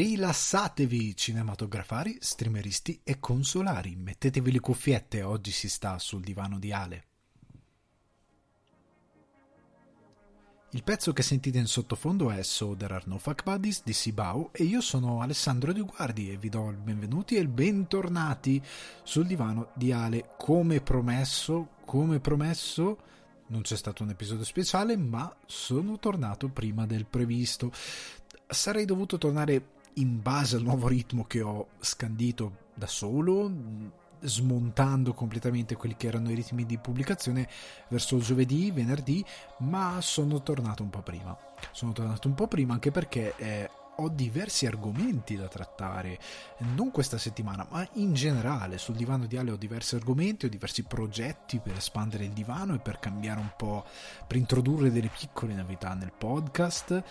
Rilassatevi cinematografari, streameristi e consolari. Mettetevi le cuffiette, oggi si sta sul divano di Ale. Il pezzo che sentite in sottofondo è So There Are No Fuck Buddies di Sibau e io sono Alessandro Di Guardi e vi do il benvenuti e il bentornati sul divano di Ale. Come promesso, come promesso, non c'è stato un episodio speciale, ma sono tornato prima del previsto. Sarei dovuto tornare in base al nuovo ritmo che ho scandito da solo, smontando completamente quelli che erano i ritmi di pubblicazione verso giovedì, venerdì, ma sono tornato un po' prima. Sono tornato un po' prima anche perché eh, ho diversi argomenti da trattare, non questa settimana, ma in generale sul divano di Ale ho diversi argomenti, ho diversi progetti per espandere il divano e per cambiare un po', per introdurre delle piccole novità nel podcast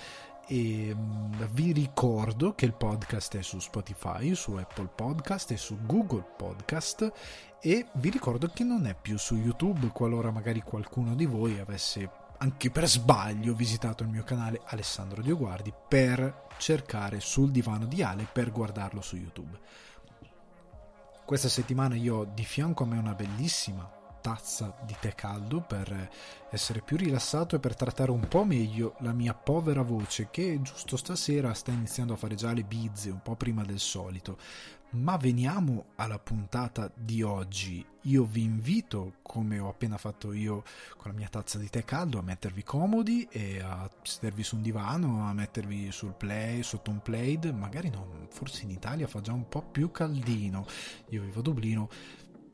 e mm, vi ricordo che il podcast è su Spotify, su Apple Podcast e su Google Podcast e vi ricordo che non è più su YouTube qualora magari qualcuno di voi avesse anche per sbaglio visitato il mio canale Alessandro Dioguardi per cercare sul divano di Ale per guardarlo su YouTube. Questa settimana io ho di fianco a me una bellissima tazza di tè caldo per essere più rilassato e per trattare un po' meglio la mia povera voce che giusto stasera sta iniziando a fare già le bizze un po' prima del solito. Ma veniamo alla puntata di oggi. Io vi invito, come ho appena fatto io con la mia tazza di tè caldo, a mettervi comodi e a sedervi su un divano, a mettervi sul play, sotto un plaid, magari no, forse in Italia fa già un po' più caldino. Io vivo a Dublino,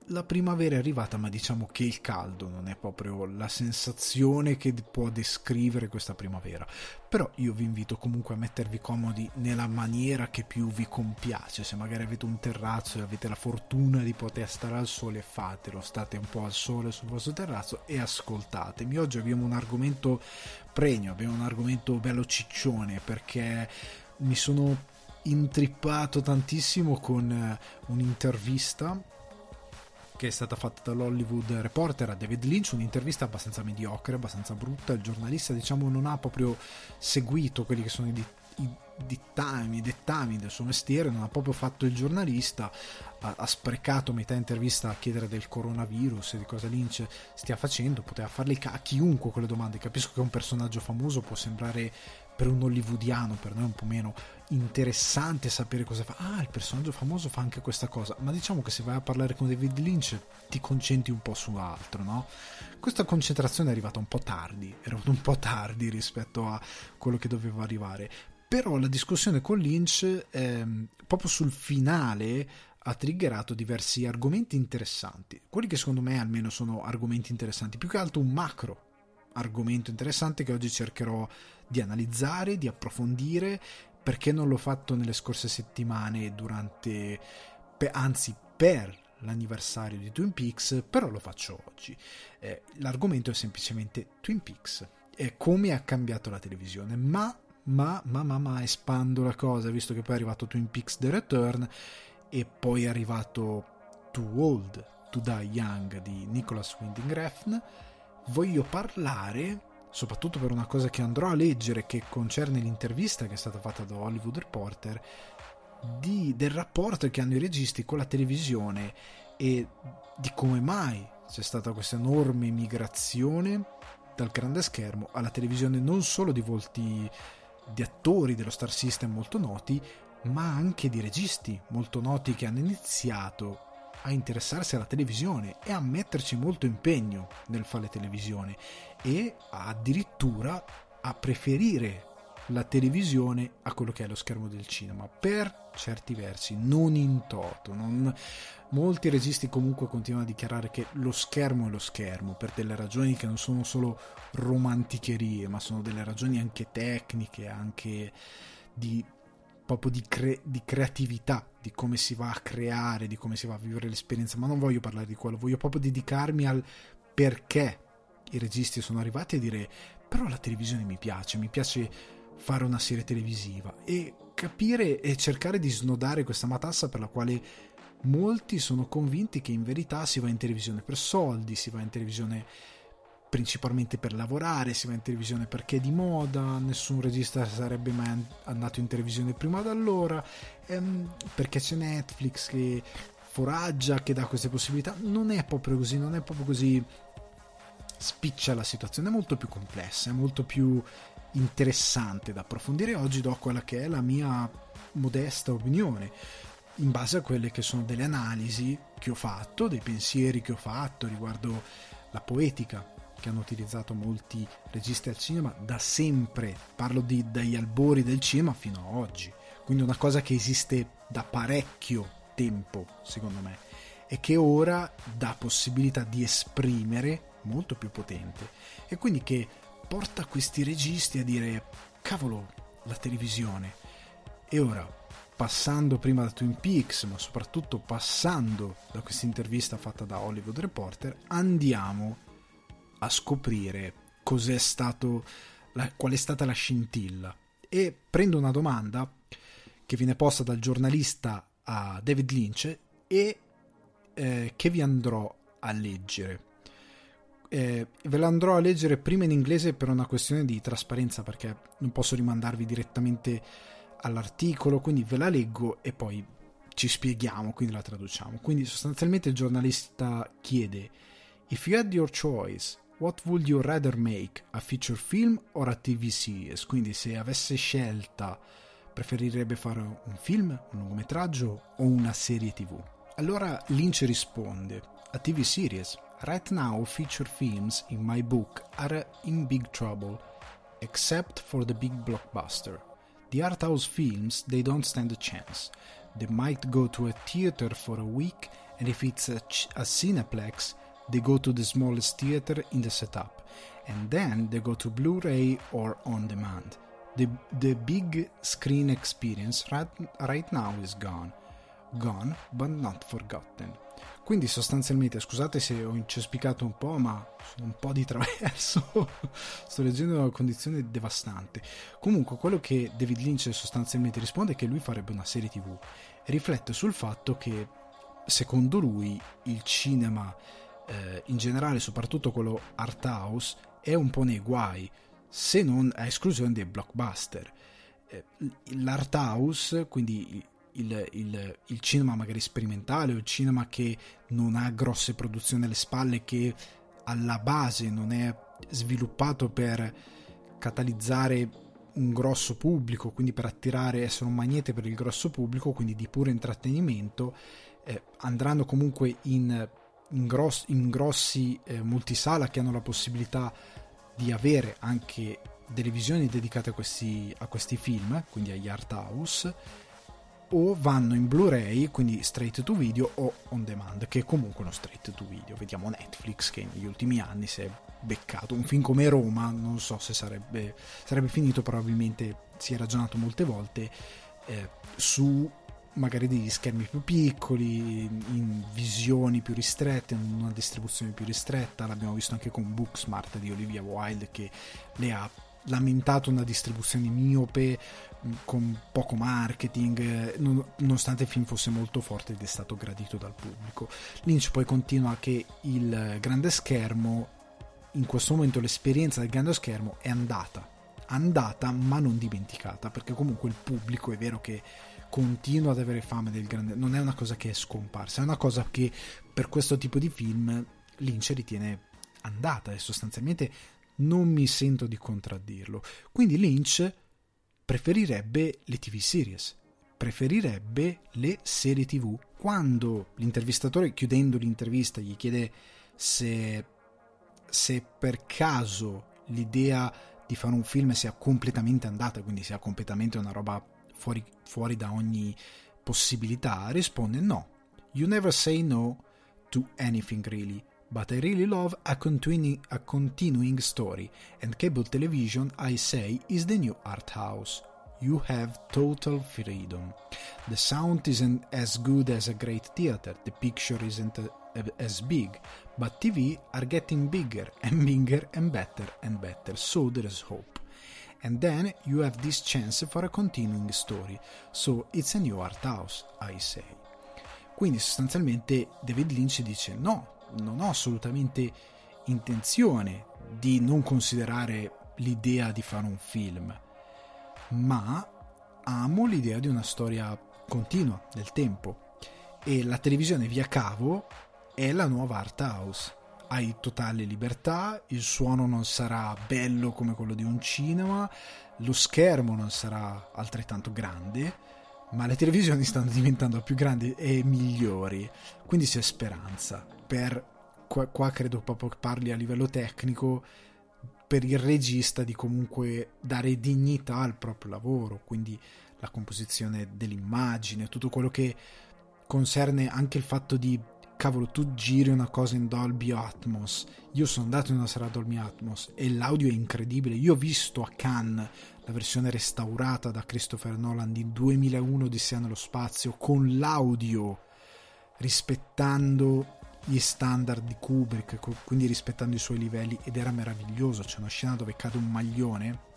la primavera è arrivata, ma diciamo che il caldo non è proprio la sensazione che può descrivere questa primavera. Però io vi invito comunque a mettervi comodi nella maniera che più vi compiace. Se magari avete un terrazzo e avete la fortuna di poter stare al sole, fatelo. State un po' al sole sul vostro terrazzo e ascoltatemi. Oggi abbiamo un argomento pregno, abbiamo un argomento bello ciccione perché mi sono intrippato tantissimo con eh, un'intervista che è stata fatta dall'Hollywood Reporter a David Lynch, un'intervista abbastanza mediocre, abbastanza brutta. Il giornalista, diciamo, non ha proprio seguito quelli che sono i, i dittami, dettami del suo mestiere, non ha proprio fatto il giornalista, ha, ha, sprecato metà intervista a chiedere del coronavirus e di cosa Lynch stia facendo, poteva farle a chiunque quelle domande. Capisco che un personaggio famoso può sembrare per un hollywoodiano, per noi un po' meno interessante sapere cosa fa. Ah, il personaggio famoso fa anche questa cosa, ma diciamo che se vai a parlare con David Lynch ti concentri un po' su altro, no? Questa concentrazione è arrivata un po' tardi, era un po' tardi rispetto a quello che doveva arrivare. Però la discussione con Lynch, ehm, proprio sul finale, ha triggerato diversi argomenti interessanti. Quelli che secondo me almeno sono argomenti interessanti, più che altro un macro argomento interessante che oggi cercherò di analizzare, di approfondire, perché non l'ho fatto nelle scorse settimane durante, anzi per l'anniversario di Twin Peaks, però lo faccio oggi. Eh, l'argomento è semplicemente Twin Peaks e come ha cambiato la televisione, ma, ma, ma, ma, ma espando la cosa, visto che poi è arrivato Twin Peaks The Return e poi è arrivato Too Old to Die Young di Nicholas Winding Refn, voglio parlare soprattutto per una cosa che andrò a leggere che concerne l'intervista che è stata fatta da Hollywood Reporter di, del rapporto che hanno i registi con la televisione e di come mai c'è stata questa enorme migrazione dal grande schermo alla televisione non solo di volti di attori dello Star System molto noti ma anche di registi molto noti che hanno iniziato a interessarsi alla televisione e a metterci molto impegno nel fare televisione e addirittura a preferire la televisione a quello che è lo schermo del cinema per certi versi non in toto. Non... molti registi comunque continuano a dichiarare che lo schermo è lo schermo per delle ragioni che non sono solo romanticherie ma sono delle ragioni anche tecniche anche di proprio di, cre- di, creatività, di come si va a creare, di come si va a vivere l'esperienza, ma non voglio parlare di quello, voglio proprio dedicarmi al perché i registi sono arrivati a dire però la televisione mi piace, mi piace fare una serie televisiva. E capire e cercare di snodare questa matassa per la quale molti sono convinti che in verità si va in televisione per soldi, si va in televisione principalmente per lavorare, si va in televisione perché è di moda, nessun regista sarebbe mai andato in televisione prima da allora, ehm, perché c'è Netflix che foraggia, che dà queste possibilità. Non è proprio così, non è proprio così spiccia la situazione, è molto più complessa, è molto più interessante da approfondire. Oggi do quella che è la mia modesta opinione in base a quelle che sono delle analisi che ho fatto, dei pensieri che ho fatto riguardo la poetica che hanno utilizzato molti registi al cinema da sempre, parlo di, dagli albori del cinema fino a oggi, quindi una cosa che esiste da parecchio tempo, secondo me, e che ora dà possibilità di esprimere molto più potente. E quindi che porta questi registi a dire cavolo la televisione. E ora passando prima da Twin Peaks ma soprattutto passando da questa intervista fatta da Hollywood Reporter andiamo a scoprire cos'è stato la, qual è stata la scintilla e prendo una domanda che viene posta dal giornalista a David Lynch e eh, che vi andrò a leggere eh, ve la andrò a leggere prima in inglese per una questione di trasparenza perché non posso rimandarvi direttamente all'articolo, quindi ve la leggo e poi ci spieghiamo, quindi la traduciamo. Quindi sostanzialmente il giornalista chiede If you had your choice, what would you rather make? A feature film or a TV series? Quindi se avesse scelta preferirebbe fare un film, un lungometraggio o una serie TV? Allora Lynch risponde a TV series Right now, feature films in my book are in big trouble, except for the big blockbuster. The art house films, they don't stand a chance. They might go to a theater for a week, and if it's a, a Cineplex, they go to the smallest theater in the setup, and then they go to Blu ray or on demand. The, the big screen experience right, right now is gone. Gone, but not forgotten. Quindi sostanzialmente, scusate se ho incespicato un po', ma sono un po' di traverso, sto leggendo una condizione devastante. Comunque, quello che David Lynch sostanzialmente risponde è che lui farebbe una serie tv riflette sul fatto che, secondo lui, il cinema eh, in generale, soprattutto quello art house, è un po' nei guai, se non a esclusione dei blockbuster. Eh, l'art house, quindi il, il, il, cinema magari sperimentale o il cinema che non ha grosse produzioni alle spalle, che alla base non è sviluppato per catalizzare un grosso pubblico, quindi per attirare, essere un magnete per il grosso pubblico, quindi di puro intrattenimento, eh, andranno comunque in, in, gross, in grossi eh, multisala che hanno la possibilità di avere anche delle visioni dedicate a questi, a questi film, quindi agli art house o vanno in Blu-ray, quindi straight to video o on demand, che è comunque uno straight to video. Vediamo Netflix che negli ultimi anni si è beccato un film come Roma, non so se sarebbe, sarebbe finito, probabilmente si è ragionato molte volte eh, su magari degli schermi più piccoli, in visioni più ristrette, in una distribuzione più ristretta. L'abbiamo visto anche con Booksmart di Olivia Wilde che le ha lamentato una distribuzione miope con poco marketing, nonostante il film fosse molto forte ed è stato gradito dal pubblico. Lynch poi continua che il grande schermo, in questo momento l'esperienza del grande schermo è andata, andata ma non dimenticata, perché comunque il pubblico è vero che continua ad avere fame del grande, non è una cosa che è scomparsa, è una cosa che per questo tipo di film Lynch ritiene andata e sostanzialmente non mi sento di contraddirlo. Quindi Lynch preferirebbe le TV series, preferirebbe le serie TV. Quando l'intervistatore, chiudendo l'intervista, gli chiede se, se per caso l'idea di fare un film sia completamente andata, quindi sia completamente una roba fuori, fuori da ogni possibilità, risponde no. You never say no to anything really. But I really love a, a continuing story, and cable television, I say, is the new art house. You have total freedom. The sound isn't as good as a great theater, the picture isn't a, a, as big, but TV are getting bigger and bigger and better and better, so there is hope. And then you have this chance for a continuing story, so it's a new art house, I say. Quindi sostanzialmente David Lynch dice no, non ho assolutamente intenzione di non considerare l'idea di fare un film, ma amo l'idea di una storia continua nel tempo e la televisione via cavo è la nuova art house. Hai totale libertà, il suono non sarà bello come quello di un cinema, lo schermo non sarà altrettanto grande, ma le televisioni stanno diventando più grandi e migliori, quindi c'è speranza. Per qua, qua credo proprio che parli a livello tecnico per il regista di comunque dare dignità al proprio lavoro, quindi la composizione dell'immagine, tutto quello che concerne anche il fatto di cavolo tu giri una cosa in Dolby Atmos. Io sono andato in una serata Dolby Atmos e l'audio è incredibile. Io ho visto a Cannes la versione restaurata da Christopher Nolan di 2001 Odissea nello spazio con l'audio rispettando gli standard di Kubrick quindi rispettando i suoi livelli ed era meraviglioso. C'è una scena dove cade un maglione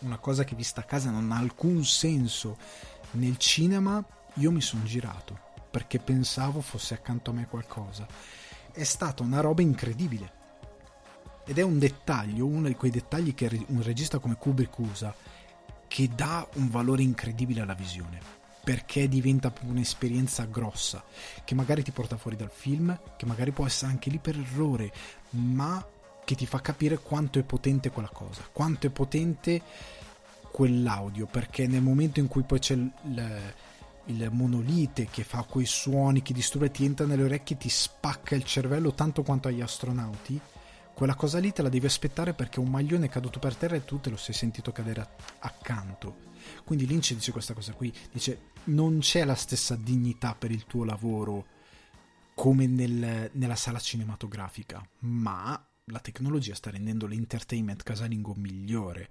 una cosa che vista a casa non ha alcun senso. Nel cinema io mi sono girato perché pensavo fosse accanto a me qualcosa. È stata una roba incredibile. Ed è un dettaglio, uno di quei dettagli che un regista come Kubrick usa, che dà un valore incredibile alla visione. Perché diventa un'esperienza grossa, che magari ti porta fuori dal film, che magari può essere anche lì per errore, ma che ti fa capire quanto è potente quella cosa, quanto è potente quell'audio, perché nel momento in cui poi c'è il, il monolite che fa quei suoni che disturba e ti entra nelle orecchie e ti spacca il cervello tanto quanto agli astronauti quella cosa lì te la devi aspettare perché un maglione è caduto per terra e tu te lo sei sentito cadere accanto. Quindi Lynch dice questa cosa qui dice non c'è la stessa dignità per il tuo lavoro come nel, nella sala cinematografica ma la tecnologia sta rendendo l'entertainment casalingo migliore.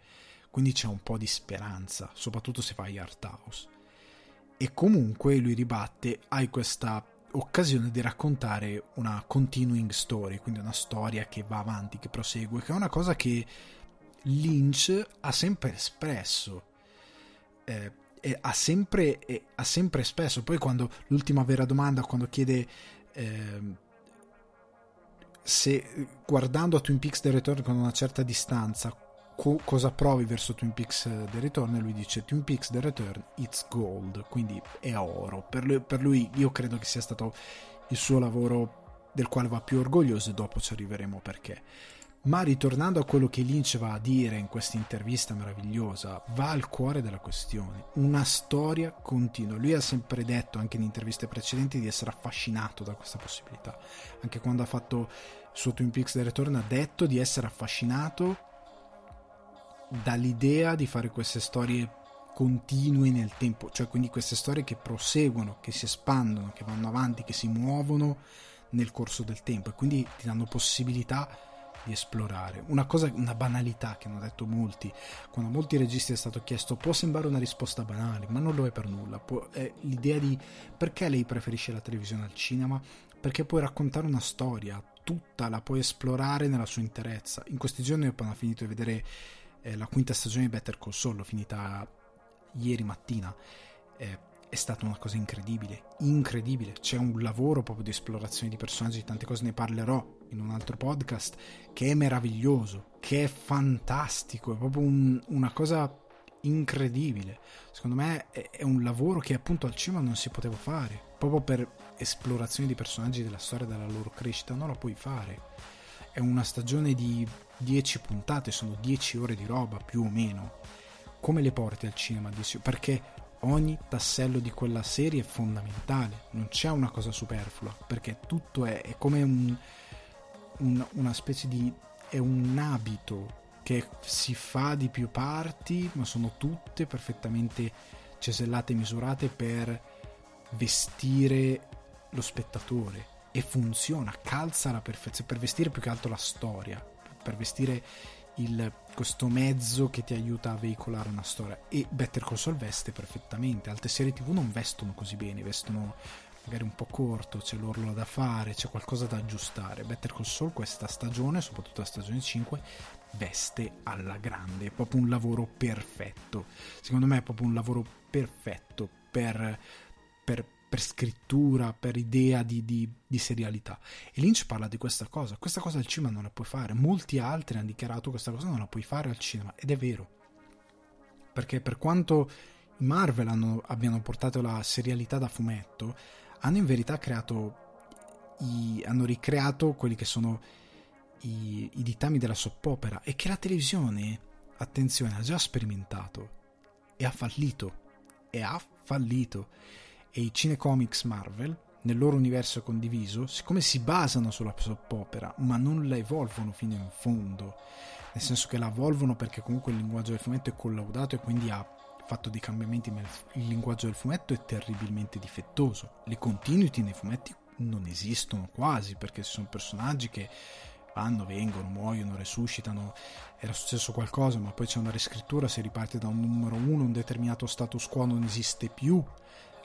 Quindi c'è un po' di speranza soprattutto se fai art house e comunque lui ribatte hai questa occasione di raccontare una continuing story, quindi una storia che va avanti, che prosegue, che è una cosa che Lynch ha sempre espresso. Eh, ha, sempre, eh, ha sempre espresso. Poi quando l'ultima vera domanda, quando chiede eh, se guardando a Twin Peaks The Return con una certa distanza, co- cosa provi verso Twin Peaks eh, The Return e lui dice Twin Peaks The Return it's gold quindi è oro per lui, per lui io credo che sia stato il suo lavoro del quale va più orgoglioso e dopo ci arriveremo perché ma ritornando a quello che Lynch va a dire in questa intervista meravigliosa, va al cuore della questione. Una storia continua. Lui ha sempre detto, anche in interviste precedenti, di essere affascinato da questa possibilità. Anche quando ha fatto suo Twin Peaks The Return ha detto di essere affascinato dall'idea di fare queste storie continue nel tempo, cioè quindi queste storie che proseguono, che si espandono, che vanno avanti, che si muovono nel corso del tempo e quindi ti danno possibilità di esplorare. Una cosa, una banalità che hanno detto molti, quando a molti registi è stato chiesto, può sembrare una risposta banale, ma non lo è per nulla. Può, è l'idea di perché lei preferisce la televisione al cinema? Perché puoi raccontare una storia, tutta la puoi esplorare nella sua interezza. In questi giorni ho appena finito di vedere eh, la quinta stagione di Better Call Saul, finita ieri mattina. Eh, è stata una cosa incredibile, incredibile. C'è un lavoro proprio di esplorazione di personaggi, tante cose ne parlerò in un altro podcast, che è meraviglioso, che è fantastico, è proprio un, una cosa incredibile. Secondo me è, è, un lavoro che appunto al cinema non si poteva fare, proprio per esplorazione di personaggi della storia della loro crescita, non lo puoi fare. È una stagione di 10 puntate, sono 10 ore di roba più o meno. Come le porti al cinema? Perché ogni tassello di quella serie è fondamentale, non c'è una cosa superflua, perché tutto è, è come un, un, una specie di... è un abito che si fa di più parti, ma sono tutte perfettamente cesellate e misurate per vestire lo spettatore e funziona, calza alla perfezione, per vestire più che altro la storia, per vestire il, questo mezzo che ti aiuta a veicolare una storia. E Better Call Saul veste perfettamente. Altre serie tv non vestono così bene vestono magari un po' corto c'è l'orlo da fare c'è qualcosa da aggiustare. Better Call Saul questa stagione soprattutto la stagione 5 veste alla grande è proprio un lavoro perfetto. Secondo me è proprio un lavoro perfetto per, per per scrittura, per idea di, di, di, serialità. E Lynch parla di questa cosa. Questa cosa al cinema non la puoi fare. Molti altri hanno dichiarato questa cosa non la puoi fare al cinema. Ed è vero. Perché per quanto Marvel hanno, abbiano portato la serialità da fumetto, hanno in verità creato. I, hanno ricreato quelli che sono i, i dittami della soap opera. E che la televisione, attenzione, ha già sperimentato. E ha fallito. E ha fallito e i cinecomics Marvel, nel loro universo condiviso, siccome si basano sulla soap opera, ma non la evolvono fino in fondo, nel senso che la evolvono perché comunque il linguaggio del fumetto è collaudato e quindi ha fatto dei cambiamenti, ma il linguaggio del fumetto è terribilmente difettoso. Le continuity nei fumetti non esistono quasi perché ci sono personaggi che vanno, vengono, muoiono, resuscitano, era successo qualcosa, ma poi c'è una riscrittura, si riparte da un numero uno, un determinato status quo non esiste più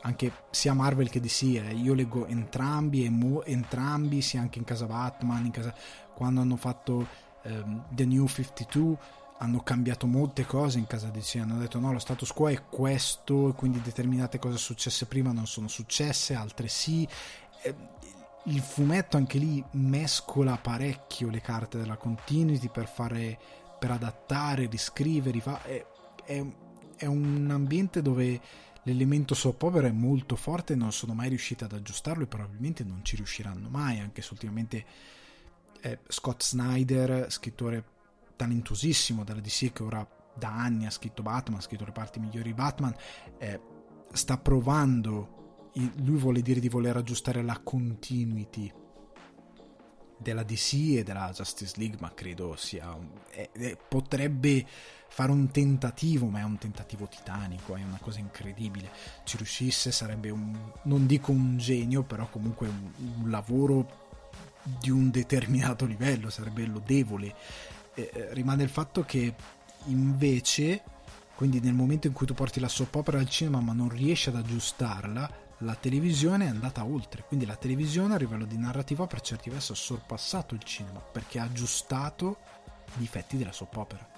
anche sia Marvel che DC, eh. io leggo entrambi, e mo- entrambi, sia anche in casa Batman, in casa... quando hanno fatto um, The New 52 hanno cambiato molte cose in casa DC, hanno detto no, lo status quo è questo, e quindi determinate cose successe prima non sono successe, altre sì. Il fumetto anche lì mescola parecchio le carte della continuity per fare, per adattare, riscrivere, è, è, è un ambiente dove l'elemento soap opera è molto forte non sono mai riusciti ad aggiustarlo e probabilmente non ci riusciranno mai anche se ultimamente eh, Scott Snyder scrittore talentosissimo della DC che ora da anni ha scritto Batman ha scritto le parti migliori di Batman eh, sta provando lui vuole dire di voler aggiustare la continuity della DC e della Justice League ma credo sia è, è, potrebbe fare un tentativo, ma è un tentativo titanico, è una cosa incredibile. Ci riuscisse sarebbe un, non dico un genio, però comunque un, un lavoro di un determinato livello, sarebbe lodevole. Eh, rimane il fatto che invece, quindi nel momento in cui tu porti la soap opera al cinema ma non riesci ad aggiustarla, la televisione è andata oltre, quindi la televisione a livello di narrativa per certi versi ha sorpassato il cinema perché ha aggiustato i difetti della soap opera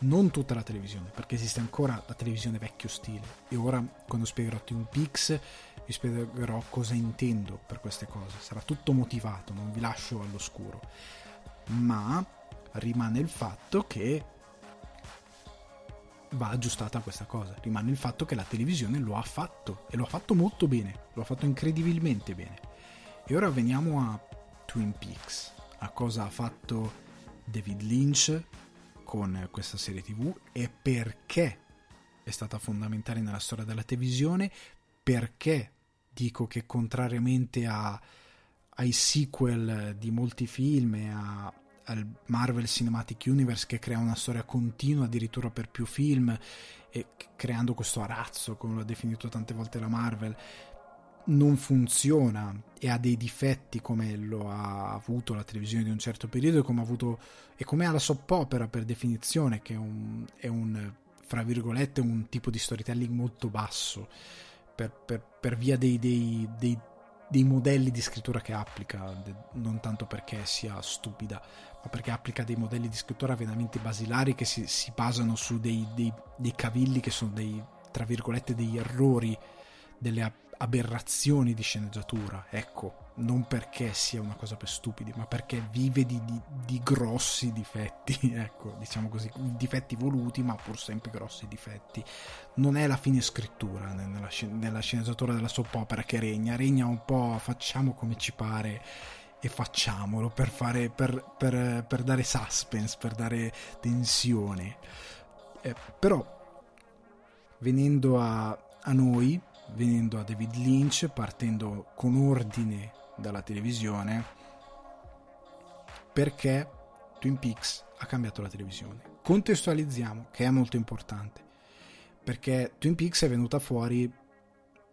non tutta la televisione, perché esiste ancora la televisione vecchio stile. E ora, quando spiegherò Twin Peaks, vi spiegherò cosa intendo per queste cose. Sarà tutto motivato, non vi lascio all'oscuro. Ma rimane il fatto che va aggiustata questa cosa. Rimane il fatto che la televisione lo ha fatto e lo ha fatto molto bene, lo ha fatto incredibilmente bene. E ora veniamo a Twin Peaks, a cosa ha fatto David Lynch con questa serie tv e perché è stata fondamentale nella storia della televisione, perché dico che contrariamente a, ai sequel di molti film e a, al Marvel Cinematic Universe che crea una storia continua addirittura per più film e creando questo arazzo come l'ha definito tante volte la Marvel non funziona e ha dei difetti come lo ha avuto la televisione di un certo periodo e come, ha avuto, e come ha la soap opera per definizione che è un, è un fra virgolette un tipo di storytelling molto basso per, per, per via dei, dei, dei, dei, modelli di scrittura che applica non tanto perché sia stupida ma perché applica dei modelli di scrittura veramente basilari che si, si basano su dei, dei cavilli che sono dei tra virgolette degli errori delle aberrazioni di sceneggiatura, ecco, non perché sia una cosa per stupidi, ma perché vive di, di, di, grossi difetti, ecco, diciamo così, difetti voluti, ma pur sempre grossi difetti. Non è la fine scrittura nella, nella sceneggiatura della soap opera che regna, regna un po' facciamo come ci pare e facciamolo per, fare, per, per, per dare suspense, per dare tensione. Eh, però, venendo a, a noi, venendo a David Lynch, partendo con ordine dalla televisione, perché Twin Peaks ha cambiato la televisione. Contestualizziamo, che è molto importante, perché Twin Peaks è venuta fuori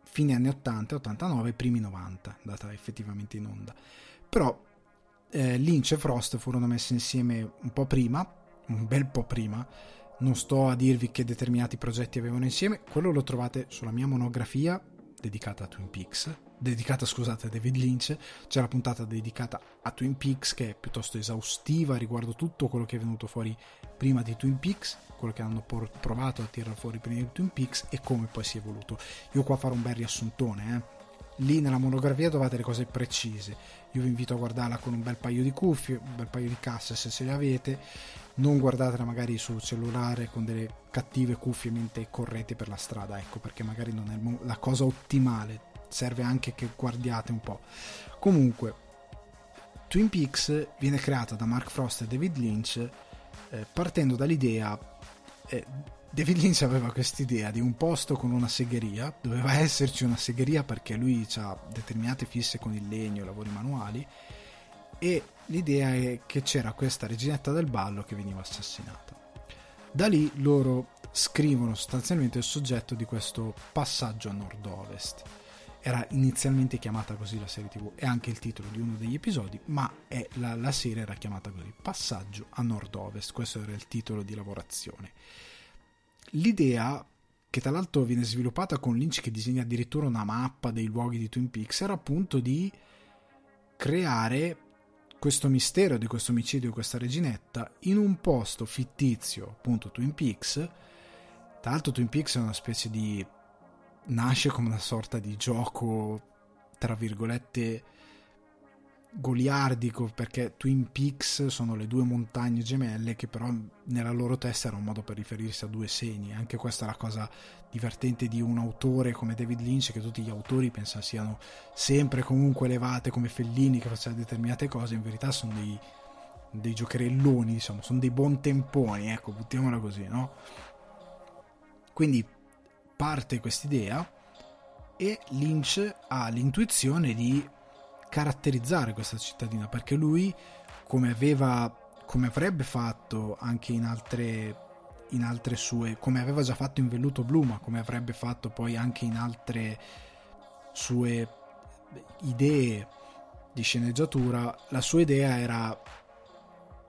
fine anni 80, 89, primi 90, andata effettivamente in onda. Però eh, Lynch e Frost furono messi insieme un po' prima, un bel po' prima, non sto a dirvi che determinati progetti avevano insieme, quello lo trovate sulla mia monografia dedicata a Twin Peaks, dedicata scusate a David Lynch, c'è la puntata dedicata a Twin Peaks che è piuttosto esaustiva riguardo tutto quello che è venuto fuori prima di Twin Peaks, quello che hanno provato a tirare fuori prima di Twin Peaks e come poi si è evoluto. Io qua farò un bel riassuntone, eh? Lì nella monografia trovate le cose precise. Io vi invito a guardarla con un bel paio di cuffie, un bel paio di casse se ce le avete. Non guardatela magari sul cellulare con delle cattive cuffie mentre correte per la strada, ecco perché magari non è la cosa ottimale. Serve anche che guardiate un po'. Comunque, Twin Peaks viene creata da Mark Frost e David Lynch eh, partendo dall'idea eh, David Lynch aveva quest'idea di un posto con una segheria, doveva esserci una segheria perché lui ha determinate fisse con il legno, lavori manuali, e l'idea è che c'era questa reginetta del ballo che veniva assassinata. Da lì loro scrivono sostanzialmente il soggetto di questo passaggio a nord-ovest. Era inizialmente chiamata così la serie tv, è anche il titolo di uno degli episodi, ma la, la serie era chiamata così, Passaggio a nord-ovest, questo era il titolo di lavorazione l'idea che tra l'altro viene sviluppata con Lynch che disegna addirittura una mappa dei luoghi di Twin Peaks era appunto di creare questo mistero di questo omicidio di questa reginetta in un posto fittizio, appunto Twin Peaks. Tra l'altro Twin Peaks è una specie di nasce come una sorta di gioco tra virgolette goliardico perché Twin Peaks sono le due montagne gemelle che però nella loro testa era un modo per riferirsi a due segni anche questa è la cosa divertente di un autore come David Lynch che tutti gli autori pensano siano sempre comunque elevate come Fellini che faceva determinate cose. In verità sono dei, dei giocherelloni diciamo sono dei buon temponi ecco buttiamola così no? Quindi parte quest'idea e Lynch ha l'intuizione di caratterizzare questa cittadina perché lui come aveva come avrebbe fatto anche in altre in altre sue come aveva già fatto in Velluto Blu ma come avrebbe fatto poi anche in altre sue idee di sceneggiatura la sua idea era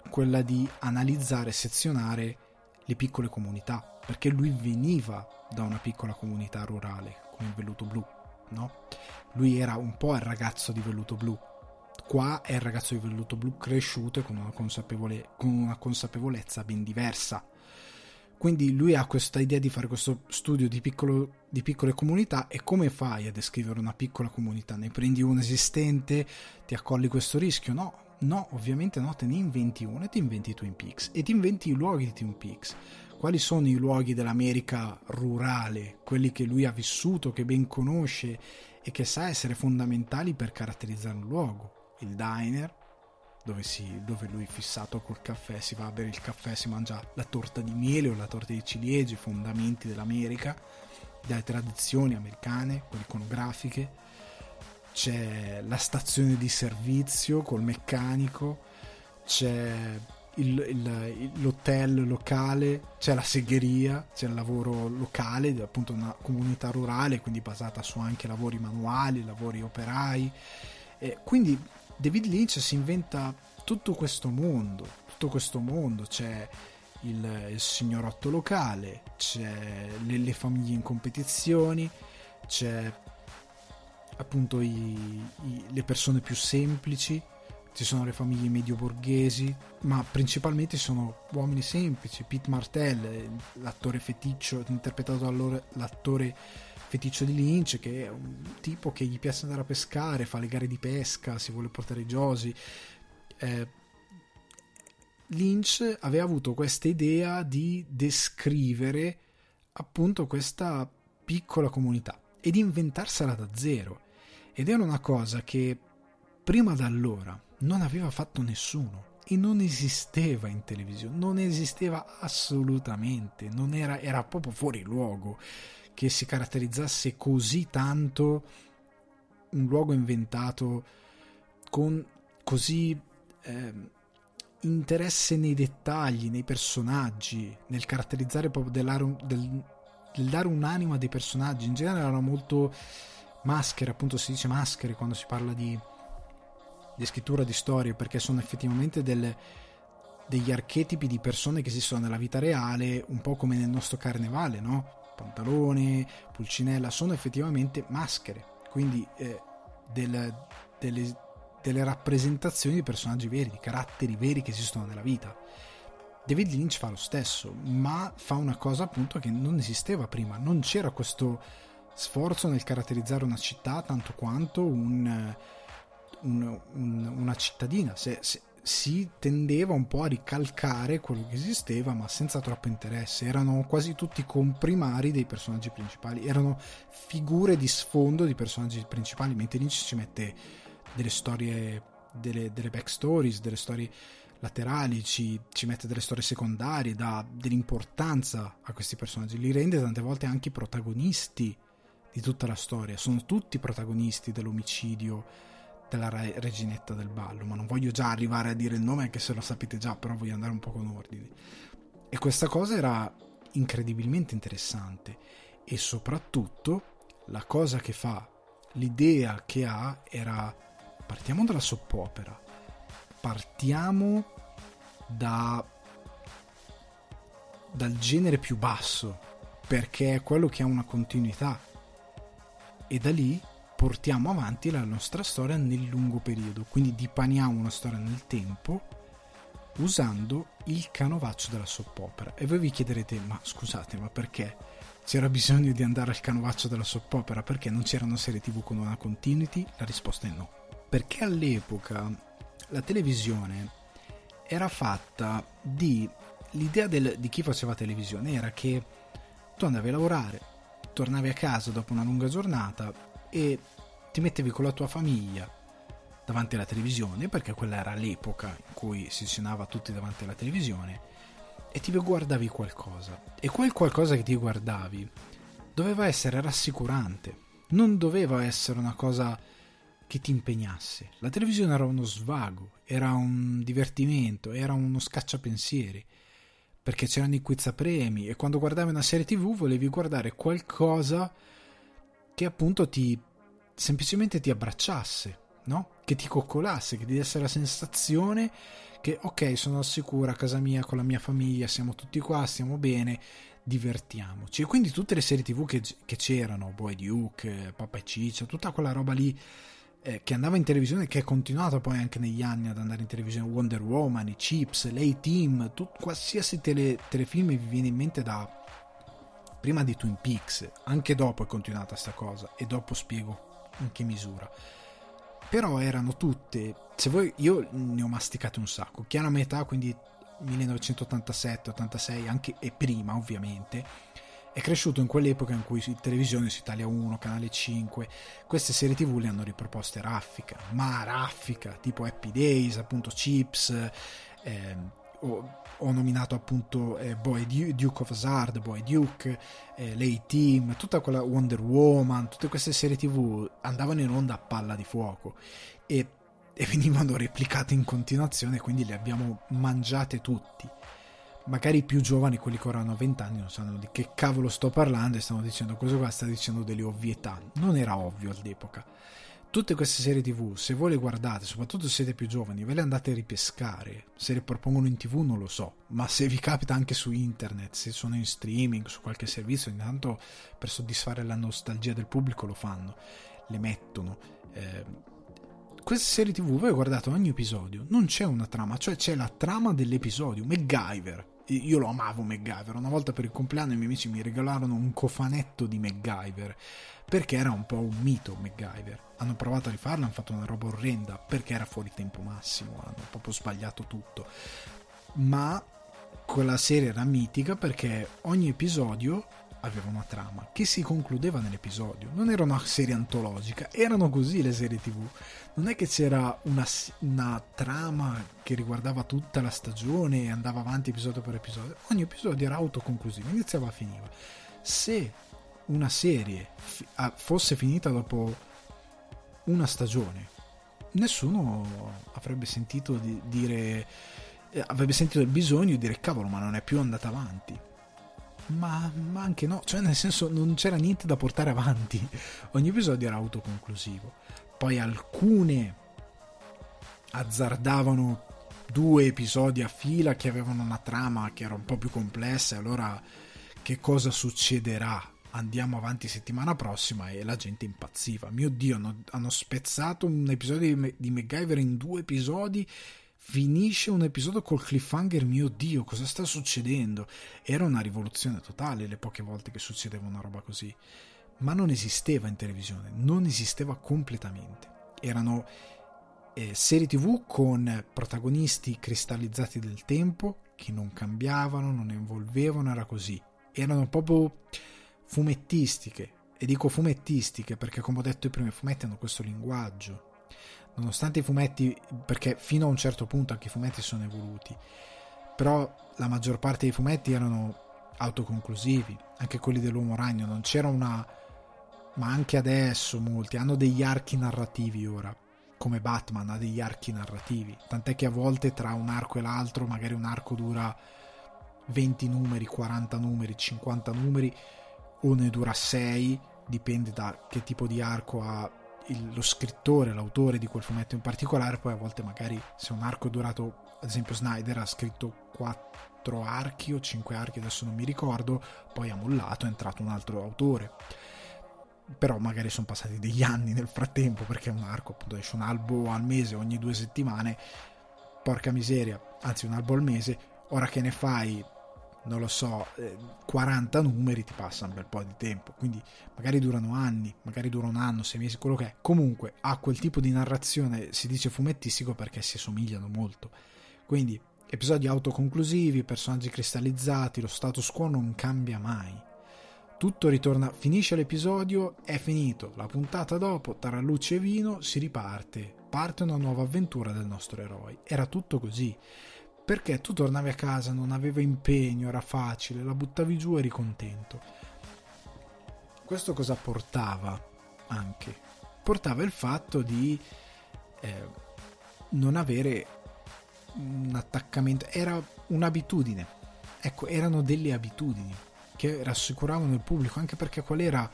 quella di analizzare sezionare le piccole comunità perché lui veniva da una piccola comunità rurale come in Velluto Blu no? Lui era un po' il ragazzo di velluto blu. Qua è il ragazzo di velluto blu cresciuto e con una, consapevole, con una consapevolezza ben diversa. Quindi lui ha questa idea di fare questo studio di, piccolo, di, piccole comunità e come fai a descrivere una piccola comunità? Ne prendi una esistente, ti accolli questo rischio? No, no, ovviamente no, te ne inventi una e ti inventi Twin Peaks e ti inventi i luoghi di Twin Peaks quali sono i luoghi dell'America rurale, quelli che lui ha vissuto, che ben conosce e che sa essere fondamentali per caratterizzare un luogo. Il diner, dove, si, dove lui fissato col caffè, si va a bere il caffè, si mangia la torta di miele o la torta di ciliegie, i fondamenti dell'America, delle tradizioni americane, quelle iconografiche. C'è la stazione di servizio col meccanico, c'è il, il, l'hotel locale, c'è la segheria, c'è il lavoro locale, appunto una comunità rurale, quindi basata su anche lavori manuali, lavori operai. E quindi David Lynch si inventa tutto questo mondo, tutto questo mondo, c'è il, il signorotto locale, c'è le, le, famiglie in competizioni, c'è appunto i, i, le persone più semplici, ci sono le famiglie medio-borghesi, ma principalmente sono uomini semplici. Pete Martell, l'attore feticcio, interpretato dall'attore feticcio di Lynch, che è un tipo che gli piace andare a pescare, fa le gare di pesca, si vuole portare i Josie. Eh, Lynch aveva avuto questa idea di descrivere appunto questa piccola comunità e di inventarsela da zero. Ed era una cosa che prima da allora non aveva fatto nessuno e non esisteva in televisione, non esisteva assolutamente, non era, era proprio fuori luogo che si caratterizzasse così tanto un luogo inventato con così eh, interesse nei dettagli, nei personaggi, nel caratterizzare proprio del, del dare un'anima dei personaggi. In genere erano molto maschere, appunto si dice maschere quando si parla di di scrittura di storie perché sono effettivamente delle, degli archetipi di persone che esistono nella vita reale, un po' come nel nostro carnevale, no? Pantalone, pulcinella, sono effettivamente maschere, quindi eh, del, delle, delle rappresentazioni di personaggi veri, di caratteri veri che esistono nella vita. David Lynch fa lo stesso, ma fa una cosa appunto che non esisteva prima, non c'era questo sforzo nel caratterizzare una città tanto quanto un, un, un, una cittadina. Se, se, si tendeva un po' a ricalcare quello che esisteva, ma senza troppo interesse. Erano quasi tutti comprimari dei personaggi principali, erano figure di sfondo di personaggi principali, mentre lì ci mette delle storie, delle, delle backstories, delle storie laterali, ci, ci, mette delle storie secondarie, dà dell'importanza a questi personaggi, li rende tante volte anche protagonisti di tutta la storia, sono tutti protagonisti dell'omicidio della re- reginetta del ballo, ma non voglio già arrivare a dire il nome anche se lo sapete già, però voglio andare un po' con ordine. E questa cosa era incredibilmente interessante e soprattutto la cosa che fa, l'idea che ha era partiamo dalla soppopera partiamo da, dal genere più basso, perché è quello che ha una continuità. E da lì portiamo avanti la nostra storia nel lungo periodo, quindi dipaniamo una storia nel tempo usando il canovaccio della soppopera. E voi vi chiederete, ma scusate, ma perché c'era bisogno di andare al canovaccio della soppopera? Perché non c'erano serie tv con una continuity? La risposta è no. Perché all'epoca la televisione era fatta di l'idea del, di chi faceva televisione era che tu andavi a lavorare, tornavi a casa dopo una lunga giornata e ti mettevi con la tua famiglia davanti alla televisione, perché quella era l'epoca in cui si cenava tutti davanti alla televisione, e ti guardavi qualcosa. E quel qualcosa che ti guardavi doveva essere rassicurante, non doveva essere una cosa che ti impegnasse. La televisione era uno svago, era un divertimento, era uno scacciapensieri, perché c'erano i quiz a premi e quando guardavi una serie tv volevi guardare qualcosa che appunto ti semplicemente ti abbracciasse, no? Che ti coccolasse, che ti desse la sensazione che ok, sono al sicuro a casa mia con la mia famiglia, siamo tutti qua, stiamo bene, divertiamoci. E quindi tutte le serie tv che, che c'erano, Boy Duke, Papa e Ciccia, tutta quella roba lì eh, che andava in televisione, che è continuato poi anche negli anni ad andare in televisione, Wonder Woman, i Chips, l'A-Team, qualsiasi tele, telefilm vi viene in mente da prima di Twin Peaks, anche dopo è continuata sta cosa e dopo spiego in che misura. Però erano tutte, se voi, io ne ho masticate un sacco, chiara metà, quindi 1987, 86, anche e prima ovviamente, è cresciuto in quell'epoca in cui in televisione su Italia 1, Canale 5, queste serie tv le hanno riproposte raffica, ma raffica, tipo Happy Days, appunto Chips, eh, ho, ho, nominato appunto eh, Boy Duke of Hazard, Boy Duke, eh, l'A-Team, tutta quella Wonder Woman, tutte queste serie tv andavano in onda a palla di fuoco e, e venivano replicate in continuazione, quindi le abbiamo mangiate tutti magari i più giovani, quelli che ora hanno 20 anni, non sanno di che cavolo sto parlando e stanno dicendo questo qua sta dicendo delle ovvietà. Non era ovvio all'epoca. Tutte queste serie tv, se voi le guardate, soprattutto se siete più giovani, ve le andate a ripescare. Se le propongono in tv non lo so, ma se vi capita anche su internet, se sono in streaming, su qualche servizio, intanto per soddisfare la nostalgia del pubblico lo fanno, le mettono. Eh, queste serie tv voi guardate ogni episodio, non c'è una trama, cioè c'è la trama dell'episodio, MacGyver io lo amavo MacGyver. Una volta per il compleanno i miei amici mi regalarono un cofanetto di MacGyver perché era un po' un mito MacGyver. Hanno provato a rifarlo, hanno fatto una roba orrenda perché era fuori tempo massimo, hanno proprio sbagliato tutto. Ma quella serie era mitica perché ogni episodio aveva una trama che si concludeva nell'episodio. Non era una serie antologica, erano così le serie tv. Non è che c'era una, una trama che riguardava tutta la stagione e andava avanti episodio per episodio. Ogni episodio era autoconclusivo, iniziava e finiva. Se una serie fosse finita dopo una stagione, nessuno avrebbe sentito di dire eh, avrebbe sentito il bisogno di dire cavolo ma non è più andata avanti ma, ma, anche no, cioè nel senso non c'era niente da portare avanti, ogni episodio era autoconclusivo. Poi alcune azzardavano due episodi a fila che avevano una trama che era un po' più complessa, e allora che cosa succederà? Andiamo avanti settimana prossima e la gente impazziva. Mio Dio, hanno, hanno spezzato un episodio di, MacGyver in due episodi finisce un episodio col cliffhanger mio dio cosa sta succedendo era una rivoluzione totale le poche volte che succedeva una roba così ma non esisteva in televisione, non esisteva completamente. Erano eh, serie tv con protagonisti cristallizzati del tempo che non cambiavano, non evolvevano, era così. Erano proprio fumettistiche, e dico fumettistiche perché come ho detto prima i fumetti hanno questo linguaggio. Nonostante i fumetti, perché fino a un certo punto anche i fumetti sono evoluti, però la maggior parte dei fumetti erano autoconclusivi, anche quelli dell'uomo ragno, non c'era una ma anche adesso molti hanno degli archi narrativi ora, come Batman ha degli archi narrativi, tant'è che a volte tra un arco e l'altro magari un arco dura 20 numeri, 40 numeri, 50 numeri o ne dura 6, dipende da che tipo di arco ha il, lo scrittore, l'autore di quel fumetto in particolare, poi a volte magari se un arco è durato, ad esempio Snyder ha scritto 4 archi o 5 archi, adesso non mi ricordo, poi ha mollato, è entrato un altro autore. Però magari sono passati degli anni nel frattempo perché un arco appunto esce un albo al mese ogni due settimane. Porca miseria anzi un albo al mese ora che ne fai non lo so 40 eh, numeri ti passa un bel po' di tempo. Quindi magari durano anni magari dura un anno sei mesi quello che è. Comunque ha quel tipo di narrazione si dice fumettistico perché si somigliano molto. Quindi episodi autoconclusivi personaggi cristallizzati lo status quo non cambia mai. Tutto ritorna, finisce l'episodio, è finito, la puntata dopo, tra luce e vino, si riparte, parte una nuova avventura del nostro eroe. Era tutto così. Perché tu tornavi a casa, non aveva impegno, era facile, la buttavi giù e eri contento. Questo cosa portava anche? Portava il fatto di eh, non avere un attaccamento, era un'abitudine. Ecco, erano delle abitudini che rassicuravano il pubblico, anche perché qual era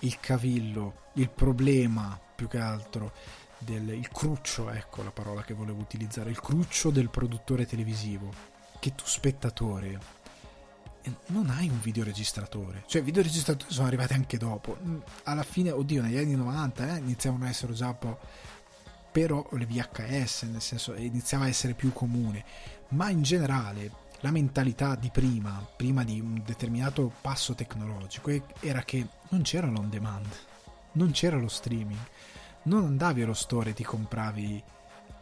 il cavillo, il problema più che altro, del, il cruccio, ecco la parola che volevo utilizzare, il cruccio del produttore televisivo, che tu spettatore eh, non hai un videoregistratore, cioè i videoregistratori sono arrivati anche dopo, mm, alla fine, oddio, negli anni 90 eh, iniziavano a essere già un po' però le VHS, nel senso iniziava a essere più comune, ma in generale la mentalità di prima, prima di un determinato passo tecnologico, era che non c'era l'on demand, non c'era lo streaming, non andavi allo store e ti compravi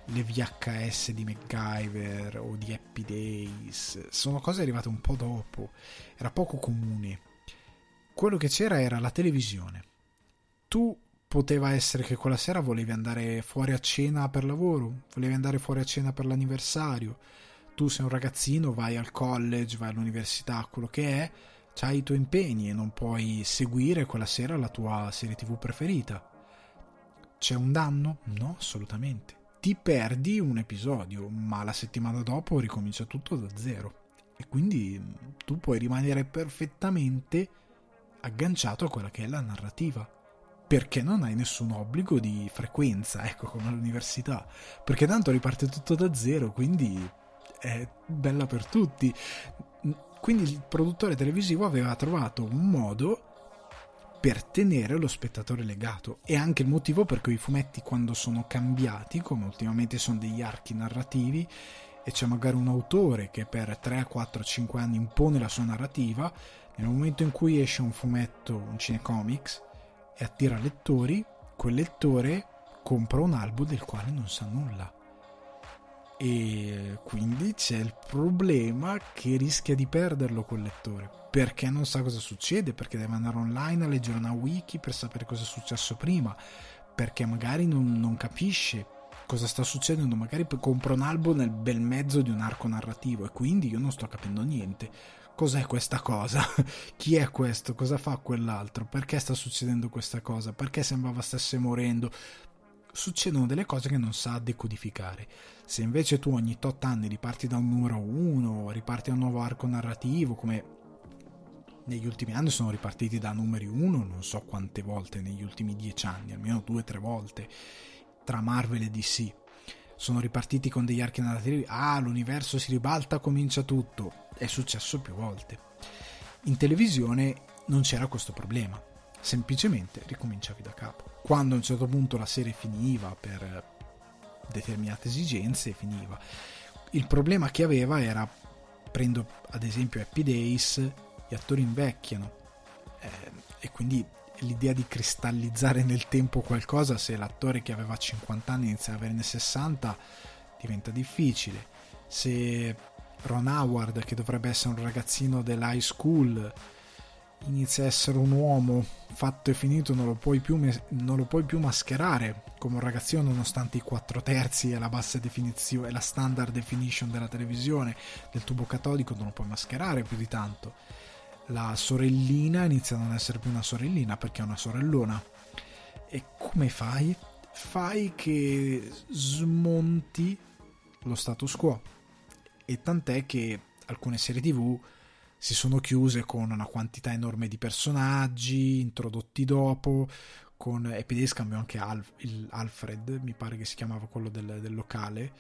le VHS di MacGyver o di Happy Days, sono cose arrivate un po' dopo, era poco comune. Quello che c'era era la televisione. Tu poteva essere che quella sera volevi andare fuori a cena per lavoro, volevi andare fuori a cena per l'anniversario, tu sei un ragazzino, vai al college, vai all'università, quello che è, hai i tuoi impegni e non puoi seguire quella sera la tua serie tv preferita. C'è un danno? No, assolutamente. Ti perdi un episodio, ma la settimana dopo ricomincia tutto da zero. E quindi mm, tu puoi rimanere perfettamente agganciato a quella che è la narrativa. Perché non hai nessun obbligo di frequenza, ecco, come all'università. Perché tanto riparte tutto da zero, quindi è bella per tutti. Quindi il produttore televisivo aveva trovato un modo per tenere lo spettatore legato. E anche il motivo per cui i fumetti, quando sono cambiati, come ultimamente sono degli archi narrativi, e c'è magari un autore che per 3, 4, 5 anni impone la sua narrativa, nel momento in cui esce un fumetto, un cinecomics, e attira lettori, quel lettore compra un album del quale non sa nulla e quindi c'è il problema che rischia di perderlo quel lettore perché non sa cosa succede, perché deve andare online a leggere una wiki per sapere cosa è successo prima, perché magari non, non capisce cosa sta succedendo, magari compra un album nel bel mezzo di un arco narrativo e quindi io non sto capendo niente. Cos'è questa cosa? Chi è questo? Cosa fa quell'altro? Perché sta succedendo questa cosa? Perché sembrava stesse morendo? succedono delle cose che non sa decodificare. Se invece tu ogni tot anni riparti da un numero 1, riparti da un nuovo arco narrativo, come negli ultimi anni sono ripartiti da numeri 1, non so quante volte negli ultimi 10 anni, almeno 2-3 volte, tra Marvel e DC. Sono ripartiti con degli archi narrativi, ah, l'universo si ribalta, comincia tutto. È successo più volte. In televisione non c'era questo problema semplicemente ricominciavi da capo. Quando a un certo punto la serie finiva per determinate esigenze, finiva. Il problema che aveva era, prendo ad esempio Happy Days, gli attori invecchiano. Eh, e quindi l'idea di cristallizzare nel tempo qualcosa se l'attore che aveva 50 anni inizia ad averne 60 diventa difficile. Se Ron Howard che dovrebbe essere un ragazzino dell'high school inizia a essere un uomo fatto e finito non lo puoi più, non lo puoi più mascherare come un ragazzino nonostante i 4 terzi e la bassa definizione e la standard definition della televisione del tubo catodico non lo puoi mascherare più di tanto la sorellina inizia a non essere più una sorellina perché è una sorellona e come fai? fai che smonti lo status quo e tant'è che alcune serie tv si sono chiuse con una quantità enorme di personaggi introdotti dopo. Con Epidays cambiò anche Alf, Alfred, mi pare che si chiamava quello del, del locale.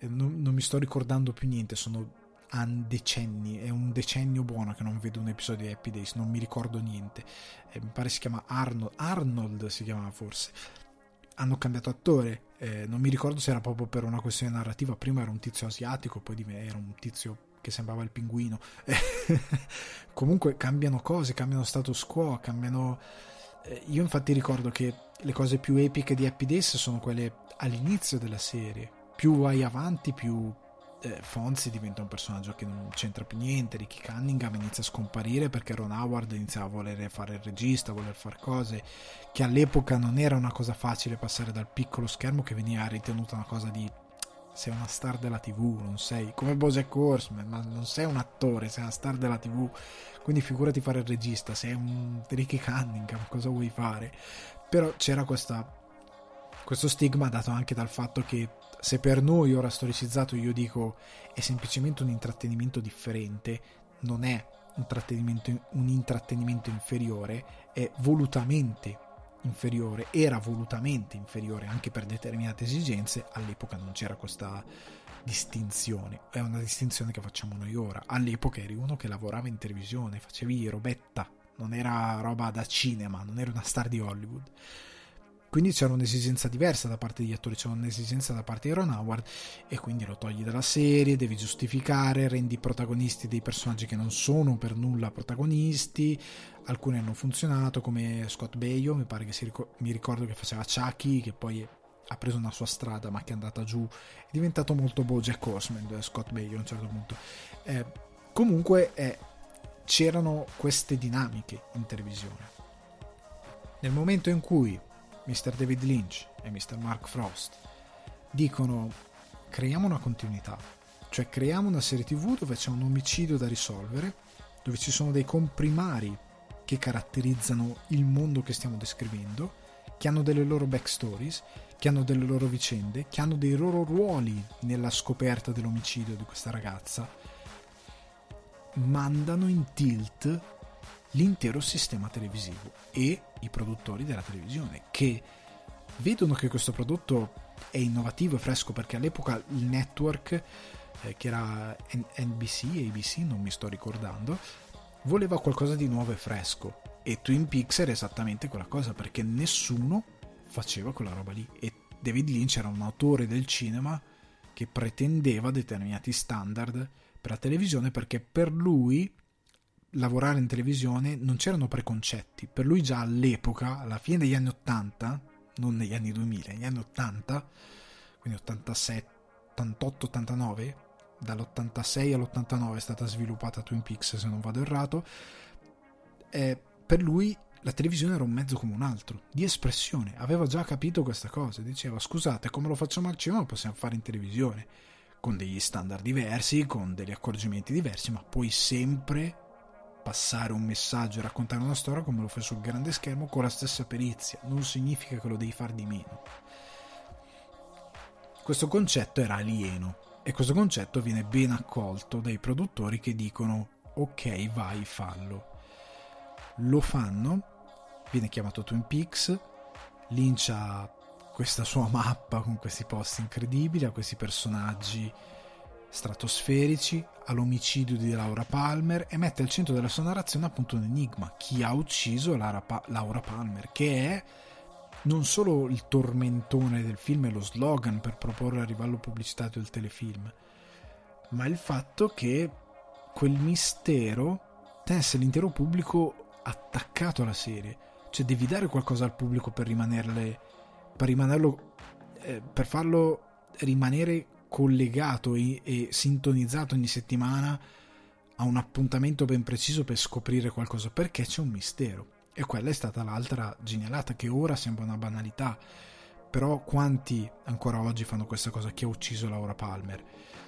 Non, non, mi sto ricordando più niente, sono decenni, è un decennio buono che non vedo un episodio di Happy Days, non mi ricordo niente. Eh, mi pare si chiama Arnold, Arnold si chiamava forse. Hanno cambiato attore, eh, non mi ricordo se era proprio per una questione narrativa, prima era un tizio asiatico, poi era un tizio che sembrava il pinguino. Comunque cambiano cose, cambiano status quo, cambiano... Eh, io infatti ricordo che le cose più epiche di Happy Days sono quelle all'inizio della serie. Più vai avanti, più eh, Fonzi diventa un personaggio che non c'entra più niente. Ricky Cunningham inizia a scomparire perché Ron Howard inizia a voler fare il regista, a voler fare cose che all'epoca non era una cosa facile passare dal piccolo schermo che veniva ritenuta una cosa di sei una star della tv, non sei come Bojack Horseman, ma non sei un attore, sei una star della tv. Quindi figurati fare il regista, sei un Ricky Cunningham, cosa vuoi fare? Però c'era questa, questo stigma dato anche dal fatto che se per noi ora storicizzato io dico è semplicemente un intrattenimento differente, non è un, un intrattenimento inferiore, è volutamente inferiore, era volutamente inferiore anche per determinate esigenze, all'epoca non c'era questa distinzione, è una distinzione che facciamo noi ora. All'epoca eri uno che lavorava in televisione, facevi robetta, non era roba da cinema, non eri una star di Hollywood. Quindi c'era un'esigenza diversa da parte degli attori, c'era un'esigenza da parte di Ron Howard e quindi lo togli dalla serie, devi giustificare, rendi protagonisti dei personaggi che non sono per nulla protagonisti, alcuni hanno funzionato come Scott Baio, mi pare che si mi ricordo che faceva Chucky, che poi ha preso una sua strada ma che è andata giù, è diventato molto Bojack Horseman eh, Scott Baio a un certo punto. Eh, comunque eh, c'erano queste dinamiche in televisione. Nel momento in cui Mr. David Lynch e Mr. Mark Frost dicono creiamo una continuità, cioè creiamo una serie tv dove c'è un omicidio da risolvere, dove ci sono dei comprimari che caratterizzano il mondo che stiamo descrivendo, che hanno delle loro backstories, che hanno delle loro vicende, che hanno dei loro ruoli nella scoperta dell'omicidio di questa ragazza, mandano in tilt l'intero sistema televisivo e i produttori della televisione che vedono che questo prodotto è innovativo e fresco perché all'epoca il network eh, che era NBC, ABC, non mi sto ricordando, voleva qualcosa di nuovo e fresco. E Twin Peaks era esattamente quella cosa perché nessuno faceva quella roba lì. E David Lynch era un autore del cinema che pretendeva determinati standard per la televisione perché per lui lavorare in televisione non c'erano preconcetti. Per lui già all'epoca, alla fine degli anni 80, non negli anni 2000, negli anni 80, quindi 87, 88, 89, dall'86 all'89 è stata sviluppata Twin Peaks se non vado errato, eh, per lui la televisione era un mezzo come un altro, di espressione, aveva già capito questa cosa, diceva scusate come lo facciamo al cinema lo possiamo fare in televisione, con degli standard diversi, con degli accorgimenti diversi, ma poi sempre passare un messaggio e raccontare una storia come lo fai sul grande schermo con la stessa perizia, non significa che lo devi fare di meno. Questo concetto era alieno e questo concetto viene ben accolto dai produttori che dicono ok vai fallo. Lo fanno, viene chiamato Twin Peaks, Lynch questa sua mappa con questi posti incredibili, ha questi personaggi stratosferici, all'omicidio di Laura Palmer e mette al centro della sua narrazione appunto un enigma, chi ha ucciso pa- Laura Palmer, che è non solo il tormentone del film e lo slogan per proporre a livello pubblicitario del telefilm, ma il fatto che quel mistero tenesse l'intero pubblico attaccato alla serie. Cioè devi dare qualcosa al pubblico per rimanerle per rimanerlo eh, per farlo rimanere collegato e, e sintonizzato ogni settimana a un appuntamento ben preciso per scoprire qualcosa perché c'è un mistero. E quella è stata l'altra genialata che ora sembra una banalità però quanti ancora oggi fanno questa cosa chi ha ucciso Laura Palmer?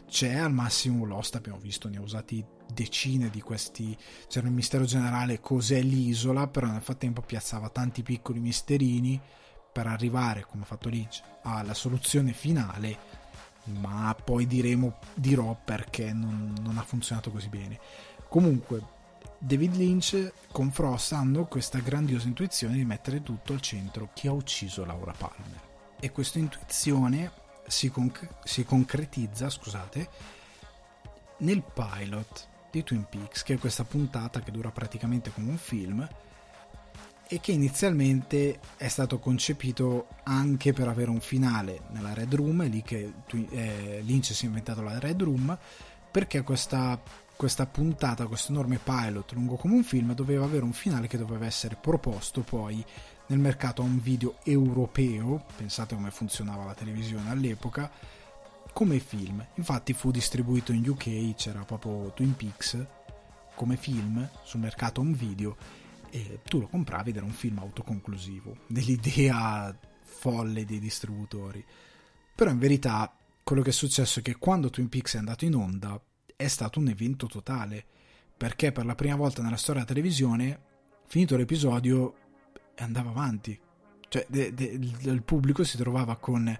C'è al massimo Lost abbiamo visto ne ha usati decine di questi c'era il mistero generale cos'è l'isola però nel frattempo piazzava tanti piccoli misterini per arrivare come ha fatto Lynch alla soluzione finale ma poi diremo dirò perché non, non ha funzionato così bene. Comunque David Lynch con Frost hanno questa grandiosa intuizione di mettere tutto al centro. Chi ha ucciso Laura Palmer? E questa intuizione si, conc- si concretizza scusate, nel pilot di Twin Peaks, che è questa puntata che dura praticamente come un film e che inizialmente è stato concepito anche per avere un finale nella Red Room, è lì che eh, Lynch si è inventato la Red Room, perché questa, questa puntata, questo enorme pilot lungo come un film, doveva avere un finale che doveva essere proposto poi nel mercato a un video europeo, pensate come funzionava la televisione all'epoca, come film. Infatti fu distribuito in UK, c'era proprio Twin Peaks come film sul mercato un video e tu lo compravi ed era un film autoconclusivo, dell'idea folle dei distributori. Però in verità quello che è successo è che quando Twin Peaks è andato in onda è stato un evento totale, perché per la prima volta nella storia della televisione, finito l'episodio, andava avanti. Cioè, de, de, il pubblico si trovava con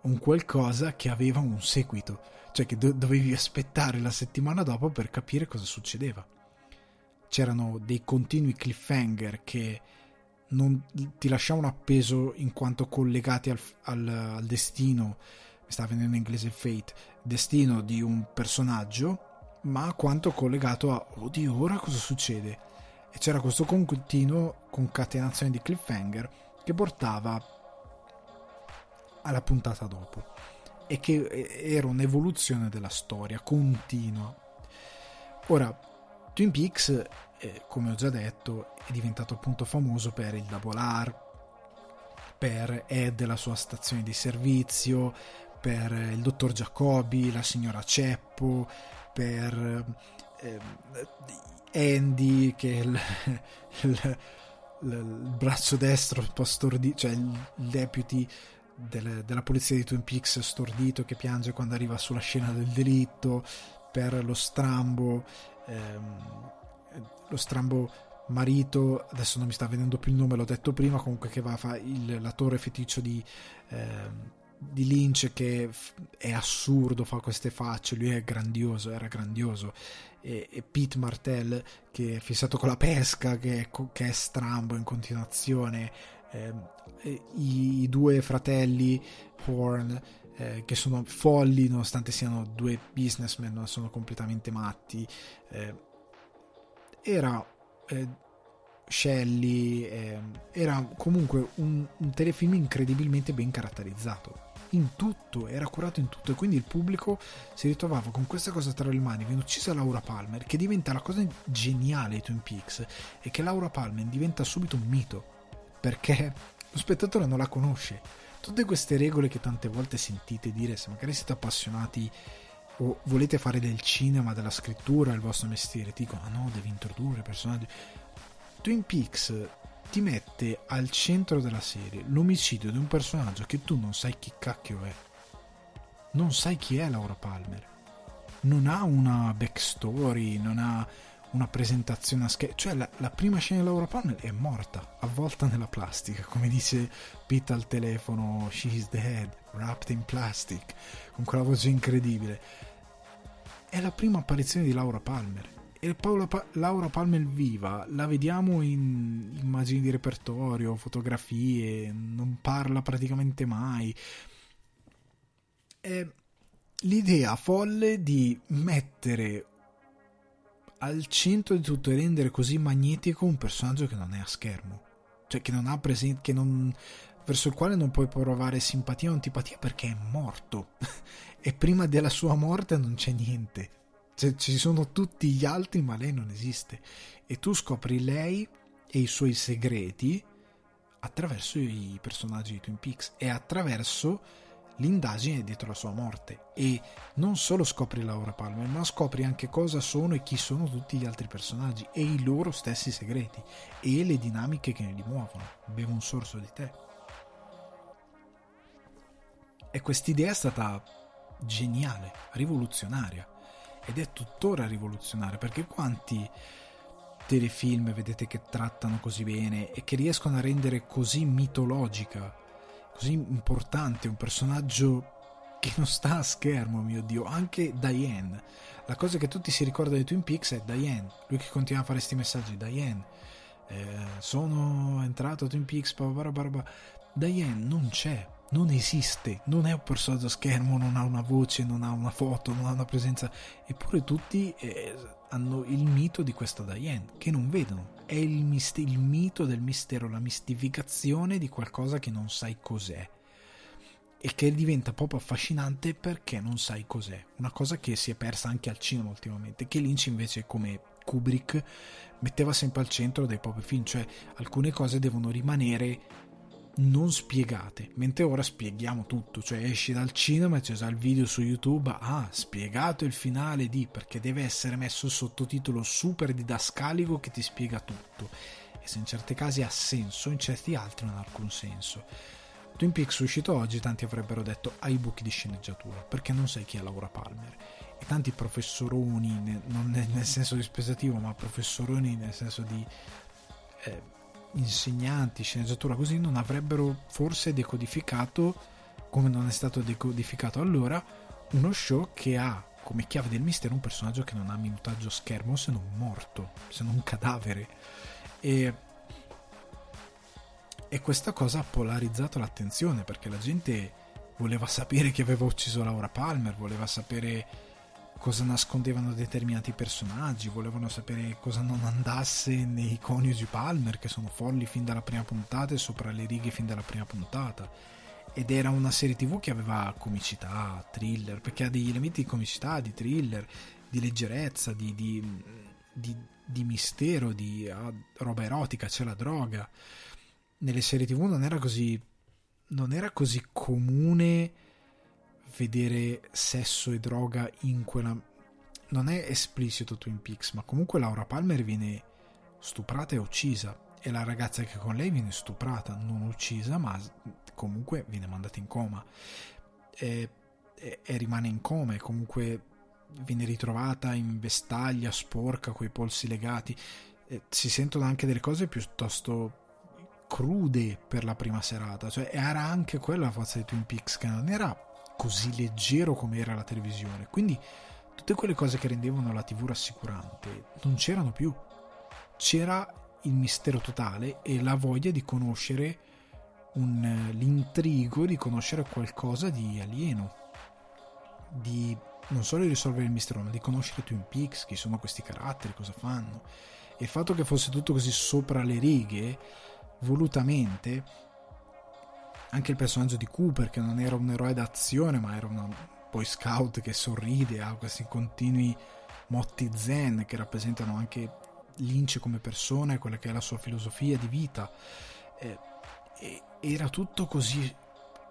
un qualcosa che aveva un seguito, cioè che do, dovevi aspettare la settimana dopo per capire cosa succedeva. C'erano dei continui cliffhanger che non ti lasciavano appeso in quanto collegati al, al, al destino, mi sta venendo in inglese fate, destino di un personaggio, ma quanto collegato a oddio, ora cosa succede? e c'era questo continuo concatenazione di cliffhanger che portava alla puntata dopo e che era un'evoluzione della storia continua. Ora, Twin Peaks, eh, come ho già detto, è diventato appunto famoso per il Double R, per Ed e la sua stazione di servizio, per il dottor Giacobbi, la signora Ceppo, per eh, Andy che è il, il, il, braccio destro un po' cioè il, deputy del, della polizia di Twin Peaks stordito che piange quando arriva sulla scena del delitto, per lo strambo, ehm, lo strambo marito, adesso non mi sta venendo più il nome, l'ho detto prima, comunque che va a fare l'attore feticcio di... Ehm, di Lynch che è assurdo, fa queste facce, lui è grandioso, era grandioso. E, e Pete Martell che è fissato con la pesca, che che è strambo in continuazione, eh, i, i, due fratelli Horn eh, che sono folli nonostante siano due businessmen, non sono completamente matti. Eh, era eh, Shelley, eh, era comunque un, un telefilm incredibilmente ben caratterizzato in tutto, era curato in tutto e quindi il pubblico si ritrovava con questa cosa tra le mani, viene uccisa Laura Palmer, che diventa la cosa geniale di Twin Peaks, e che Laura Palmer diventa subito un mito, perché lo spettatore non la conosce. Tutte queste regole che tante volte sentite dire, se magari siete appassionati o volete fare del cinema, della scrittura il vostro mestiere, ti dicono, ah no, devi introdurre personaggi. Twin Peaks ti mette al centro della serie l'omicidio di un personaggio che tu non sai chi cacchio è. Non sai chi è Laura Palmer. Non ha una backstory, non ha una presentazione a scherzo. Cioè, la, la, prima scena di Laura Palmer è morta, avvolta nella plastica, come dice Pete al telefono: She's dead, wrapped in plastic, con quella voce incredibile. È la prima apparizione di Laura Palmer e pa- Laura Palmer viva la vediamo in immagini di repertorio, fotografie, non parla praticamente mai. È l'idea folle di mettere al centro di tutto e rendere così magnetico un personaggio che non è a schermo, cioè che non ha presente, che non, verso il quale non puoi provare simpatia o antipatia perché è morto. E prima della sua morte non c'è niente. Cioè, ci sono tutti gli altri, ma lei non esiste. E tu scopri lei e i suoi segreti attraverso i personaggi di Twin Peaks. E attraverso l'indagine dietro la sua morte. E non solo scopri Laura Palmer ma scopri anche cosa sono e chi sono tutti gli altri personaggi e i loro stessi segreti e le dinamiche che li muovono bevo un sorso di te e quest'idea è stata geniale rivoluzionaria. Ed è tuttora rivoluzionaria perché quanti telefilm vedete che trattano così bene e che riescono a rendere così mitologica, così importante un personaggio che non sta a schermo, mio Dio, anche Diane. La cosa che tutti si ricordano di Twin Peaks è Diane, lui che continua a fare questi messaggi, Diane, eh, sono entrato a Twin Peaks, barabara. Diane non c'è, non esiste, non è un personaggio a schermo, non ha una voce, non ha una foto, non ha una presenza, eppure tutti eh, hanno il mito di questa Diane che non vedono. È il, mist- il mito del mistero, la mistificazione di qualcosa che non sai cos'è e che diventa proprio affascinante perché non sai cos'è. Una cosa che si è persa anche al cinema ultimamente, che Lynch invece come Kubrick metteva sempre al centro dei propri film, cioè alcune cose devono rimanere non spiegate, mentre ora spieghiamo tutto, cioè esci dal cinema e c'è già il video su YouTube, ah, spiegato il finale di, perché deve essere messo il sottotitolo super didascalico che ti spiega tutto, e se in certi casi ha senso, in certi altri non ha alcun senso. Twin Peaks uscito oggi, tanti avrebbero detto ai buchi di sceneggiatura, perché non sai chi è Laura Palmer. E tanti professoroni, non nel senso dispregiativo, ma professoroni nel senso di... Eh, insegnanti, sceneggiatura così, non avrebbero forse decodificato, come non è stato decodificato allora, uno show che ha come chiave del mistero un personaggio che non ha minutaggio schermo se non morto, se non cadavere. E, e questa cosa ha polarizzato l'attenzione perché la gente voleva sapere chi aveva ucciso Laura Palmer, voleva sapere cosa nascondevano determinati personaggi, volevano sapere cosa non andasse nei coniugi Palmer, che sono folli fin dalla prima puntata e sopra le righe fin dalla prima puntata. Ed era una serie tv che aveva comicità, thriller, perché ha degli elementi di comicità, di thriller, di leggerezza, di, di, di, di mistero, di uh, roba erotica, c'è la droga. Nelle serie tv non era così, non era così comune vedere sesso e droga in quella... Non è esplicito Twin Peaks, ma comunque Laura Palmer viene stuprata e uccisa. E la ragazza che con lei viene stuprata, non uccisa, ma comunque viene mandata in coma. E, e, e rimane in coma e comunque viene ritrovata in vestaglia, sporca, coi polsi legati. E si sentono anche delle cose piuttosto crude per la prima serata. Cioè, era anche quella la forza di Twin Peaks, che non era così leggero come era la televisione. Quindi tutte quelle cose che rendevano la TV rassicurante non c'erano più. C'era il mistero totale e la voglia di conoscere un, l'intrigo di conoscere qualcosa di alieno, di non solo di risolvere il mistero, ma di conoscere Twin Peaks, chi sono questi caratteri, cosa fanno. E il fatto che fosse tutto così sopra le righe, volutamente, anche il personaggio di Cooper che non era un eroe d'azione ma era un boy scout che sorride ha questi continui motti zen che rappresentano anche Lynch come persona e quella che è la sua filosofia di vita. Eh, era tutto così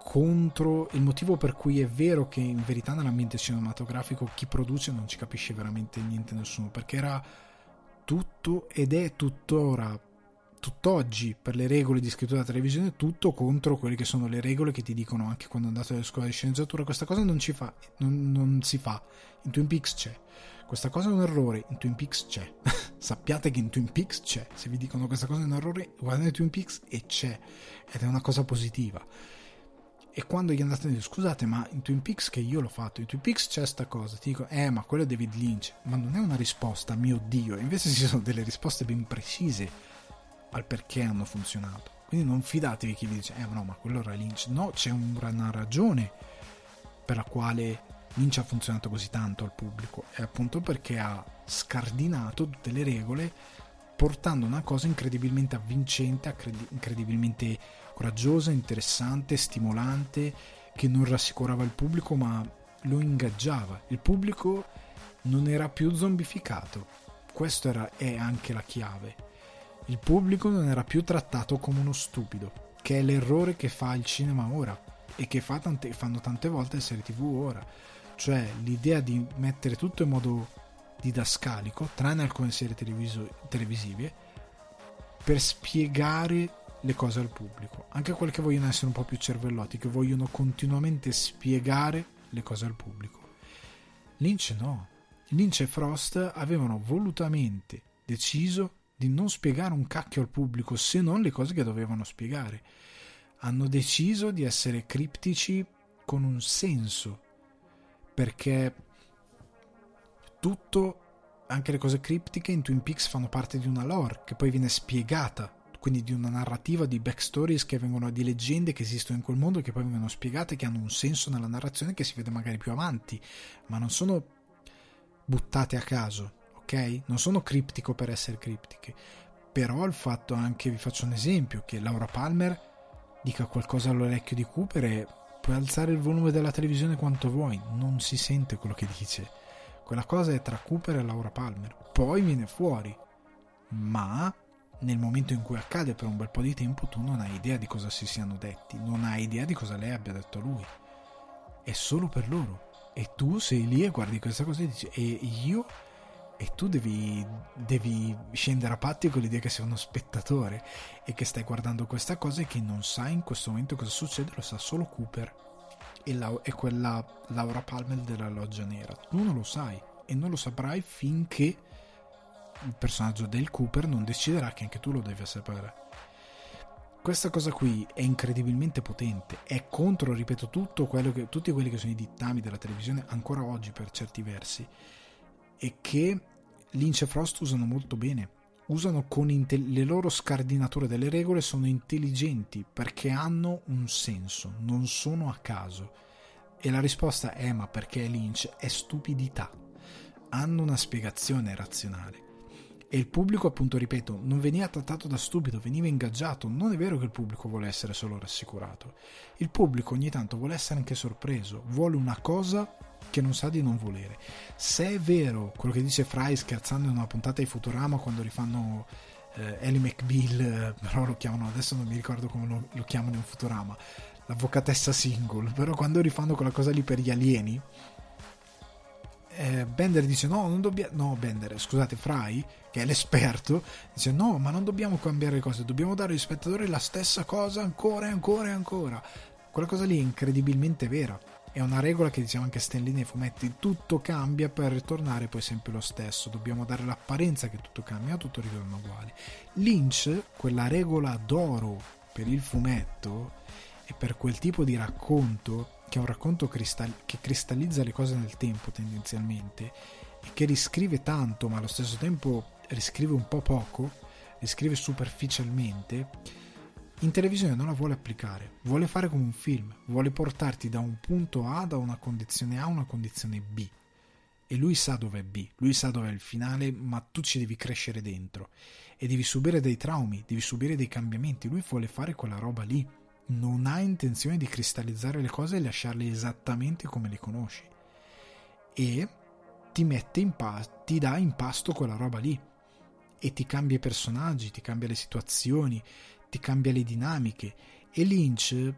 contro il motivo per cui è vero che in verità nell'ambiente cinematografico chi produce non ci capisce veramente niente nessuno perché era tutto ed è tuttora tutt'oggi per le regole di scrittura della televisione tutto contro quelle che sono le regole che ti dicono anche quando andate alle scuole di sceneggiatura. Questa cosa non, fa, non, non si fa. In Twin Peaks c'è. Questa cosa è un errore. In Twin Peaks c'è. Sappiate che in Twin Peaks c'è. Se vi dicono questa cosa è un errore guardate Twin Peaks e c'è. Ed è una cosa positiva. E quando gli andate a dire scusate ma in Twin Peaks che io l'ho fatto? In Twin Peaks c'è sta cosa. Ti dico eh ma quello è David Lynch. Ma non è una risposta mio dio. Invece ci sono delle risposte ben precise al perché hanno funzionato. Quindi non fidatevi chi vi dice, eh no, ma quello era Lynch. No, c'è una ragione per la quale Lynch ha funzionato così tanto al pubblico. È appunto perché ha scardinato tutte le regole portando una cosa incredibilmente avvincente, incredibilmente coraggiosa, interessante, stimolante, che non rassicurava il pubblico ma lo ingaggiava. Il pubblico non era più zombificato. Questa è anche la chiave il pubblico non era più trattato come uno stupido. che è l'errore che fa il cinema ora e che fa tante, fanno tante volte le serie tv ora. Cioè l'idea di mettere tutto in modo didascalico tranne alcune serie televisive per spiegare le cose al pubblico. Anche quelle che vogliono essere un po' più cervellotti che vogliono continuamente spiegare le cose al pubblico. Lynch no. Lynch e Frost avevano volutamente deciso di non spiegare un cacchio al pubblico se non le cose che dovevano spiegare. Hanno deciso di essere criptici con un senso, perché tutto, anche le cose criptiche in Twin Peaks fanno parte di una lore che poi viene spiegata, quindi di una narrativa di backstories che vengono di leggende che esistono in quel mondo che poi vengono spiegate, che hanno un senso nella narrazione che si vede magari più avanti, ma non sono buttate a caso ok? Non sono criptico per essere criptiche, però il fatto anche, vi faccio un esempio, che Laura Palmer dica qualcosa all'orecchio di Cooper e puoi alzare il volume della televisione quanto vuoi, non si sente quello che dice. Quella cosa è tra Cooper e Laura Palmer, poi viene fuori, ma nel momento in cui accade per un bel po' di tempo tu non hai idea di cosa si siano detti, non hai idea di cosa lei abbia detto a lui. È solo per loro. E tu sei lì e guardi questa cosa e dici, e io e tu devi, devi, scendere a patti con l'idea che sei uno spettatore e che stai guardando questa cosa e che non sai in questo momento cosa succede, lo sa solo Cooper e, la, e quella Laura Palmer della Loggia Nera. Tu non lo sai e non lo saprai finché il personaggio del Cooper non deciderà che anche tu lo devi sapere. Questa cosa qui è incredibilmente potente, è contro, ripeto, tutto che, tutti quelli che sono i dittami della televisione ancora oggi per certi versi e che Lynch e Frost usano molto bene. Usano con inte- le loro scardinature delle regole sono intelligenti perché hanno un senso, non sono a caso. E la risposta è ma perché Lynch è stupidità. Hanno una spiegazione razionale. E il pubblico, appunto, ripeto, non veniva trattato da stupido, veniva ingaggiato. Non è vero che il pubblico vuole essere solo rassicurato. Il pubblico ogni tanto vuole essere anche sorpreso, vuole una cosa che non sa di non volere. Se è vero quello che dice Fry scherzando in una puntata di Futurama quando rifanno eh, Ellie McBeal, eh, però lo chiamano, adesso non mi ricordo come lo, lo chiamano in Futurama, l'avvocatessa single, però quando rifanno quella cosa lì per gli alieni, eh, Bender dice no, non dobbiamo, no Bender, scusate, Fry, che è l'esperto, dice no, ma non dobbiamo cambiare le cose, dobbiamo dare agli spettatori la stessa cosa ancora e ancora e ancora. Quella cosa lì è incredibilmente vera è una regola che diciamo anche Stanley nei fumetti, tutto cambia per ritornare poi sempre lo stesso, dobbiamo dare l'apparenza che tutto cambia, tutto ritorna uguale. Lynch, quella regola d'oro per il fumetto e per quel tipo di racconto, che è un racconto cristall- che cristallizza le cose nel tempo tendenzialmente, e che riscrive tanto ma allo stesso tempo riscrive un po' poco, riscrive superficialmente, in televisione non la vuole applicare, vuole fare come un film, vuole portarti da un punto A, da una condizione A a una condizione B. E lui sa dov'è B, lui sa dov'è il finale, ma tu ci devi crescere dentro. E devi subire dei traumi, devi subire dei cambiamenti. Lui vuole fare quella roba lì. Non ha intenzione di cristallizzare le cose e lasciarle esattamente come le conosci. E ti mette in pa- ti dà in pasto quella roba lì. E ti cambia i personaggi, ti cambia le situazioni, ti cambia le dinamiche e Lynch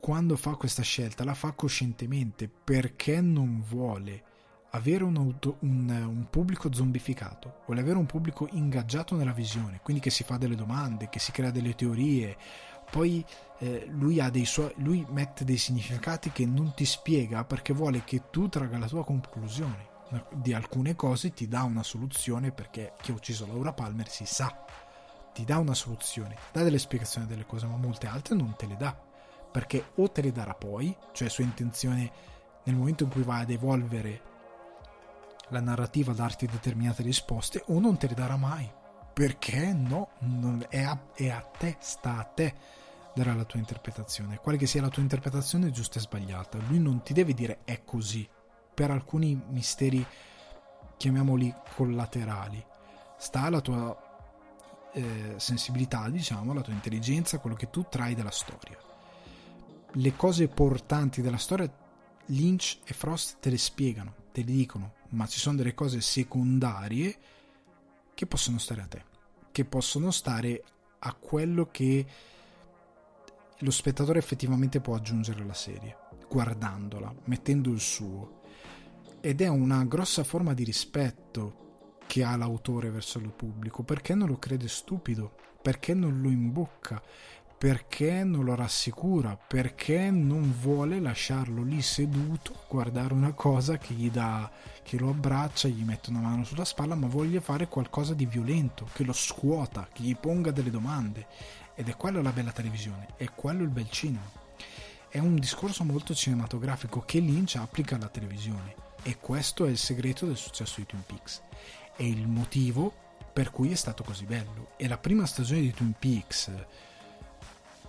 quando fa questa scelta la fa coscientemente perché non vuole avere un, auto, un, un, pubblico zombificato, vuole avere un pubblico ingaggiato nella visione, quindi che si fa delle domande, che si crea delle teorie. Poi eh, lui, suoi, lui mette dei significati che non ti spiega perché vuole che tu traga la tua conclusione di alcune cose, ti dà una soluzione perché chi ha ucciso Laura Palmer si sa ti dà una soluzione, dà delle spiegazioni delle cose, ma molte altre non te le dà, perché o te le darà poi, cioè sua intenzione nel momento in cui va ad evolvere la narrativa, darti determinate risposte, o non te le darà mai, perché no, è, a, è a te, sta a te dare la tua interpretazione, quale che sia la tua interpretazione giusta e sbagliata, lui non ti deve dire è così, per alcuni misteri chiamiamoli collaterali, sta alla tua eh, sensibilità, diciamo, la tua intelligenza, quello che tu trai dalla storia. Le cose portanti della storia Lynch e Frost te le spiegano, te le dicono, ma ci sono delle cose secondarie che possono stare a te, che possono stare a quello che lo spettatore effettivamente può aggiungere la serie, guardandola, mettendo il suo. Ed è una grossa forma di rispetto che ha l'autore verso il pubblico, perché non lo crede stupido, perché non lo imbocca, perché non lo rassicura, perché non vuole lasciarlo lì seduto a guardare una cosa che gli dà, che lo abbraccia, gli mette una mano sulla spalla, ma voglia fare qualcosa di violento, che lo scuota, che gli ponga delle domande. Ed è quello la bella televisione, è quello il bel cinema. È un discorso molto cinematografico che Lynch applica alla televisione e questo è il segreto del successo di Twin Peaks. È il motivo per cui è stato così bello. E la prima stagione di Twin Peaks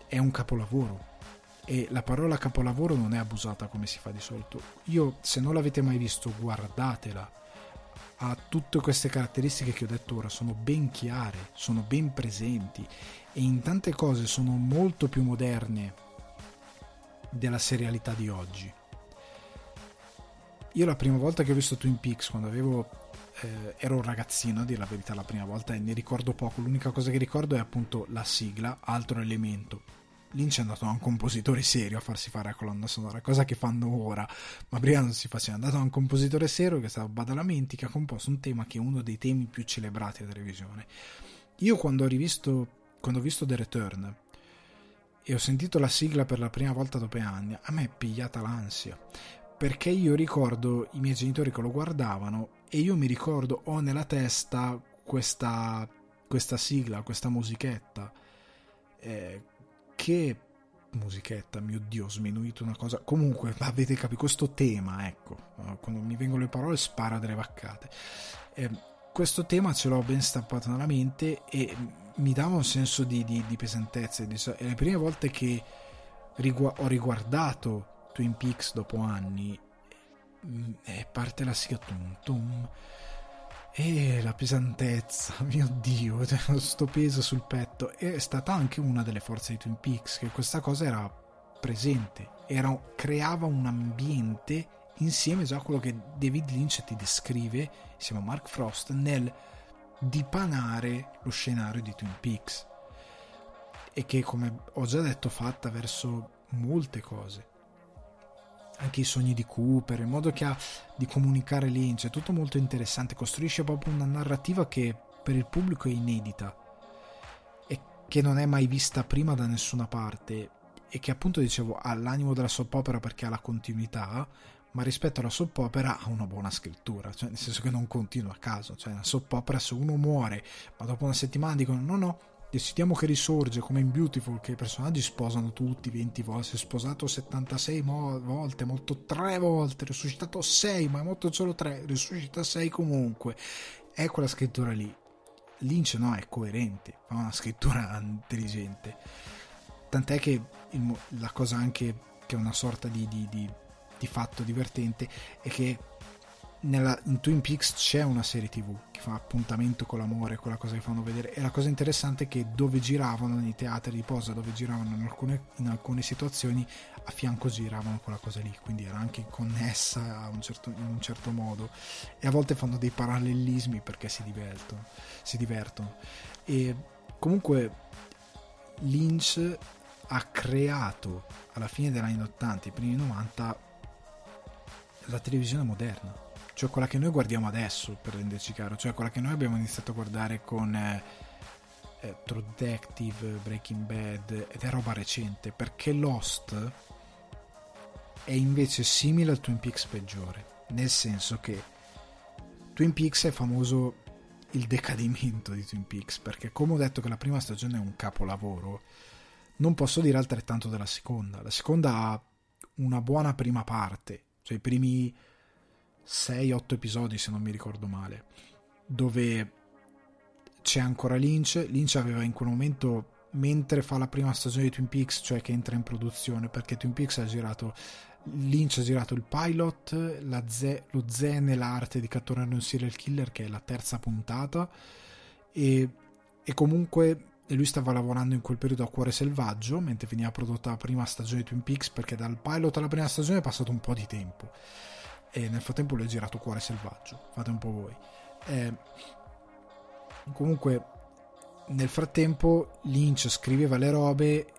è un capolavoro e la parola capolavoro non è abusata come si fa di solito. Io, se non l'avete mai visto, guardatela. Ha tutte queste caratteristiche che ho detto ora, sono ben chiare, sono ben presenti e in tante cose sono molto più moderne della serialità di oggi. Io la prima volta che ho visto Twin Peaks, quando avevo, eh, ero un ragazzino, a dire la verità, la prima volta, e ne ricordo poco, l'unica cosa che ricordo è appunto la sigla, altro elemento Lynch è andato a un compositore serio a farsi fare la colonna sonora, cosa che fanno ora, ma prima non si faceva. È andato a un compositore serio che è stato Badalamenti, che ha composto un tema che è uno dei temi più celebrati della televisione. Io quando ho rivisto, quando ho visto The Return e ho sentito la sigla per la prima volta dopo anni, a me è pigliata l'ansia. Perché io ricordo i miei genitori che lo guardavano e io mi ricordo, ho nella testa questa, questa sigla, questa musichetta. Eh, che musichetta, mio dio, ho sminuito una cosa. Comunque, avete capito questo tema, ecco, quando mi vengono le parole spara delle vaccate. Eh, questo tema ce l'ho ben stampato nella mente e mi dava un senso di, di, di pesantezza. Di, è le prime volte che rigu- ho riguardato Twin Peaks dopo anni mm, e parte la sigla tum tum e la pesantezza, mio dio, sto peso sul petto. È stata anche una delle forze di Twin Peaks, che questa cosa era presente, era, creava un ambiente insieme già a quello che David Lynch ti descrive, insieme a Mark Frost, nel dipanare lo scenario di Twin Peaks. E che, come ho già detto, fatta verso molte cose anche i sogni di Cooper, il modo che ha di comunicare Lynch, è tutto molto interessante, costruisce proprio una narrativa che per il pubblico è inedita e che non è mai vista prima da nessuna parte e che appunto dicevo ha l'animo della soap opera perché ha la continuità, ma rispetto alla soap opera ha una buona scrittura, cioè nel senso che non continua a caso, cioè la soap opera se uno muore, ma dopo una settimana dicono no no, Decidiamo che risorge come in Beautiful, che i personaggi sposano tutti 20 volte. Si è sposato 76 mo- volte, molto 3 volte, risuscitato 6, ma è molto solo 3, risuscita 6 comunque. È quella scrittura lì. Lynch no, è coerente, fa una scrittura intelligente. Tant'è che il, la cosa anche che è una sorta di, di, di, di fatto divertente è che nella, in Twin Peaks c'è una serie tv che fa appuntamento con l'amore, quella cosa che fanno vedere. E la cosa interessante è che dove giravano nei teatri di posa, dove giravano in alcune, in alcune situazioni, a fianco giravano quella cosa lì, quindi era anche connessa un certo, in un certo modo. E a volte fanno dei parallelismi perché si divertono. Si divertono. E comunque Lynch ha creato alla fine degli anni 80, i primi 90, la televisione moderna cioè quella che noi guardiamo adesso, per renderci chiaro, cioè quella che noi abbiamo iniziato a guardare con eh, eh, True Detective, Breaking Bad, ed è roba recente, perché Lost è invece simile al Twin Peaks peggiore, nel senso che Twin Peaks è famoso il decadimento di Twin Peaks, perché come ho detto che la prima stagione è un capolavoro, non posso dire altrettanto della seconda. La seconda ha una buona prima parte, cioè i primi 6-8 episodi se non mi ricordo male, dove c'è ancora Lynch. Lynch aveva in quel momento, mentre fa la prima stagione di Twin Peaks, cioè che entra in produzione, perché Twin Peaks ha girato, Lynch ha girato il pilot, ze, lo zen e l'arte di catturare un serial killer, che è la terza puntata, e, e comunque lui stava lavorando in quel periodo a Cuore Selvaggio, mentre veniva prodotta la prima stagione di Twin Peaks, perché dal pilot alla prima stagione è passato un po' di tempo e nel frattempo lui ha girato Cuore Selvaggio, fate un po' voi. Eh, comunque, nel frattempo Lynch scriveva le robe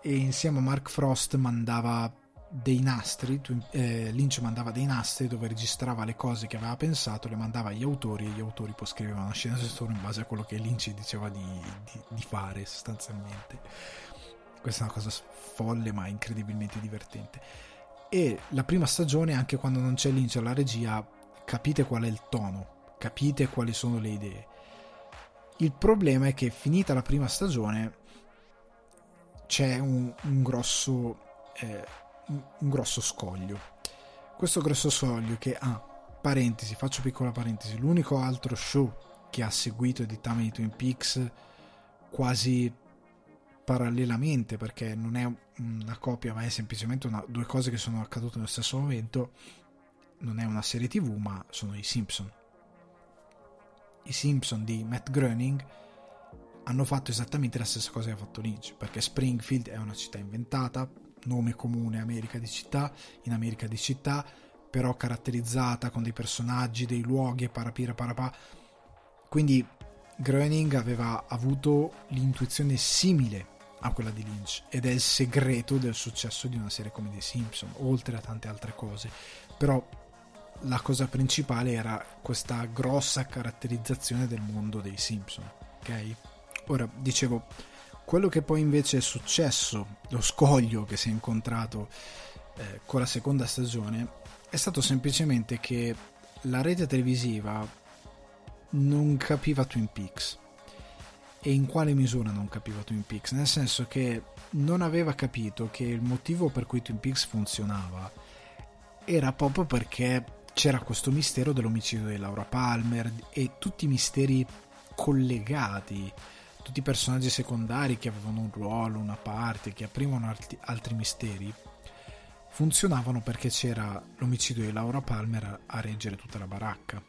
e insieme a Mark Frost mandava dei nastri, eh, Lynch mandava dei nastri dove registrava le cose che aveva pensato, le mandava agli autori e gli autori poi scrivevano una sceneggiatura in base a quello che Lynch diceva di, di, di fare sostanzialmente. Questa è una cosa folle ma incredibilmente divertente. E la prima stagione, anche quando non c'è Lynch alla regia, capite qual è il tono, capite quali sono le idee. Il problema è che finita la prima stagione c'è un, un grosso... Eh, un grosso scoglio. Questo grosso scoglio che ha, ah, parentesi, faccio piccola parentesi, l'unico altro show che ha seguito i dittami di Twin Peaks quasi parallelamente perché non è una copia ma è semplicemente una, due cose che sono accadute nello stesso momento non è una serie tv ma sono i Simpson i Simpson di Matt Groening hanno fatto esattamente la stessa cosa che ha fatto Lynch perché Springfield è una città inventata nome comune America di città, in America di città, però caratterizzata con dei personaggi, dei luoghi, parapira parapà. Quindi Groening aveva avuto l'intuizione simile a quella di Lynch ed è il segreto del successo di una serie come The Simpson, oltre a tante altre cose. Però la cosa principale era questa grossa caratterizzazione del mondo dei Simpson, ok? Ora, dicevo, quello che poi invece è successo, lo scoglio che si è incontrato eh, con la seconda stagione, è stato semplicemente che la rete televisiva non capiva Twin Peaks. E in quale misura non capiva Twin Peaks? Nel senso che non aveva capito che il motivo per cui Twin Peaks funzionava era proprio perché c'era questo mistero dell'omicidio di Laura Palmer e tutti i misteri collegati tutti i personaggi secondari che avevano un ruolo, una parte, che aprivano altri, altri misteri, funzionavano perché c'era l'omicidio di Laura Palmer a, a reggere tutta la baracca.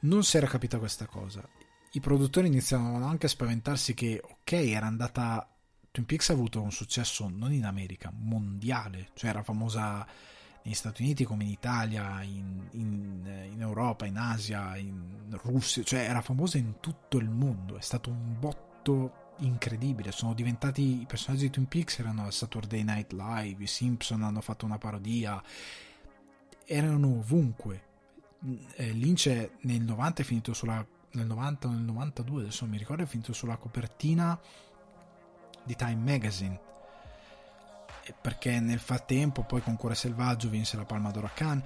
Non si era capita questa cosa. I produttori iniziavano anche a spaventarsi che, ok, era andata. Twin Peaks ha avuto un successo non in America, mondiale, cioè era famosa negli Stati Uniti come in Italia, in, in, in, Europa, in Asia, in Russia, cioè era famosa in tutto il mondo, è stato un botto incredibile, sono diventati i personaggi di Twin Peaks erano al Saturday Night Live, i Simpson hanno fatto una parodia, erano ovunque. Eh, Lynch nel 90 è finito sulla nel 90 o nel 92, adesso mi ricordo, è finito sulla copertina di Time Magazine perché nel frattempo poi con Cuore Selvaggio vinse la Palma d'Oro a Cannes,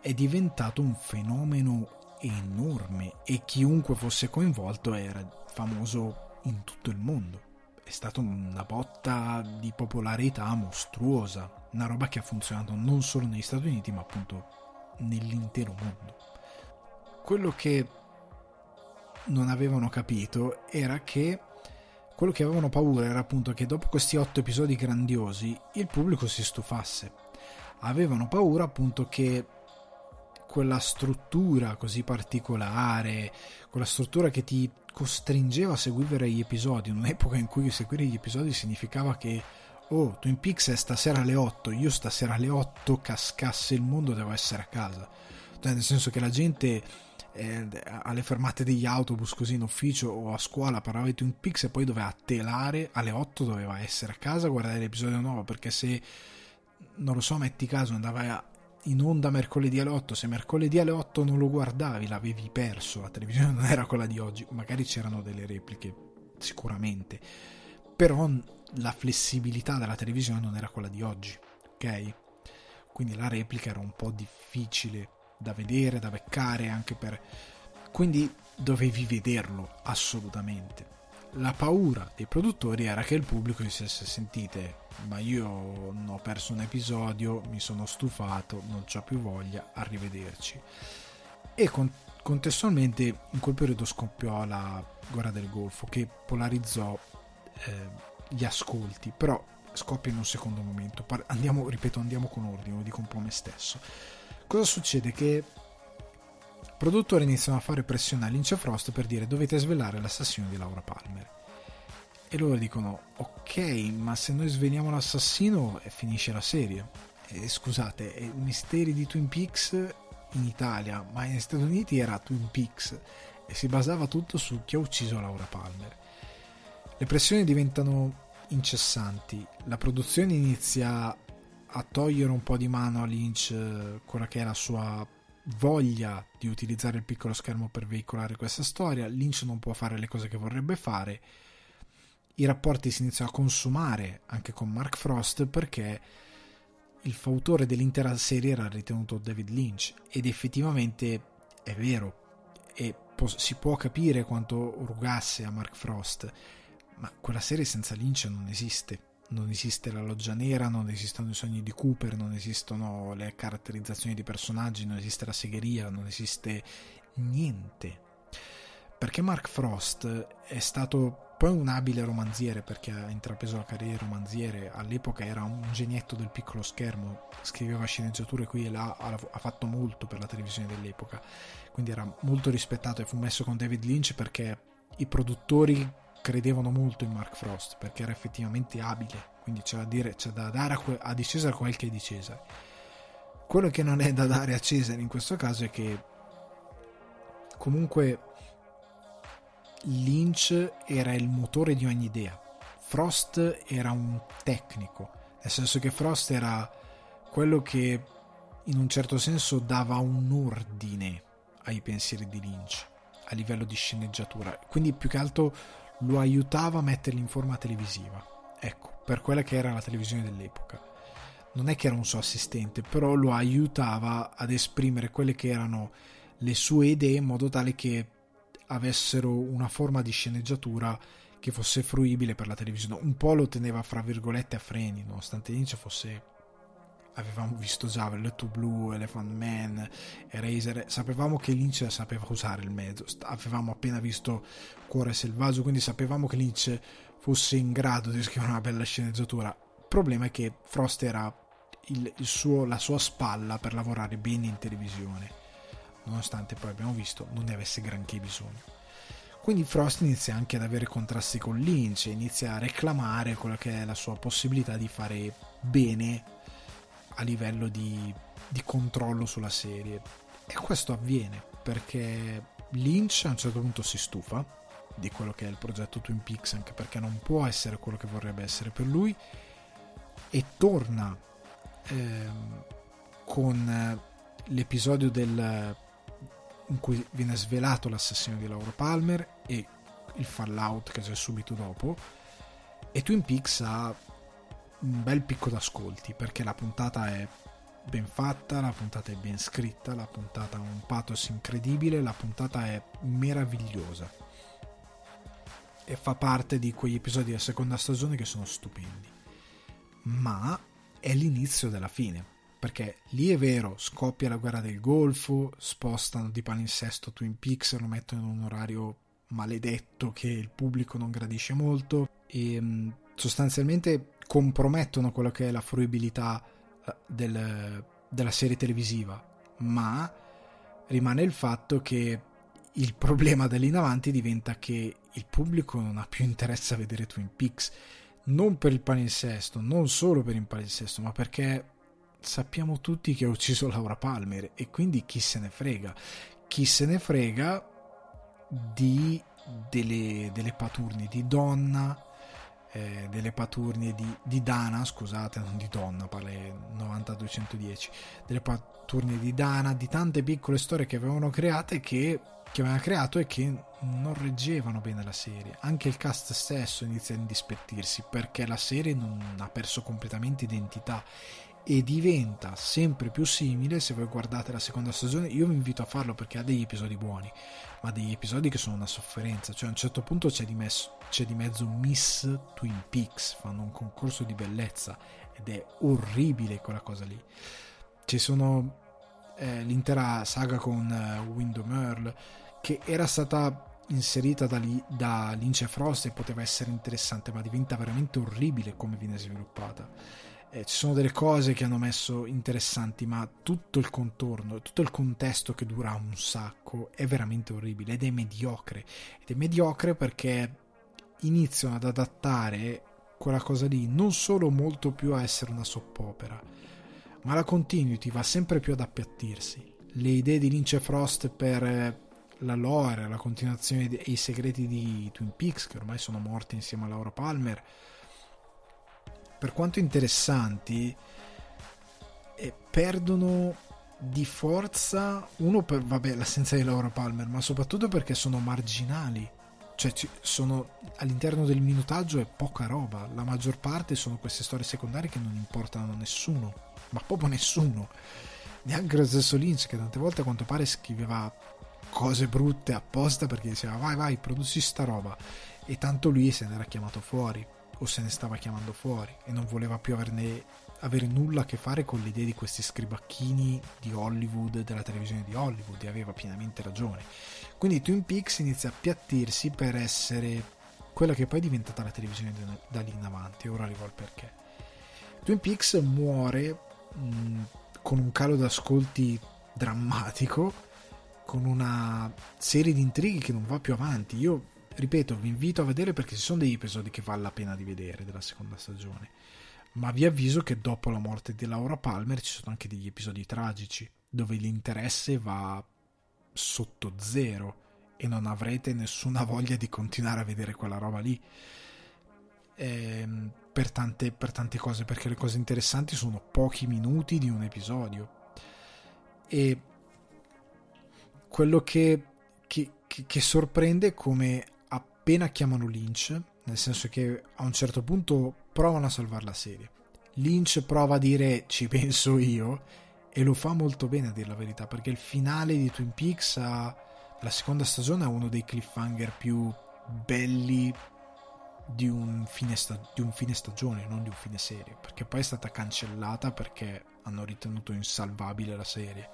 è diventato un fenomeno enorme e chiunque fosse coinvolto era famoso in tutto il mondo. È stata una botta di popolarità mostruosa, una roba che ha funzionato non solo negli Stati Uniti ma appunto nell'intero mondo. Quello che non avevano capito era che quello che avevano paura era appunto che dopo questi otto episodi grandiosi il pubblico si stufasse. Avevano paura appunto che quella struttura così particolare, quella struttura che ti costringeva a seguire gli episodi, in un'epoca in cui seguire gli episodi significava che oh, Twin Peaks è stasera alle 8, io stasera alle 8 cascasse il mondo, devo essere a casa. Cioè, nel senso che la gente eh, alle fermate degli autobus così in ufficio o a scuola parlava di Twin Peaks e poi doveva telare alle 8 doveva essere a casa a guardare l'episodio nuovo perché se non lo so metti caso andava in onda mercoledì alle 8 se mercoledì alle 8 non lo guardavi l'avevi perso la televisione non era quella di oggi magari c'erano delle repliche sicuramente però la flessibilità della televisione non era quella di oggi ok? Quindi la replica era un po' difficile da vedere, da beccare, anche per... Quindi dovevi vederlo assolutamente. La paura dei produttori era che il pubblico dicesse sentite, ma io ho perso un episodio, mi sono stufato, non ho più voglia, arrivederci. E con, contestualmente in quel periodo scoppiò la guerra del Golfo che polarizzò eh, gli ascolti, però scoppia in un secondo momento. Andiamo, ripeto, andiamo con ordine, lo dico un po' a me stesso Cosa succede? Che i produttori iniziano a fare pressione a Lynch e Frost per dire dovete svelare l'assassino di Laura Palmer. E loro dicono ok, ma se noi sveliamo l'assassino eh, finisce la serie. E, scusate, i misteri di Twin Peaks in Italia, ma negli Stati Uniti era Twin Peaks e si basava tutto su chi ha ucciso Laura Palmer. Le pressioni diventano incessanti. La produzione inizia a togliere un po' di mano a Lynch eh, quella che è la sua voglia di utilizzare il piccolo schermo per veicolare questa storia. Lynch non può fare le cose che vorrebbe fare. I rapporti si iniziano a consumare anche con Mark Frost perché il fautore dell'intera serie era ritenuto David Lynch ed effettivamente è vero e po- si può capire quanto rugasse a Mark Frost ma quella serie senza Lynch non esiste non esiste la loggia nera, non esistono i sogni di Cooper, non esistono le caratterizzazioni di personaggi, non esiste la segheria, non esiste niente. Perché Mark Frost è stato poi un abile romanziere perché ha intrapreso la carriera di romanziere, all'epoca era un genietto del piccolo schermo, scriveva sceneggiature qui e là, ha fatto molto per la televisione dell'epoca, quindi era molto rispettato e fu messo con David Lynch perché i produttori credevano molto in Mark Frost perché era effettivamente abile, quindi c'è da, dire, c'è da dare a, que- a di Cesare quel che è di Cesare. Quello che non è da dare a Cesare in questo caso è che comunque Lynch era il motore di ogni idea. Frost era un tecnico, nel senso che Frost era quello che in un certo senso dava un ordine ai pensieri di Lynch a livello di sceneggiatura. Quindi più che altro lo aiutava a metterli in forma televisiva. Ecco, per quella che era la televisione dell'epoca. Non è che era un suo assistente, però lo aiutava ad esprimere quelle che erano le sue idee in modo tale che avessero una forma di sceneggiatura che fosse fruibile per la televisione. Un po' lo teneva fra virgolette a freni, nonostante Lynch fosse avevamo visto già Velletto Blu, Elephant Man, Eraser, sapevamo che Lynch sapeva usare il mezzo, avevamo appena visto Cuore Selvaggio, quindi sapevamo che Lynch fosse in grado di scrivere una bella sceneggiatura. Il problema è che Frost era il, il suo, la sua spalla per lavorare bene in televisione, nonostante poi abbiamo visto non ne avesse granché bisogno. Quindi Frost inizia anche ad avere contrasti con Lynch, inizia a reclamare quella che è la sua possibilità di fare bene a livello di, di controllo sulla serie. E questo avviene perché Lynch a un certo punto si stufa di quello che è il progetto Twin Peaks, anche perché non può essere quello che vorrebbe essere per lui, e torna ehm, con l'episodio del, in cui viene svelato l'assassino di Laura Palmer e il fallout che c'è subito dopo. E Twin Peaks ha un bel picco d'ascolti perché la puntata è ben fatta, la puntata è ben scritta, la puntata ha un pathos incredibile, la puntata è meravigliosa e fa parte di quegli episodi della seconda stagione che sono stupendi. Ma è l'inizio della fine, perché lì è vero, scoppia la guerra del Golfo, spostano di palinsesto Twin Peaks, lo mettono in un orario maledetto che il pubblico non gradisce molto e sostanzialmente compromettono quello che è la fruibilità eh, del, della serie televisiva, ma rimane il fatto che il problema da lì in avanti diventa che il pubblico non ha più interesse a vedere Twin Peaks, non per il palinsesto, non solo per il palinsesto, ma perché sappiamo tutti che ha ucciso Laura Palmer e quindi chi se ne frega? Chi se ne frega di delle, delle paturni di donna, eh, delle paturnie di, di, Dana, scusate, non di donna, pare 9210, delle paturnie di Dana, di tante piccole storie che avevano create che, che aveva creato e che non reggevano bene la serie. Anche il cast stesso inizia a indispettirsi perché la serie non ha perso completamente identità e diventa sempre più simile se voi guardate la seconda stagione io vi invito a farlo perché ha degli episodi buoni ma degli episodi che sono una sofferenza. Cioè a un certo punto c'è di, mezzo, c'è di mezzo Miss Twin Peaks fanno un concorso di bellezza ed è orribile quella cosa lì. Ci sono eh, l'intera saga con eh, Windom Earl che era stata inserita da, lì, da Lynch e Frost e poteva essere interessante ma diventa veramente orribile come viene sviluppata eh, ci sono delle cose che hanno messo interessanti, ma tutto il contorno, tutto il contesto che dura un sacco è veramente orribile ed è mediocre. Ed è mediocre perché iniziano ad adattare quella cosa lì non solo molto più a essere una soppopera, ma la continuity va sempre più ad appiattirsi. Le idee di Lynch e Frost per la lore, la continuazione e i segreti di Twin Peaks, che ormai sono morti insieme a Laura Palmer, per quanto interessanti, eh, perdono di forza, uno per vabbè, l'assenza di Laura Palmer, ma soprattutto perché sono marginali. Cioè, sono all'interno del minutaggio è poca roba. La maggior parte sono queste storie secondarie che non importano a nessuno, ma proprio nessuno. Neanche lo stesso Lynch, che tante volte a quanto pare scriveva cose brutte apposta perché diceva vai, vai, produci sta roba. E tanto lui se n'era chiamato fuori, o se ne stava chiamando fuori, e non voleva più averne avere nulla a che fare con le idee di questi scribacchini di Hollywood, della televisione di Hollywood, e aveva pienamente ragione. Quindi Twin Peaks inizia a appiattirsi per essere quella che poi è diventata la televisione da lì in avanti, ora arrivo al perché. Twin Peaks muore mh, con un calo d'ascolti drammatico, con una serie di intrighi che non va più avanti. Io, ripeto, vi invito a vedere perché ci sono degli episodi che vale la pena di vedere della seconda stagione. Ma vi avviso che dopo la morte di Laura Palmer ci sono anche degli episodi tragici dove l'interesse va sotto zero e non avrete nessuna voglia di continuare a vedere quella roba lì. Ehm, per, tante, per tante cose perché le cose interessanti sono pochi minuti di un episodio. E quello che, che, che, che sorprende come appena chiamano Lynch nel senso che a un certo punto provano a salvare la serie. Lynch prova a dire ci penso io e lo fa molto bene a dire la verità perché il finale di Twin Peaks ha, la seconda stagione è uno dei cliffhanger più belli di un, sta- di un, fine stagione, non di un fine serie, perché poi è stata cancellata perché hanno ritenuto insalvabile la serie.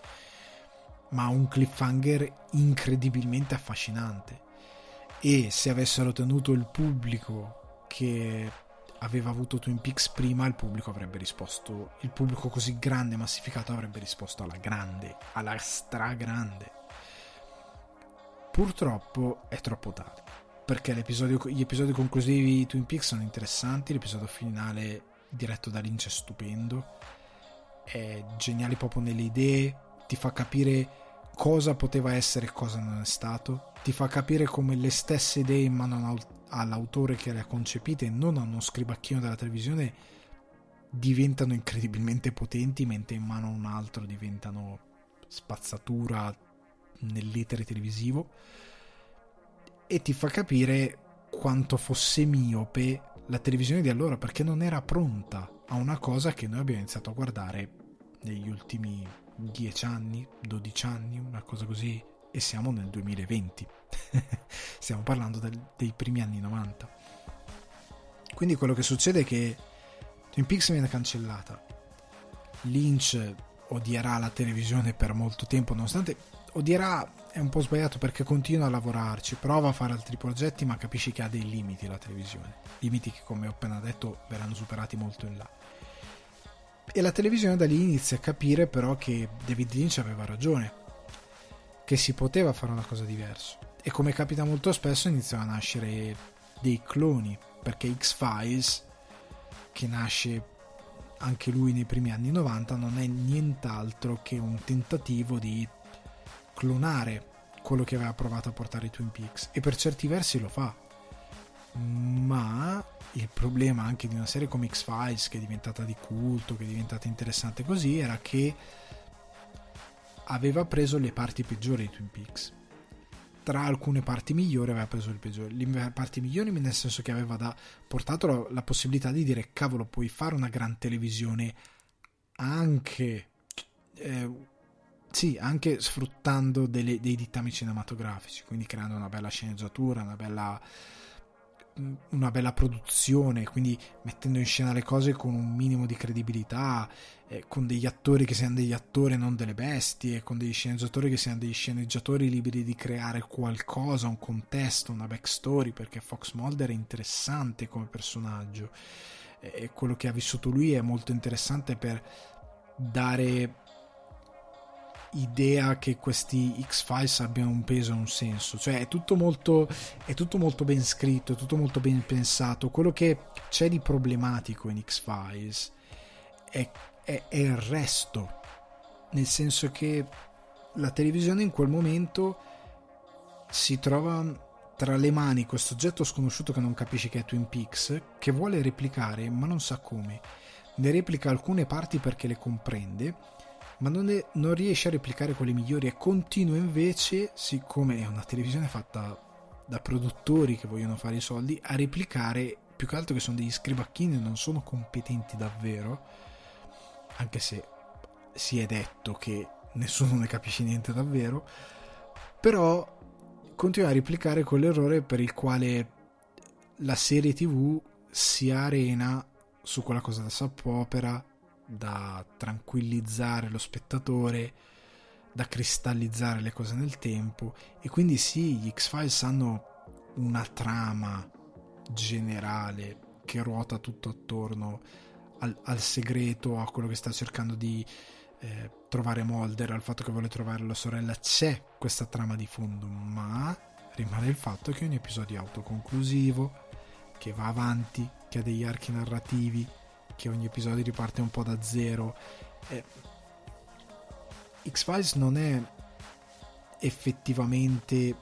Ma un cliffhanger incredibilmente affascinante e se avessero tenuto il pubblico che aveva avuto Twin Peaks prima il pubblico avrebbe risposto il pubblico così grande massificato avrebbe risposto alla grande alla stragrande. Purtroppo è troppo tardi perché gli episodi conclusivi di Twin Peaks sono interessanti l'episodio finale diretto da Lynch è stupendo. È geniale proprio nelle idee ti fa capire cosa poteva essere e cosa non è stato ti fa capire come le stesse idee in mano all'autore che le ha concepite e non a uno scribacchino della televisione diventano incredibilmente potenti mentre in mano a un altro diventano spazzatura nell'etere televisivo. E ti fa capire quanto fosse miope la televisione di allora perché non era pronta a una cosa che noi abbiamo iniziato a guardare negli ultimi 10 anni, 12 anni, una cosa così e siamo nel 2020. Stiamo parlando del, dei primi anni 90. Quindi quello che succede è che Twin Peaks viene cancellata. Lynch odierà la televisione per molto tempo, nonostante odierà è un po' sbagliato perché continua a lavorarci, prova a fare altri progetti, ma capisci che ha dei limiti la televisione. Limiti che, come ho appena detto, verranno superati molto in là. E la televisione da lì inizia a capire però che David Lynch aveva ragione che si poteva fare una cosa diversa. E come capita molto spesso iniziano a nascere dei cloni, perché X-Files, che nasce anche lui nei primi anni 90, non è nient'altro che un tentativo di clonare quello che aveva provato a portare Twin Peaks. E per certi versi lo fa. Ma il problema anche di una serie come X-Files, che è diventata di culto, che è diventata interessante così, era che aveva preso le parti peggiori di Twin Peaks. Tra alcune parti migliori aveva preso le peggiori. Le parti migliori nel senso che aveva da, portato la, la possibilità di dire cavolo puoi fare una gran televisione anche eh, sì, anche sfruttando delle, dei dittami cinematografici, quindi creando una bella sceneggiatura, una bella una bella produzione, quindi mettendo in scena le cose con un minimo di credibilità, eh, con degli attori che siano degli attori e non delle bestie, con degli sceneggiatori che siano degli sceneggiatori liberi di creare qualcosa, un contesto, una backstory, perché Fox Mulder è interessante come personaggio. E quello che ha vissuto lui è molto interessante per dare idea che questi X-Files abbiano un peso e un senso. Cioè è tutto molto, è tutto molto ben scritto, è tutto molto ben pensato. Quello che c'è di problematico in X-Files è, è, è il resto. Nel senso che la televisione in quel momento si trova tra le mani questo oggetto sconosciuto che non capisci che è Twin Peaks, che vuole replicare ma non sa come. Ne replica alcune parti perché le comprende, ma non, è, non riesce a replicare quelle migliori e continua invece, siccome è una televisione fatta da produttori che vogliono fare i soldi, a replicare più che altro che sono degli scribacchini e non sono competenti davvero, anche se si è detto che nessuno ne capisce niente davvero, però continua a replicare quell'errore per il quale la serie tv si arena su quella cosa da soap opera da tranquillizzare lo spettatore da cristallizzare le cose nel tempo. E quindi sì gli X-Files hanno una trama generale che ruota tutto attorno al, al segreto a quello che sta cercando di eh, trovare Mulder, al fatto che vuole trovare la sorella, c'è questa trama di fondo, ma rimane il fatto che ogni episodio è autoconclusivo, che va avanti, che ha degli archi narrativi, che ogni episodio riparte un po' da zero. Eh, X-Files non è effettivamente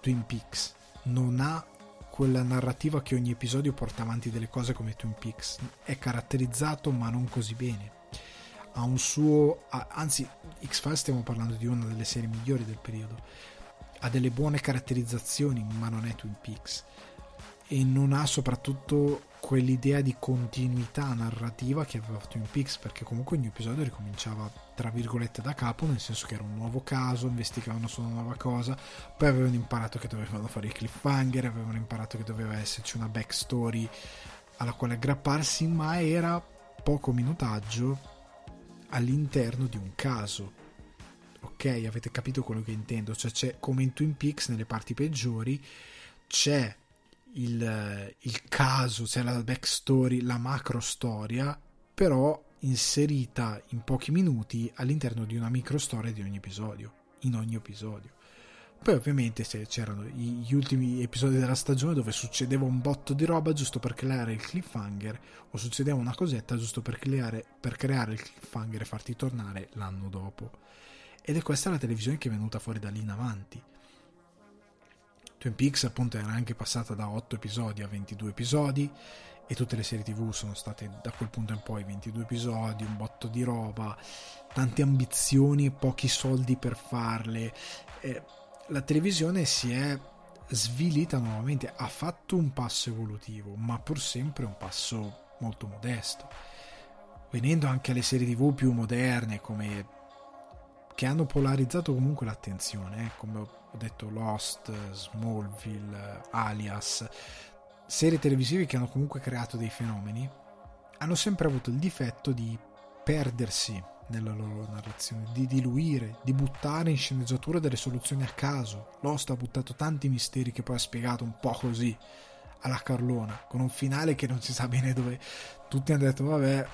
Twin Peaks, non ha quella narrativa che ogni episodio porta avanti delle cose come Twin Peaks, è caratterizzato ma non così bene. Ha un suo anzi X-Files stiamo parlando di una delle serie migliori del periodo. Ha delle buone caratterizzazioni ma non è Twin Peaks e non ha soprattutto quell'idea di continuità narrativa che aveva Twin Peaks perché comunque ogni episodio ricominciava tra virgolette da capo nel senso che era un nuovo caso investigavano su una nuova cosa poi avevano imparato che dovevano fare il cliffhanger avevano imparato che doveva esserci una backstory alla quale aggrapparsi ma era poco minutaggio all'interno di un caso. Ok, avete capito quello che intendo? Cioè c'è come in Twin Peaks nelle parti peggiori c'è il, il caso, c'è la backstory, la macro storia, però inserita in pochi minuti all'interno di una micro storia di ogni episodio, in ogni episodio. Poi ovviamente c'erano gli ultimi episodi della stagione dove succedeva un botto di roba giusto per creare il cliffhanger o succedeva una cosetta giusto per creare, per creare il cliffhanger e farti tornare l'anno dopo. Ed è questa la televisione che è venuta fuori da lì in avanti. Twin Peaks appunto era anche passata da 8 episodi a 22 episodi e tutte le serie tv sono state da quel punto in poi 22 episodi, un botto di roba, tante ambizioni e pochi soldi per farle. Eh, la televisione si è svilita nuovamente, ha fatto un passo evolutivo, ma pur sempre un passo molto modesto. Venendo anche alle serie TV più moderne, come che hanno polarizzato comunque l'attenzione, eh? come ho detto Lost, Smallville, Alias, serie televisive che hanno comunque creato dei fenomeni, hanno sempre avuto il difetto di perdersi nella loro narrazione, di diluire, di buttare in sceneggiatura delle soluzioni a caso. Lost ha buttato tanti misteri che poi ha spiegato un po' così alla Carlona, con un finale che non si sa bene dove tutti hanno detto vabbè,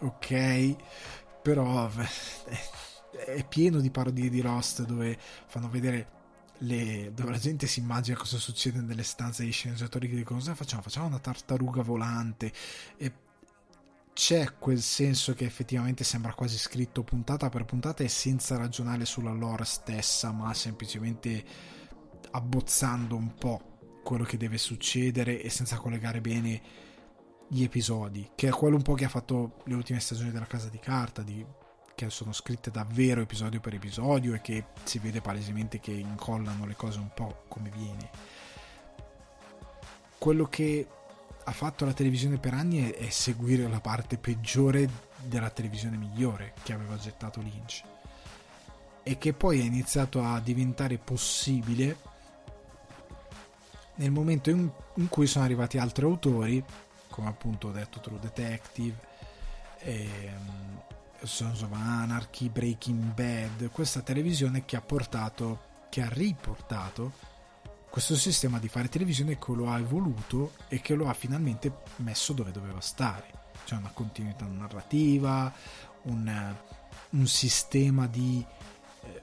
ok, però è pieno di parodie di Lost dove fanno vedere le, dove la gente si immagina cosa succede nelle stanze degli sceneggiatori che dicono cosa facciamo? Facciamo una tartaruga volante e c'è quel senso che effettivamente sembra quasi scritto puntata per puntata e senza ragionare sulla lore stessa, ma semplicemente abbozzando un po' quello che deve succedere e senza collegare bene gli episodi, che è quello un po' che ha fatto le ultime stagioni della Casa di Carta, di, che sono scritte davvero episodio per episodio e che si vede palesemente che incollano le cose un po' come viene. Quello che ha fatto la televisione per anni è, è seguire la parte peggiore della televisione migliore che aveva gettato Lynch e che poi è iniziato a diventare possibile nel momento in, in cui sono arrivati altri autori come appunto ho detto True Detective ehm, Sons of Anarchy Breaking Bad questa televisione che ha portato che ha riportato questo sistema di fare televisione che lo ha evoluto e che lo ha finalmente messo dove doveva stare. C'è una continuità narrativa, un, un sistema di, eh,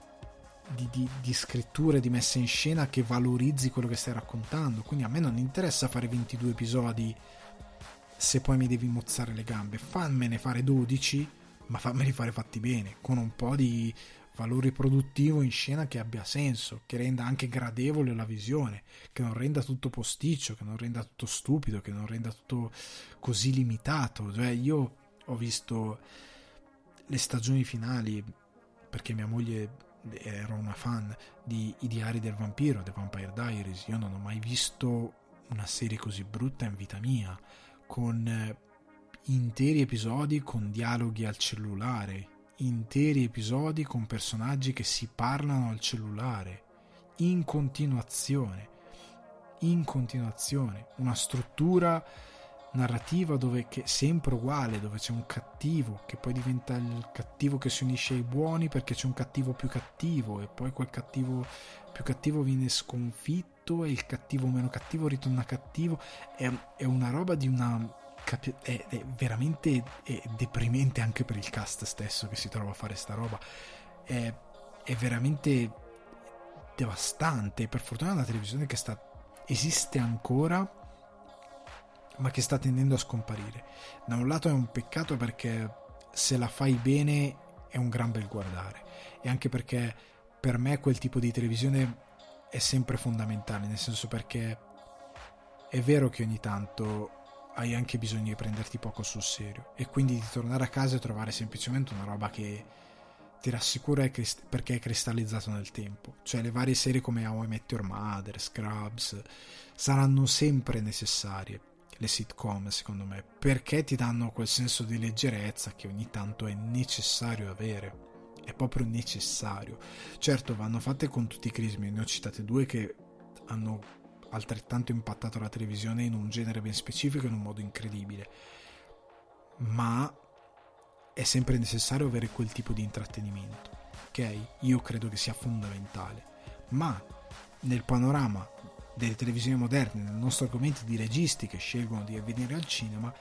di, di, di scrittura di messa in scena che valorizzi quello che stai raccontando. Quindi a me non interessa fare 22 episodi se poi mi devi mozzare le gambe. Fammene fare 12, ma fammeli fare fatti bene, con un po' di valore produttivo in scena che abbia senso, che renda anche gradevole la visione, che non renda tutto posticcio, che non renda tutto stupido, che non renda tutto così limitato. Cioè, io ho visto le stagioni finali perché mia moglie era una fan di I diari del vampiro, The Vampire Diaries. Io non ho mai visto una serie così brutta in vita mia, con interi episodi con dialoghi al cellulare, interi episodi con personaggi che si parlano al cellulare, in continuazione, in continuazione, una struttura narrativa dove che sempre uguale, dove c'è un cattivo che poi diventa il cattivo che si unisce ai buoni perché c'è un cattivo più cattivo e poi quel cattivo più cattivo viene sconfitto e il cattivo meno cattivo ritorna cattivo. È, è una roba di una è, è veramente è deprimente anche per il cast stesso che si trova a fare sta roba. È, è veramente devastante. Per fortuna è una televisione che sta, esiste ancora, ma che sta tendendo a scomparire. Da un lato è un peccato perché se la fai bene è un gran bel guardare. E anche perché per me quel tipo di televisione è sempre fondamentale, nel senso perché è vero che ogni tanto hai anche bisogno di prenderti poco sul serio e quindi di tornare a casa e trovare semplicemente una roba che ti rassicura perché è cristallizzato nel tempo. Cioè le varie serie come How I Met Your Mother, Scrubs saranno sempre necessarie, le sitcom secondo me, perché ti danno quel senso di leggerezza che ogni tanto è necessario avere. È proprio necessario. Certo, vanno fatte con tutti i crismi, ne ho citate due che hanno altrettanto impattato la televisione in un genere ben specifico in un modo incredibile. Ma è sempre necessario avere quel tipo di intrattenimento, ok? Io credo che sia fondamentale. Ma nel panorama delle televisioni moderne, nel nostro argomento di registi che scelgono di venire al cinema,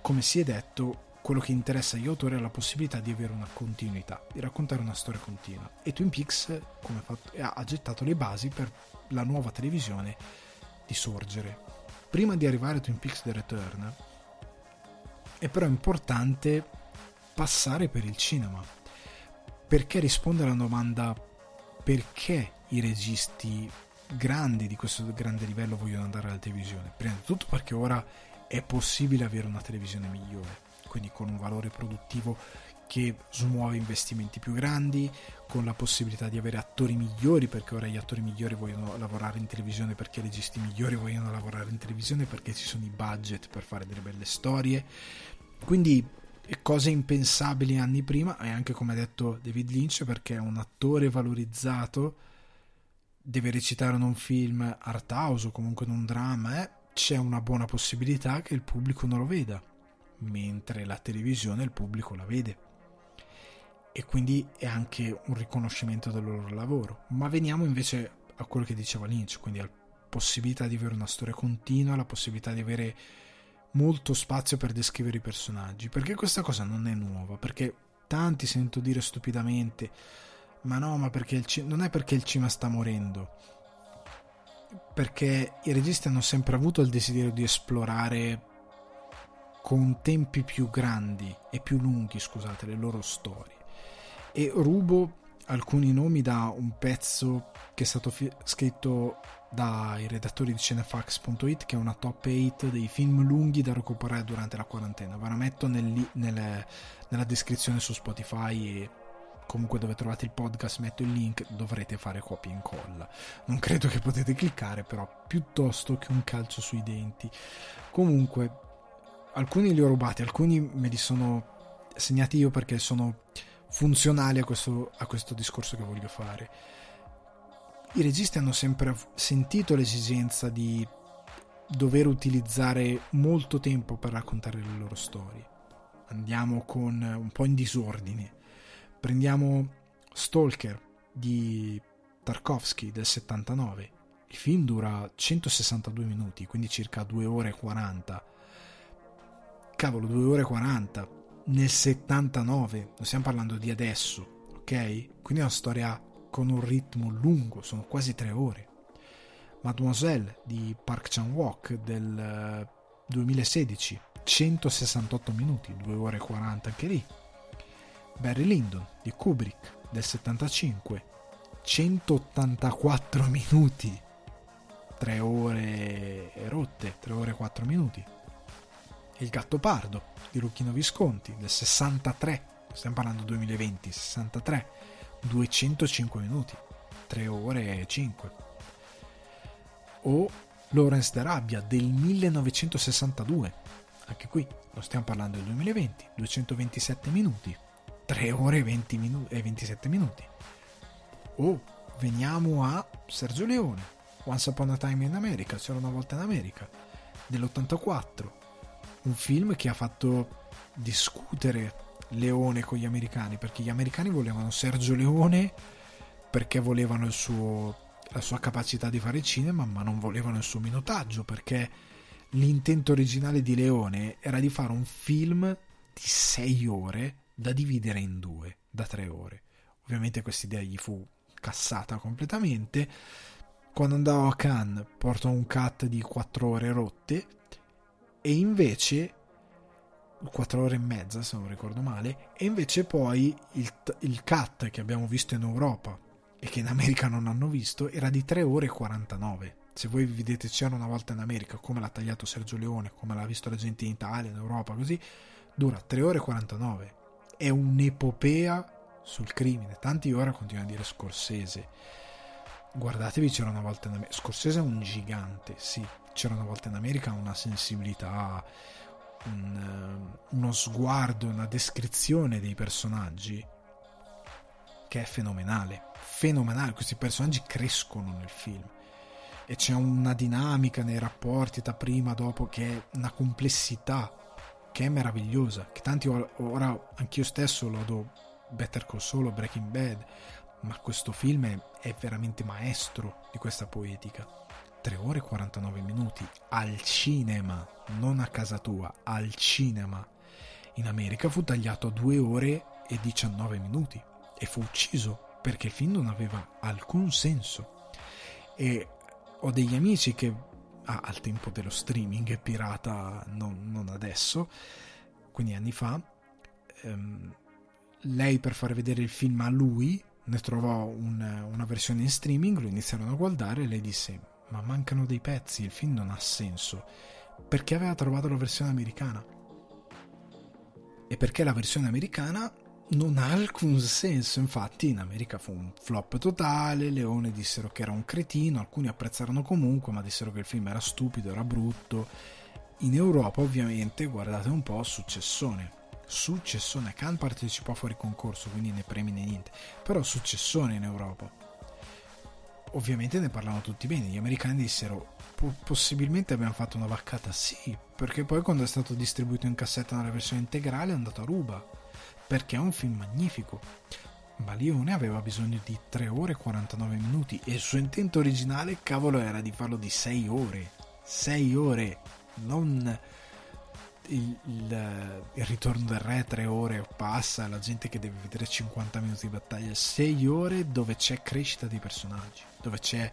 come si è detto, quello che interessa agli autori è la possibilità di avere una continuità, di raccontare una storia continua. E Twin Peaks fatto, ha gettato le basi per la nuova televisione di sorgere. Prima di arrivare a Twin Peaks The Return è però importante passare per il cinema perché risponde alla domanda perché i registi grandi di questo grande livello vogliono andare alla televisione. Prima di tutto perché ora è possibile avere una televisione migliore, quindi con un valore produttivo che smuove investimenti più grandi, con la possibilità di avere attori migliori, perché ora gli attori migliori vogliono lavorare in televisione, perché i registi migliori vogliono lavorare in televisione, perché ci sono i budget per fare delle belle storie. Quindi cose impensabili anni prima, e anche come ha detto David Lynch, perché un attore valorizzato, deve recitare in un film art house o comunque in un dramma, eh? c'è una buona possibilità che il pubblico non lo veda, mentre la televisione il pubblico la vede e quindi è anche un riconoscimento del loro lavoro. Ma veniamo invece a quello che diceva Lynch, quindi alla possibilità di avere una storia continua, la possibilità di avere molto spazio per descrivere i personaggi, perché questa cosa non è nuova, perché tanti sento dire stupidamente ma no, ma perché il c- non è perché il cinema sta morendo, perché i registi hanno sempre avuto il desiderio di esplorare con tempi più grandi e più lunghi, scusate, le loro storie. E rubo alcuni nomi da un pezzo che è stato fi- scritto dai redattori di cinefax.it che è una top 8 dei film lunghi da recuperare durante la quarantena. Ve la metto nel, nelle, nella descrizione su Spotify e comunque dove trovate il podcast metto il link dovrete fare copia e incolla. Non credo che potete cliccare però piuttosto che un calcio sui denti. Comunque alcuni li ho rubati alcuni me li sono segnati io perché sono funzionali a questo, a questo discorso che voglio fare. I registi hanno sempre sentito l'esigenza di dover utilizzare molto tempo per raccontare le loro storie. Andiamo con un po' in disordine. Prendiamo Stalker di Tarkovsky del 79. Il film dura 162 minuti, quindi circa 2 ore e 40. Cavolo, 2 ore e 40 nel 79, non stiamo parlando di adesso, ok? Quindi è una storia con un ritmo lungo, sono quasi tre ore. Mademoiselle di Park Chan-wook del 2016, eh, 168 minuti, 2 ore e 40 anche lì. Barry Lyndon di Kubrick, del 75, 184 minuti, 3 ore rotte, 3 ore e 4 minuti. Il gatto pardo di Lucchino Visconti del 63, stiamo parlando 2020, 63, 205 minuti, 3 ore e 5. O Lawrence de Rabbia del 1962, anche qui non stiamo parlando del 2020, 227 minuti, 3 ore e, 20 minu- e 27 minuti. O veniamo a Sergio Leone, Once Upon a Time in America, c'era una volta in America, dell'84, un film che ha fatto discutere Leone con gli americani, perché gli americani volevano Sergio Leone perché volevano suo, la sua capacità di fare cinema, ma non volevano il suo minutaggio, perché l'intento originale di Leone era di fare un film di 6 ore da dividere in due, da 3 ore. Ovviamente questa idea gli fu cassata completamente. Quando andavo a Cannes portò un cut di 4 ore rotte e invece 4 ore e mezza se non ricordo male e invece poi il, il cut che abbiamo visto in Europa e che in America non hanno visto era di 3 ore e 49 se voi vi vedete c'era una volta in America come l'ha tagliato Sergio Leone come l'ha visto la gente in Italia in Europa così dura 3 ore e 49 è un'epopea sul crimine. Tanti ora continuano a dire Scorsese. Guardatevi c'era una volta in America Scorsese è un gigante sì c'era una volta in America una sensibilità un, uno sguardo una descrizione dei personaggi che è fenomenale fenomenale. Questi personaggi crescono nel film e c'è una dinamica nei rapporti da prima a dopo che è una complessità che è meravigliosa che tanti ora anch'io stesso lo do Better Call Saul o Breaking Bad ma questo film è, è veramente maestro di questa poetica 3 ore e 49 minuti al cinema non a casa tua al cinema. In America fu tagliato a 2 ore e 19 minuti e fu ucciso perché il film non aveva alcun senso. E ho degli amici che ah, al tempo dello streaming pirata non, non adesso quindi anni fa ehm, lei per far vedere il film a lui ne trovò un, una versione in streaming, lo iniziarono a guardare e lei disse ma mancano dei pezzi, il film non ha senso, perché aveva trovato la versione americana. E perché la versione americana non ha alcun senso, infatti in America fu un flop totale, Leone dissero che era un cretino, alcuni apprezzarono comunque, ma dissero che il film era stupido, era brutto. In Europa ovviamente, guardate un po', successone successone. Khan partecipò fuori concorso, quindi né premi né niente, però successone in Europa. Ovviamente ne parlano tutti bene, gli americani dissero possibilmente abbiamo fatto una vaccata, sì, perché poi quando è stato distribuito in cassetta nella versione integrale è andato a ruba, perché è un film magnifico. Ma Lione aveva bisogno di 3 ore e 49 minuti e il suo intento originale, cavolo, era di farlo di 6 ore. 6 ore, non il, il, il, ritorno del re tre ore passa, la gente che deve vedere 50 minuti di battaglia, 6 ore dove c'è crescita dei personaggi, dove c'è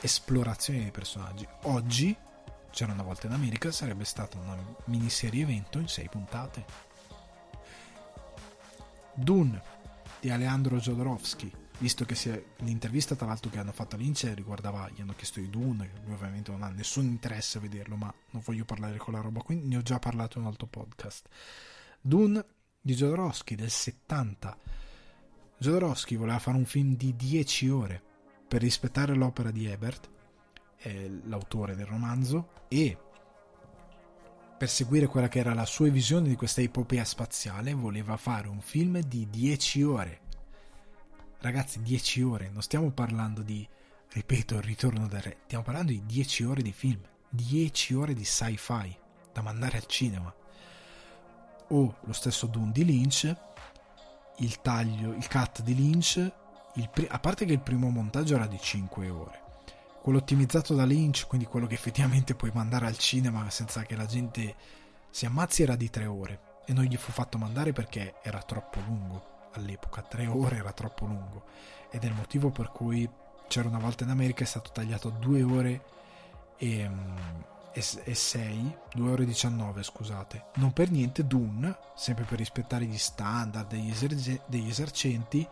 esplorazione dei personaggi. Oggi, c'era una volta in America, sarebbe stata una miniserie evento in 6 puntate. Dune di Alejandro Jodorowsky visto che è, l'intervista tra l'altro che hanno fatto a Lynch riguardava, gli hanno chiesto di Dune, lui ovviamente non ha nessun interesse a vederlo, ma non voglio parlare con la roba, quindi ne ho già parlato in un altro podcast. Dune di Jodorowsky del 70. Jodorowsky voleva fare un film di 10 ore per rispettare l'opera di Ebert, l'autore del romanzo, e per seguire quella che era la sua visione di questa epopea spaziale, voleva fare un film di 10 ore Ragazzi, 10 ore, non stiamo parlando di, ripeto, il ritorno del re, stiamo parlando di 10 ore di film, 10 ore di sci-fi da mandare al cinema. O lo stesso Dune di Lynch, il taglio, il cut di Lynch, pri- a parte che il primo montaggio era di 5 ore, quello ottimizzato da Lynch, quindi quello che effettivamente puoi mandare al cinema senza che la gente si ammazzi, era di 3 ore e non gli fu fatto mandare perché era troppo lungo all'epoca, tre ore era troppo lungo. Ed è il motivo per cui c'era una volta in America è stato tagliato due ore e, mm, e, e 6, 2 ore e 19 scusate. Non per niente Dune, sempre per rispettare gli standard degli, eserge, degli esercenti,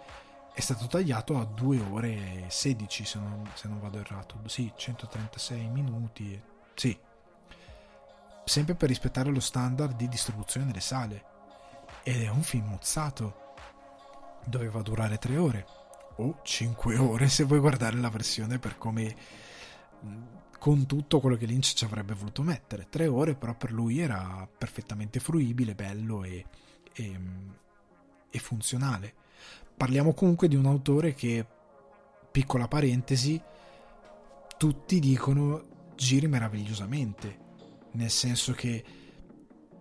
è stato tagliato a 2 ore e 16 se se non vado errato. Sì 136 minuti sì. Sempre per rispettare lo standard di distribuzione delle sale. Ed è un film mozzato doveva durare 3 ore o 5 ore se vuoi guardare la versione per come con tutto quello che Lynch ci avrebbe voluto mettere. 3 ore però per lui era perfettamente fruibile bello e, e, e funzionale. Parliamo comunque di un autore che piccola parentesi tutti dicono giri meravigliosamente nel senso che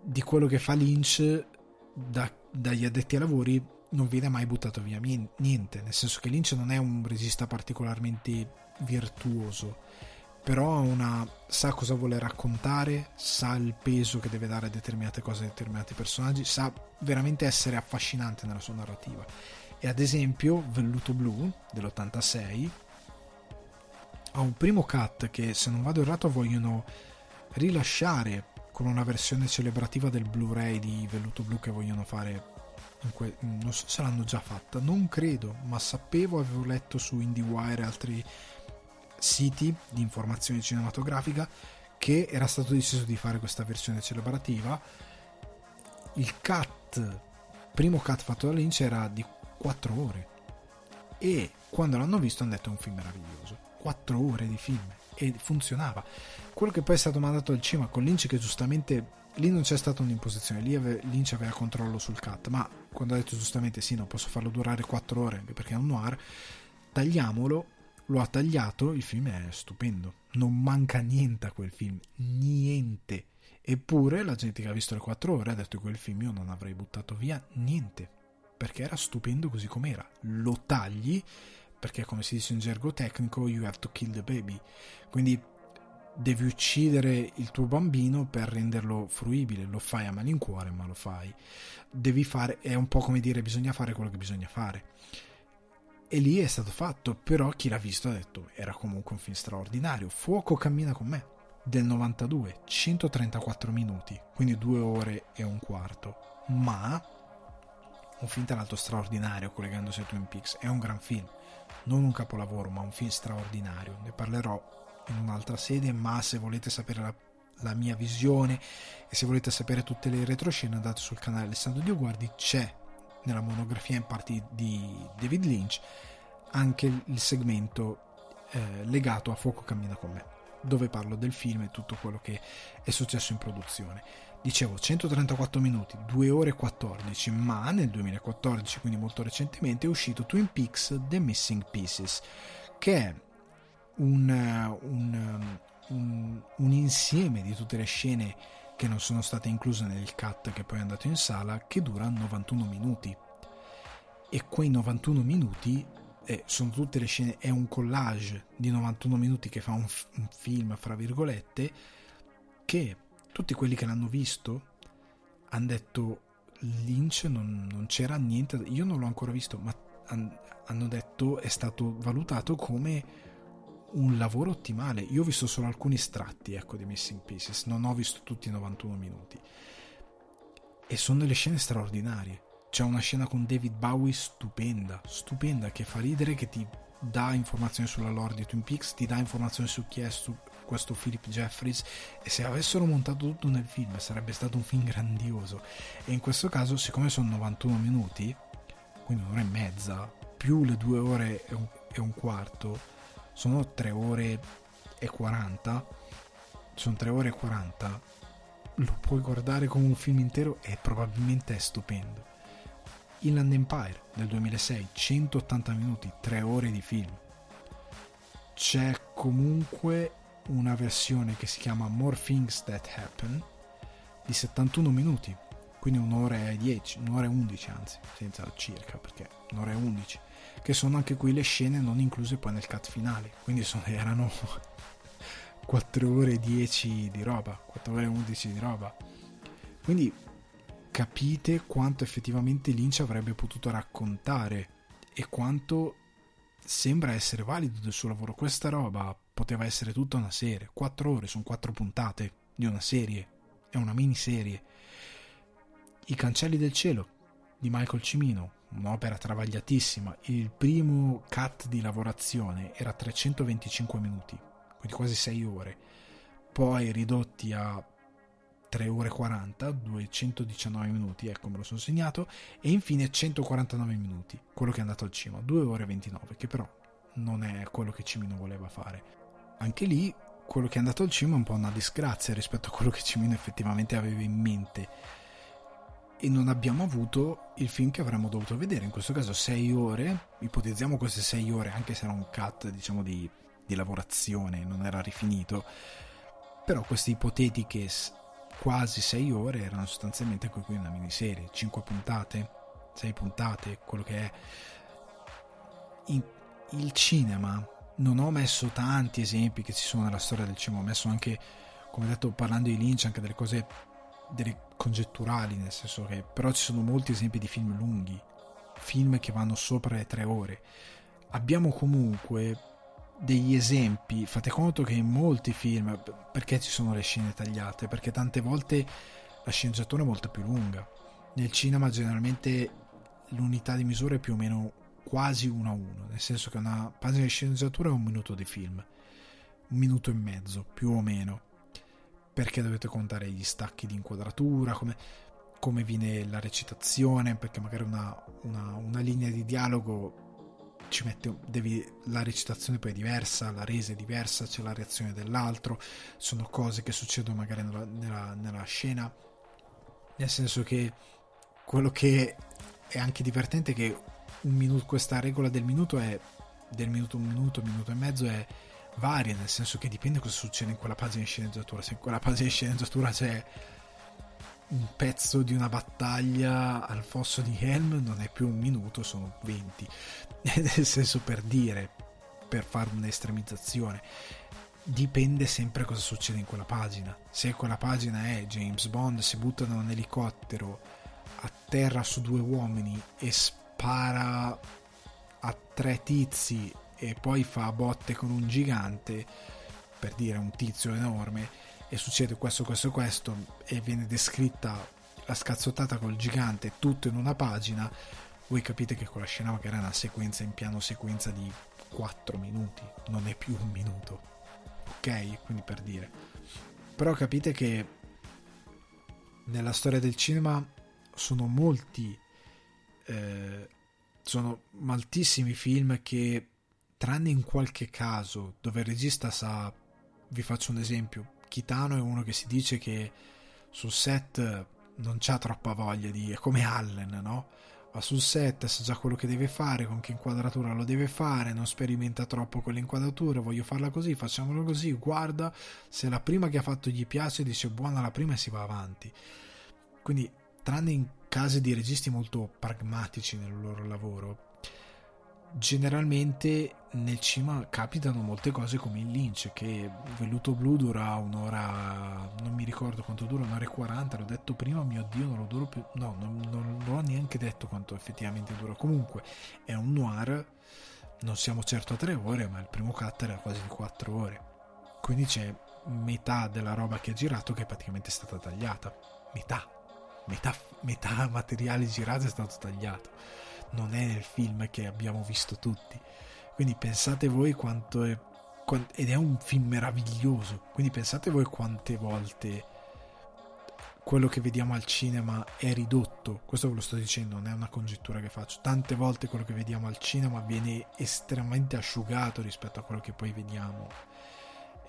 di quello che fa Lynch da, dagli addetti ai lavori non viene mai buttato via niente, nel senso che Lynch non è un regista particolarmente virtuoso, però una, sa cosa vuole raccontare, sa il peso che deve dare a determinate cose a determinati personaggi, sa veramente essere affascinante nella sua narrativa. E ad esempio Velluto Blu dell'86 ha un primo cut che se non vado errato vogliono rilasciare con una versione celebrativa del Blu-ray di Velluto Blu che vogliono fare que- non so se l'hanno già fatta. Non credo ma sapevo avevo letto su IndieWire e altri siti di informazione cinematografica che era stato deciso di fare questa versione celebrativa. Il cut primo cut fatto da Lynch era di 4 ore. E quando l'hanno visto hanno detto è un film meraviglioso. 4 ore di film. E funzionava. Quello che poi è stato mandato al cinema con Lynch, che giustamente lì non c'è stata un'imposizione, lì ave, Lynch aveva controllo sul cut, ma quando ha detto giustamente sì, non posso farlo durare 4 ore anche perché è un noir, tagliamolo, lo ha tagliato, il film è stupendo, non manca niente a quel film, niente. Eppure la gente che ha visto le 4 ore ha detto che quel film io non avrei buttato via niente, perché era stupendo così com'era. Lo tagli perché come si dice in gergo tecnico you have to kill the baby quindi devi uccidere il tuo bambino per renderlo fruibile. Lo fai a malincuore ma lo fai. Devi fare è un po' come dire bisogna fare quello che bisogna fare. E lì è stato fatto però chi l'ha visto ha detto era comunque un film straordinario. Fuoco cammina con me del 92 134 minuti quindi due ore e un quarto. Ma un film tra l'altro straordinario collegandosi a Twin Peaks è un gran film. Non un capolavoro ma un film straordinario. Ne parlerò in un'altra sede ma se volete sapere la, la mia visione e se volete sapere tutte le retroscene andate sul canale Alessandro Dioguardi c'è nella monografia in parti di David Lynch anche il segmento eh, legato a Fuoco cammina con me dove parlo del film e tutto quello che è successo in produzione. Dicevo 134 minuti 2 ore e 14 ma nel 2014 quindi molto recentemente è uscito Twin Peaks The Missing Pieces che è un, un, un, un insieme di tutte le scene che non sono state incluse nel cut che poi è andato in sala che dura 91 minuti. E quei 91 minuti eh, sono tutte le scene è un collage di 91 minuti che fa un, un film fra virgolette che tutti quelli che l'hanno visto hanno detto Lynch non, non, c'era niente, io non l'ho ancora visto, ma han, hanno detto è stato valutato come un lavoro ottimale. Io ho visto solo alcuni estratti ecco, di Missing Pieces, non ho visto tutti i 91 minuti. E sono delle scene straordinarie. C'è una scena con David Bowie stupenda, stupenda, che fa ridere, che ti dà informazioni sulla lore di Twin Peaks, ti dà informazioni su chi è su questo Philip Jeffries e se avessero montato tutto nel film sarebbe stato un film grandioso e in questo caso siccome sono 91 minuti quindi un'ora e mezza più le due ore e un, e un quarto sono 3 ore e 40 sono 3 ore e 40 lo puoi guardare come un film intero e probabilmente è stupendo. Inland Empire del 2006 180 minuti 3 ore di film. C'è comunque una versione che si chiama More Things That Happen di 71 minuti. Quindi un'ora e 10 un'ora e 11 anzi senza circa perché un'ora e 11 che sono anche qui le scene non incluse poi nel cut finale quindi sono, erano 4 ore e 10 di roba 4 ore e 11 di roba quindi capite quanto effettivamente Lynch avrebbe potuto raccontare e quanto sembra essere valido del suo lavoro questa roba poteva essere tutta una serie. Quattro ore sono quattro puntate di una serie. È una miniserie. I cancelli del cielo di Michael Cimino, un'opera travagliatissima. Il primo cut di lavorazione era 325 minuti, quindi quasi 6 ore, poi ridotti a 3 ore 40, 219 minuti, ecco me lo sono segnato, e infine 149 minuti, quello che è andato al cinema, 2 ore 29, che però non è quello che Cimino voleva fare. Anche lì, quello che è andato al cinema è un po' una disgrazia rispetto a quello che Cimino effettivamente aveva in mente. E non abbiamo avuto il film che avremmo dovuto vedere, in questo caso 6 ore, ipotizziamo queste 6 ore, anche se era un cut diciamo di, di lavorazione, non era rifinito, però queste ipotetiche quasi 6 ore erano sostanzialmente qui una miniserie, 5 puntate, 6 puntate, quello che è. In, il cinema, non ho messo tanti esempi che ci sono nella storia del cinema, ho messo anche, come detto parlando di Lynch, anche delle cose delle congetturali, nel senso che però ci sono molti esempi di film lunghi, film che vanno sopra le 3 ore. Abbiamo comunque degli esempi, fate conto che in molti film, perché ci sono le scene tagliate? Perché tante volte la sceneggiatura è molto più lunga. Nel cinema generalmente l'unità di misura è più o meno quasi uno a uno, nel senso che una pagina di sceneggiatura è un minuto di film, un minuto e mezzo più o meno, perché dovete contare gli stacchi di inquadratura, come, come viene la recitazione, perché magari una, una, una linea di dialogo ci mette, devi, la recitazione poi è diversa, la resa è diversa, c'è la reazione dell'altro, sono cose che succedono magari nella, nella, nella scena, nel senso che quello che è anche divertente è che minuto, questa regola del minuto è del minuto, un minuto, minuto e mezzo è varia, nel senso che dipende cosa succede in quella pagina di sceneggiatura. Se in quella pagina di sceneggiatura c'è un pezzo di una battaglia al fosso di Helm non è più un minuto, sono 20. Nel senso per dire, per fare un'estremizzazione. Dipende sempre cosa succede in quella pagina. Se quella pagina è James Bond si butta da un elicottero a terra su due uomini e spara a tre tizi e poi fa botte con un gigante, per dire un tizio enorme, e succede questo, questo, questo, e viene descritta la scazzottata col gigante tutto in una pagina, voi capite che quella scena magari è una sequenza in piano sequenza di 4 minuti, non è più un minuto. Ok? Quindi per dire. Però capite che nella storia del cinema sono molti eh, sono moltissimi film che tranne in qualche caso dove il regista sa vi faccio un esempio Kitano è uno che si dice che sul set non c'ha troppa voglia di... è come Allen, no? Va sul set, sa già quello che deve fare, con che inquadratura lo deve fare, non sperimenta troppo con l'inquadratura, voglio farla così, facciamolo così, guarda, se la prima che ha fatto gli piace, dice buona la prima e si va avanti. Quindi, tranne in casi di registi molto pragmatici nel loro lavoro, generalmente nel cinema capitano molte cose come in Lynch che Velluto Blu dura un'ora non mi ricordo quanto dura un'ora e 40 l'ho detto prima mio dio non lo duro più no non, non, non ho neanche detto quanto effettivamente dura. Comunque è un noir non siamo certo a tre ore ma il primo cut era quasi di quattro ore. Quindi c'è metà della roba che ha girato che è praticamente stata tagliata. Metà metà, metà materiale girato è stato tagliato non è nel film che abbiamo visto tutti. Quindi pensate voi quanto è. ed è un film meraviglioso. Quindi pensate voi quante volte quello che vediamo al cinema è ridotto. Questo ve lo sto dicendo, non è una congettura che faccio. Tante volte quello che vediamo al cinema viene estremamente asciugato rispetto a quello che poi vediamo.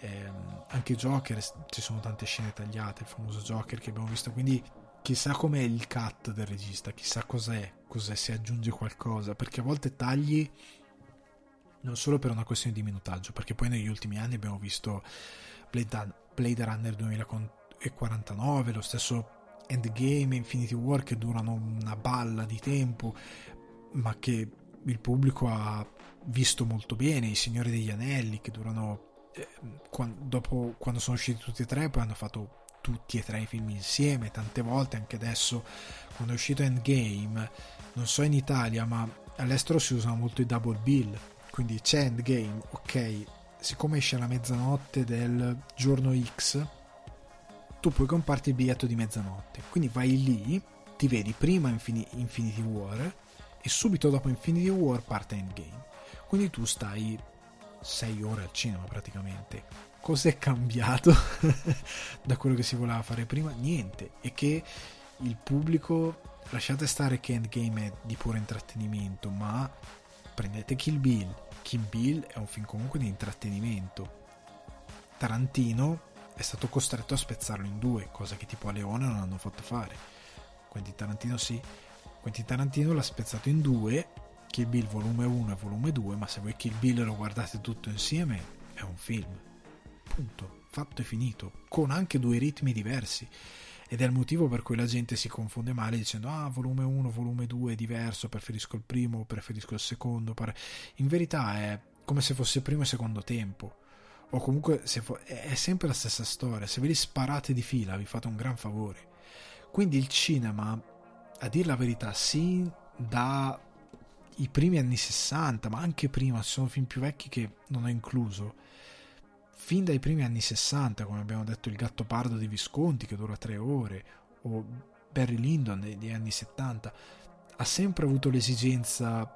Eh, anche Joker, ci sono tante scene tagliate, il famoso Joker che abbiamo visto. Quindi chissà com'è il cut del regista, chissà cos'è, cos'è, se aggiunge qualcosa, perché a volte tagli non solo per una questione di minutaggio, perché poi negli ultimi anni abbiamo visto Blade, Blade Runner 2049, lo stesso Endgame, Infinity War che durano una balla di tempo, ma che il pubblico ha visto molto bene, I Signori degli Anelli che durano eh, quando, dopo, quando sono usciti tutti e tre, poi hanno fatto tutti e tre i film insieme, tante volte anche adesso quando è uscito Endgame, non so in Italia, ma all'estero si usano molto i double bill, quindi c'è Endgame, ok, siccome esce la mezzanotte del giorno X, tu puoi comparti il biglietto di mezzanotte, quindi vai lì, ti vedi prima Infin- Infinity War e subito dopo Infinity War parte Endgame. Quindi tu stai 6 ore al cinema praticamente. Cos'è cambiato da quello che si voleva fare prima? Niente. E che il pubblico, lasciate stare che Endgame è di puro intrattenimento, ma prendete Kill Bill. Kill Bill è un film comunque di intrattenimento. Tarantino è stato costretto a spezzarlo in due, cosa che tipo a Leone non hanno fatto fare. Quentin Tarantino sì. Quentin Tarantino l'ha spezzato in due, Kill Bill volume 1 e volume 2, ma se voi Kill Bill lo guardate tutto insieme è un film. Punto. Fatto e finito. Con anche due ritmi diversi. Ed è il motivo per cui la gente si confonde male dicendo ah volume 1, volume 2 è diverso, preferisco il primo, preferisco il secondo. In verità è come se fosse primo e secondo tempo o comunque fo- è sempre la stessa storia, se ve li sparate di fila vi fate un gran favore. Quindi il cinema, a dire la verità, sì, da i primi anni 60, ma anche prima, ci sono film più vecchi che non ho incluso, fin dai primi anni 60, come abbiamo detto il gatto pardo di Visconti che dura tre ore, o Barry Lyndon degli anni 70, ha sempre avuto l'esigenza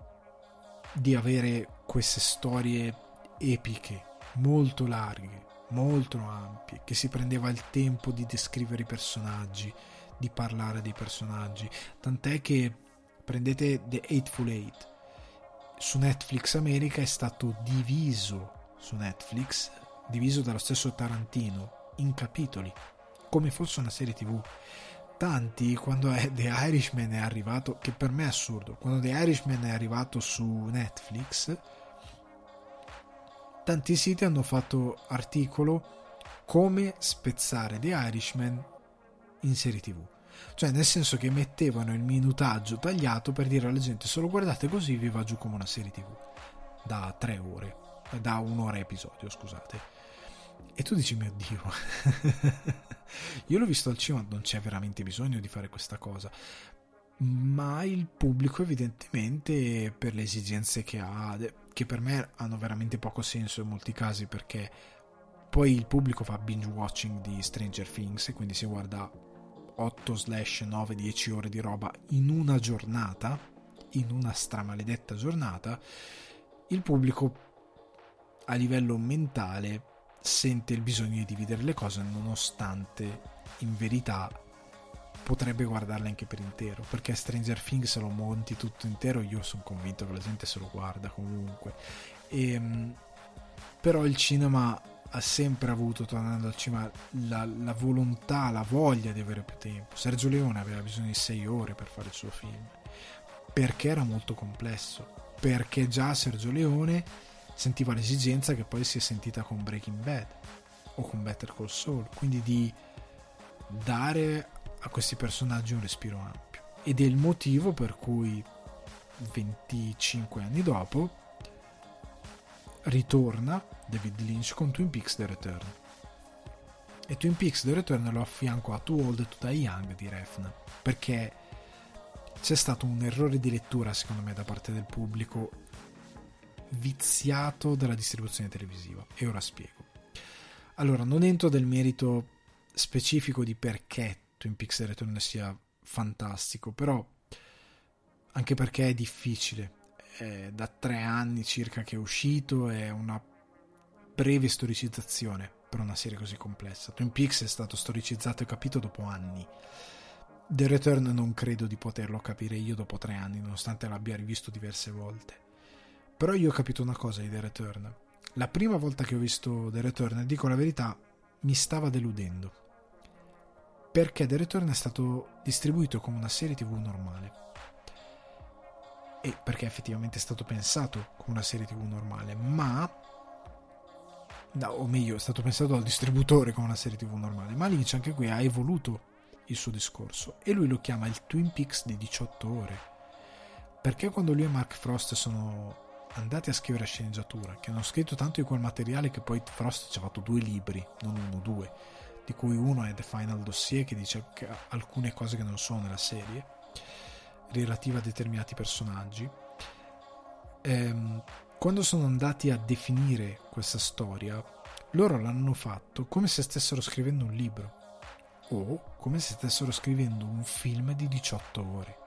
di avere queste storie epiche molto larghe, molto ampie, che si prendeva il tempo di descrivere i personaggi, di parlare dei personaggi, tant'è che prendete The Eightful Eight, su Netflix America è stato diviso su Netflix, diviso dallo stesso Tarantino, in capitoli, come fosse una serie tv. Tanti, quando è The Irishman è arrivato, che per me è assurdo, quando The Irishman è arrivato su Netflix, tanti siti hanno fatto articolo come spezzare The Irishman in serie tv. Cioè, nel senso che mettevano il minutaggio tagliato per dire alla gente: solo guardate così vi va giù come una serie tv da tre ore, da un'ora episodio, scusate. E tu dici: Mio Dio, io l'ho visto al cinema, non c'è veramente bisogno di fare questa cosa. Ma il pubblico evidentemente per le esigenze che ha, che per me hanno veramente poco senso in molti casi perché poi il pubblico fa binge watching di Stranger Things e quindi si guarda 8 slash 9 10 ore di roba in una giornata in una stramaledetta giornata il pubblico a livello mentale sente il bisogno di dividere le cose nonostante in verità potrebbe guardarle anche per intero perché Stranger Things se lo monti tutto intero io sono convinto che la gente se lo guarda comunque. E, ehm, però il cinema ha sempre avuto tornando al cinema la, la, volontà la voglia di avere più tempo Sergio Leone aveva bisogno di sei ore per fare il suo film perché era molto complesso perché già Sergio Leone sentiva l'esigenza che poi si è sentita con Breaking Bad o con Better Call Saul quindi di dare a questi personaggi un respiro ampio. Ed è il motivo per cui 25 anni dopo ritorna David Lynch con Twin Peaks The Return. E Twin Peaks The Return lo affianco a Too Old to Die Young di Refn, perché c'è stato un errore di lettura secondo me da parte del pubblico viziato dalla distribuzione televisiva e ora spiego. Allora, non entro nel merito specifico di perché Twin Peaks Return sia fantastico, però anche perché è difficile. Da tre anni circa che è uscito, è una breve storicizzazione per una serie così complessa. Twin Peaks è stato storicizzato e capito dopo anni. The Return non credo di poterlo capire io dopo tre anni, nonostante l'abbia rivisto diverse volte. Però io ho capito una cosa di The Return. La prima volta che ho visto The Return, dico la verità, mi stava deludendo perché The Return è stato distribuito come una serie tv normale e perché effettivamente è stato pensato come una serie tv normale ma no, o meglio è stato pensato dal distributore come una serie tv normale ma Lynch anche qui ha evoluto il suo discorso e lui lo chiama il Twin Peaks di 18 ore. Perché quando lui e Mark Frost sono andati a scrivere sceneggiatura che hanno scritto tanto di quel materiale che poi Frost ci ha fatto due libri non uno due di cui uno è The Final Dossier che dice alcune cose che non sono nella serie relative a determinati personaggi ehm, quando sono andati a definire questa storia loro l'hanno fatto come se stessero scrivendo un libro o come se stessero scrivendo un film di 18 ore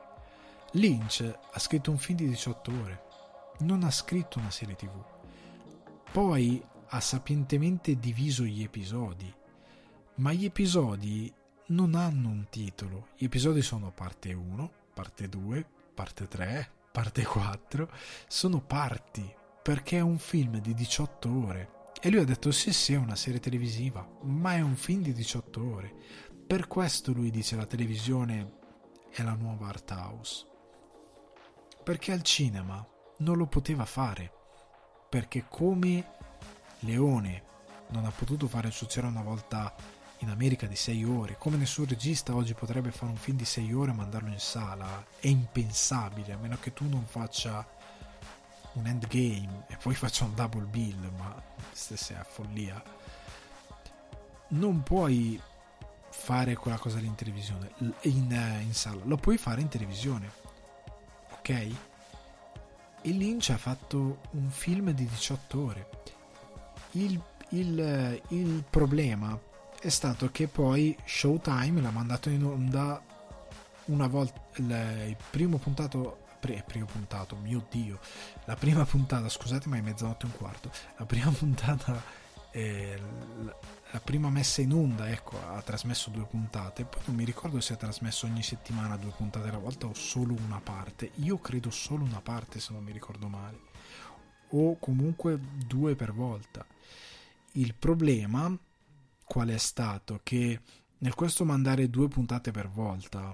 Lynch ha scritto un film di 18 ore, non ha scritto una serie tv. Poi ha sapientemente diviso gli episodi, ma gli episodi non hanno un titolo. Gli episodi sono parte 1, parte 2, parte 3, parte 4. Sono parti, perché è un film di 18 ore. E lui ha detto sì sì è una serie televisiva, ma è un film di 18 ore. Per questo lui dice la televisione è la nuova art house. Perché al cinema non lo poteva fare. Perché come Leone non ha potuto fare il suo c'era una volta in America di 6 ore, come nessun regista oggi potrebbe fare un film di 6 ore e mandarlo in sala, è impensabile, a meno che tu non faccia un endgame e poi faccia un double bill, ma stessa è follia. Non puoi fare quella cosa lì in televisione, in, eh, in sala, lo puoi fare in televisione, ok? E Lynch ha fatto un film di 18 ore. Il, il, il problema è stato che poi Showtime l'ha mandato in onda una volta il primo puntato primo puntato, mio dio, la prima puntata, scusate ma è mezzanotte e un quarto, la prima puntata, eh, la prima messa in onda, ecco, ha trasmesso due puntate, poi non mi ricordo se ha trasmesso ogni settimana due puntate alla volta o solo una parte, io credo solo una parte se non mi ricordo male, o comunque due per volta. Il problema qual è stato che nel questo mandare due puntate per volta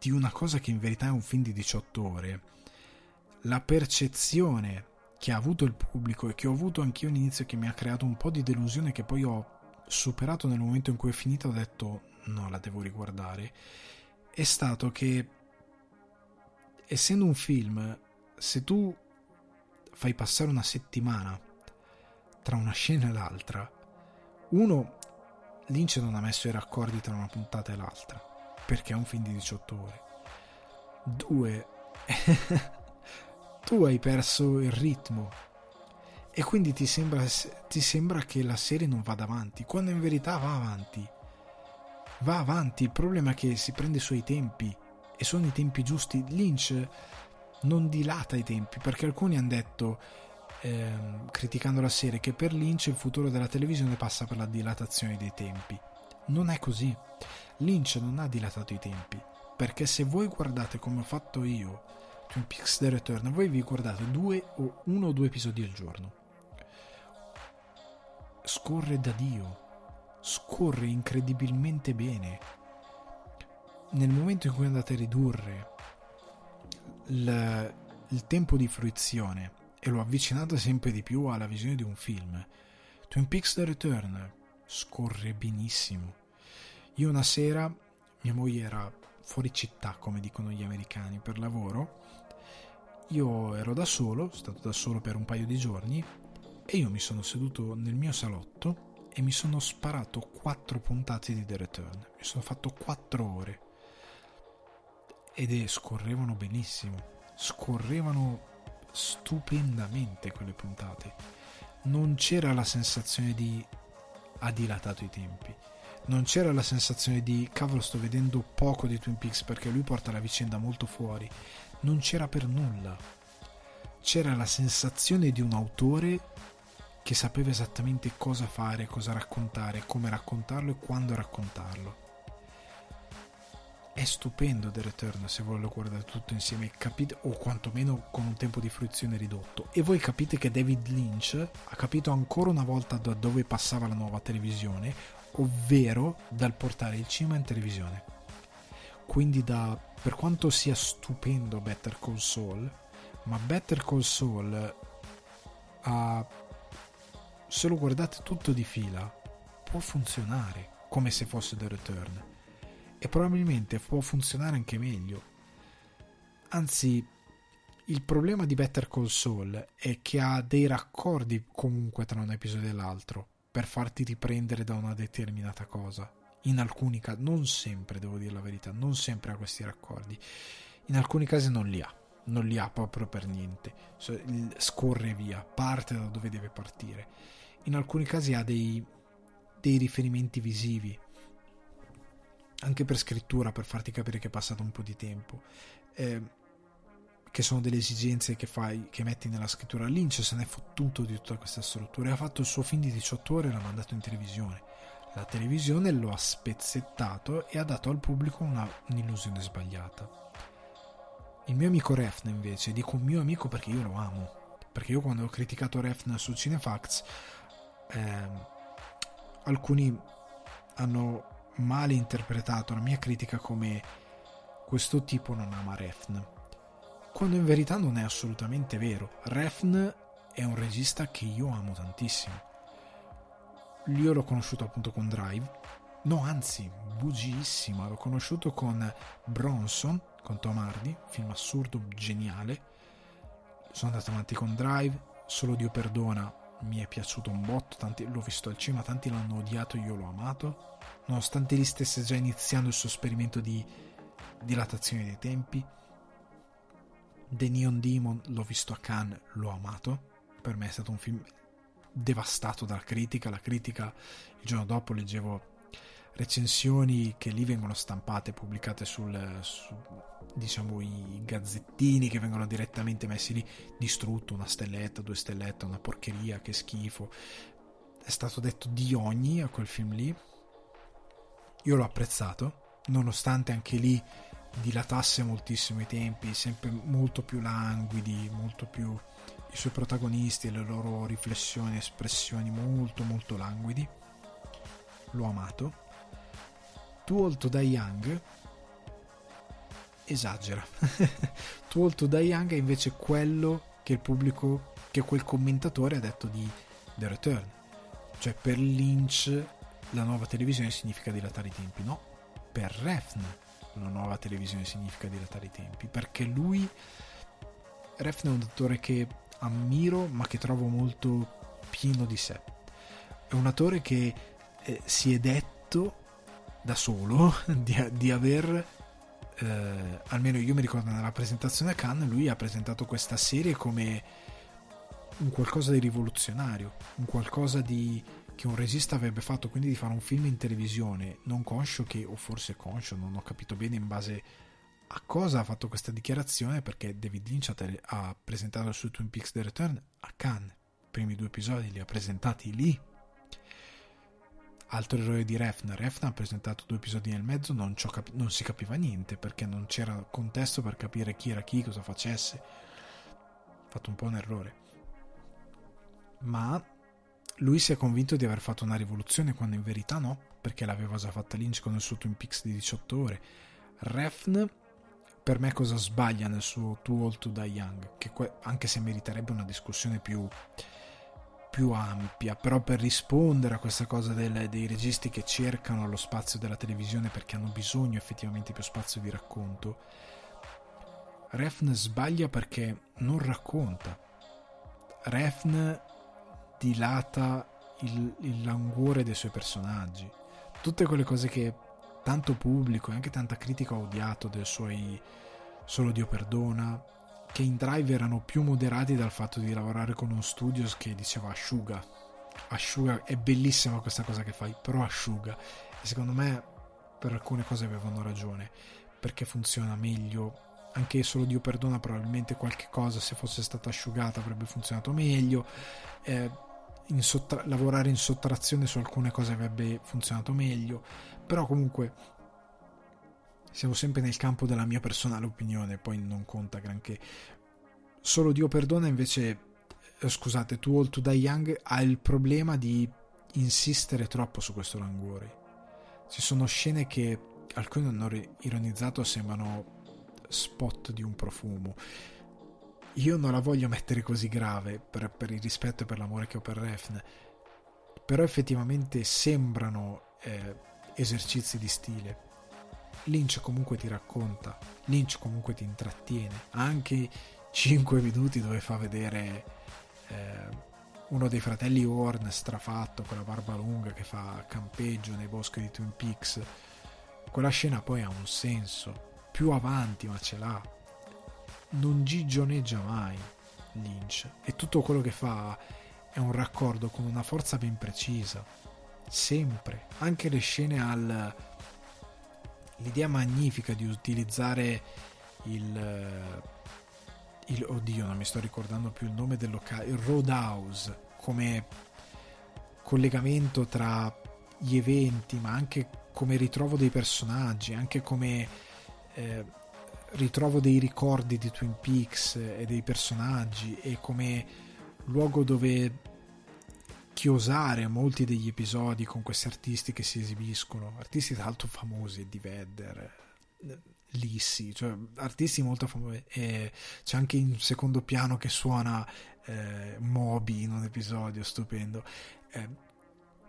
di una cosa che in verità è un film di 18 ore, la percezione che ha avuto il pubblico e che ho avuto anch'io all'inizio che mi ha creato un po' di delusione che poi ho superato nel momento in cui è finita ho detto no la devo riguardare. È stato che essendo un film se tu fai passare una settimana tra una scena e l'altra uno, Lynch non ha messo i raccordi tra una puntata e l'altra, perché è un film di 18 ore. Due, tu hai perso il ritmo e quindi ti sembra, ti sembra che la serie non vada avanti, quando in verità va avanti. Va avanti, il problema è che si prende i suoi tempi e sono i tempi giusti. Lynch non dilata i tempi perché alcuni hanno detto ehm, criticando la serie che per Lynch il futuro della televisione passa per la dilatazione dei tempi. Non è così. Lynch non ha dilatato i tempi, perché se voi guardate come ho fatto io Twin Peaks The Return, voi vi guardate due o uno o due episodi al giorno. Scorre da Dio, scorre incredibilmente bene. Nel momento in cui andate a ridurre il, il tempo di fruizione e l'ho avvicinato sempre di più alla visione di un film. Twin Peaks The Return scorre benissimo. Io una sera, mia moglie era fuori città, come dicono gli americani, per lavoro. Io ero da solo, stato da solo per un paio di giorni, e io mi sono seduto nel mio salotto e mi sono sparato quattro puntate di The Return. Mi sono fatto quattro ore. Ed scorrevano benissimo. Scorrevano stupendamente quelle puntate. Non c'era la sensazione di ha dilatato i tempi. Non c'era la sensazione di cavolo sto vedendo poco di Twin Peaks perché lui porta la vicenda molto fuori. Non c'era per nulla. C'era la sensazione di un autore che sapeva esattamente cosa fare, cosa raccontare, come raccontarlo e quando raccontarlo è stupendo The Return se voi lo guardate tutto insieme capite, o quantomeno con un tempo di fruizione ridotto. E voi capite che David Lynch ha capito ancora una volta da dove passava la nuova televisione ovvero dal portare il cinema in televisione. Quindi da per quanto sia stupendo Better Call Saul ma Better Call Saul ha se lo guardate tutto di fila può funzionare come se fosse The Return e probabilmente può funzionare anche meglio. Anzi, il problema di Better Call Saul è che ha dei raccordi comunque tra un episodio e l'altro per farti riprendere da una determinata cosa. In alcuni casi, non sempre, devo dire la verità, non sempre ha questi raccordi. In alcuni casi non li ha, non li ha proprio per niente. Scorre via, parte da dove deve partire. In alcuni casi ha dei, dei riferimenti visivi anche per scrittura, per farti capire che è passato un po' di tempo. Eh, che sono delle esigenze che fai, che metti nella scrittura. Lynch se n'è fottuto di tutta questa struttura e ha fatto il suo film di 18 ore e l'ha mandato in televisione. La televisione lo ha spezzettato e ha dato al pubblico una, un'illusione sbagliata. Il mio amico Refn invece, dico mio amico perché io lo amo, perché io quando ho criticato Refn su Cinefax, eh, alcuni hanno male interpretato la mia critica come questo tipo non ama Refn quando in verità non è assolutamente vero. Refn è un regista che io amo tantissimo. Io l'ho conosciuto appunto con Drive. No, anzi, bugiissima. L'ho conosciuto con Bronson, con Tom Hardy, film assurdo, geniale. Sono andato avanti con Drive. Solo Dio perdona, mi è piaciuto un botto. Tanti, l'ho visto al cinema, tanti l'hanno odiato, io l'ho amato. Nonostante lì stesse già iniziando il suo esperimento di dilatazione dei tempi The Neon Demon l'ho visto a Cannes, l'ho amato. Per me è stato un film devastato dalla critica. La critica, il giorno dopo leggevo recensioni che lì vengono stampate, pubblicate sul, su, diciamo, i gazzettini che vengono direttamente messi lì. Distrutto, una stelletta, due stellette, una porcheria, che schifo. È stato detto di ogni a quel film lì. Io l'ho apprezzato, nonostante anche lì dilatasse moltissimo i tempi, sempre molto più languidi, molto più i suoi protagonisti e le loro riflessioni, espressioni molto molto languidi. L'ho amato. Too Old to Die Young esagera. Too Old to Die Young è invece quello che il pubblico, che quel commentatore ha detto di The Return. Cioè per Lynch la nuova televisione significa dilatare i tempi, no? Per Refn una nuova televisione significa dilatare i tempi, perché lui, Refn è un attore che ammiro ma che trovo molto pieno di sé. È un attore che eh, si è detto da solo di, di aver, eh, almeno io mi ricordo nella presentazione a Cannes, lui ha presentato questa serie come un qualcosa di rivoluzionario, un qualcosa di che un regista avrebbe fatto quindi di fare un film in televisione, non conscio che, o forse conscio, non ho capito bene in base a cosa ha fatto questa dichiarazione, perché David Lynch ha, tele- ha presentato il suo Twin Peaks The Return a Cannes. I primi due episodi li ha presentati lì. Altro errore di Refn. Refn ha presentato due episodi nel mezzo, non, capi- non si capiva niente perché non c'era contesto per capire chi era chi, cosa facesse. Ha fatto un po' un errore. Ma lui si è convinto di aver fatto una rivoluzione quando in verità no, perché l'aveva già fatta Lynch con il suo Twin Peaks di 18 ore. Refn, per me cosa sbaglia nel suo Too Old to Die Young, che que- anche se meriterebbe una discussione più, più ampia, però per rispondere a questa cosa del, dei registi che cercano lo spazio della televisione perché hanno bisogno effettivamente più spazio di racconto, Refn sbaglia perché non racconta. Refn dilata il, il languore dei suoi personaggi. Tutte quelle cose che tanto pubblico e anche tanta critica ha odiato dei suoi Solo Dio perdona, che in Drive erano più moderati dal fatto di lavorare con un studio che diceva asciuga. Asciuga, è bellissima questa cosa che fai, però asciuga. E secondo me per alcune cose avevano ragione, perché funziona meglio. Anche Solo Dio perdona, probabilmente qualche cosa se fosse stata asciugata avrebbe funzionato meglio. Eh, in sottra- lavorare in sottrazione su alcune cose avrebbe funzionato meglio, però comunque siamo sempre nel campo della mia personale opinione, poi non conta granché. Solo Dio perdona invece, eh, scusate, Too Old to Die Young ha il problema di insistere troppo su questo languore. Ci sono scene che alcuni hanno ironizzato sembrano spot di un profumo io non la voglio mettere così grave per, per il rispetto e per l'amore che ho per Refn, però effettivamente sembrano eh, esercizi di stile. Lynch comunque ti racconta, Lynch comunque ti intrattiene, anche 5 minuti dove fa vedere eh, uno dei fratelli Horn strafatto con la barba lunga che fa campeggio nei boschi di Twin Peaks. Quella scena poi ha un senso, più avanti ma ce l'ha, non gigioneggia mai Lynch. E tutto quello che fa è un raccordo con una forza ben precisa. Sempre. Anche le scene al l'idea magnifica di utilizzare il, il oddio non mi sto ricordando più il nome del locale il Roadhouse come collegamento tra gli eventi ma anche come ritrovo dei personaggi anche come eh, ritrovo dei ricordi di Twin Peaks e dei personaggi e come luogo dove chiosare molti degli episodi con questi artisti che si esibiscono, artisti tra l'altro famosi, di Vedder, Lissi, cioè artisti molto famosi. E c'è anche in secondo piano che suona eh, Moby in un episodio stupendo. Eh,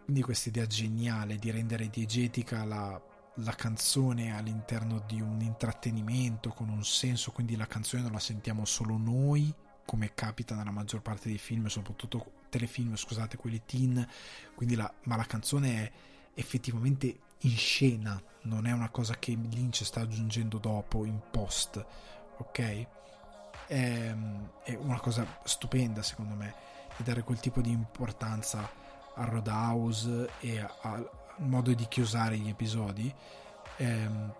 quindi questa idea geniale di rendere diegetica la, la canzone all'interno di un intrattenimento con un senso, quindi la canzone non la sentiamo solo noi, come capita nella maggior parte dei film, soprattutto telefilm, scusate, quelli teen, la, ma la canzone è effettivamente in scena, non è una cosa che Lynch sta aggiungendo dopo in post, ok? È, è una cosa stupenda secondo me di dare quel tipo di importanza a Roadhouse e al modo di chiusare gli episodi. Ehm,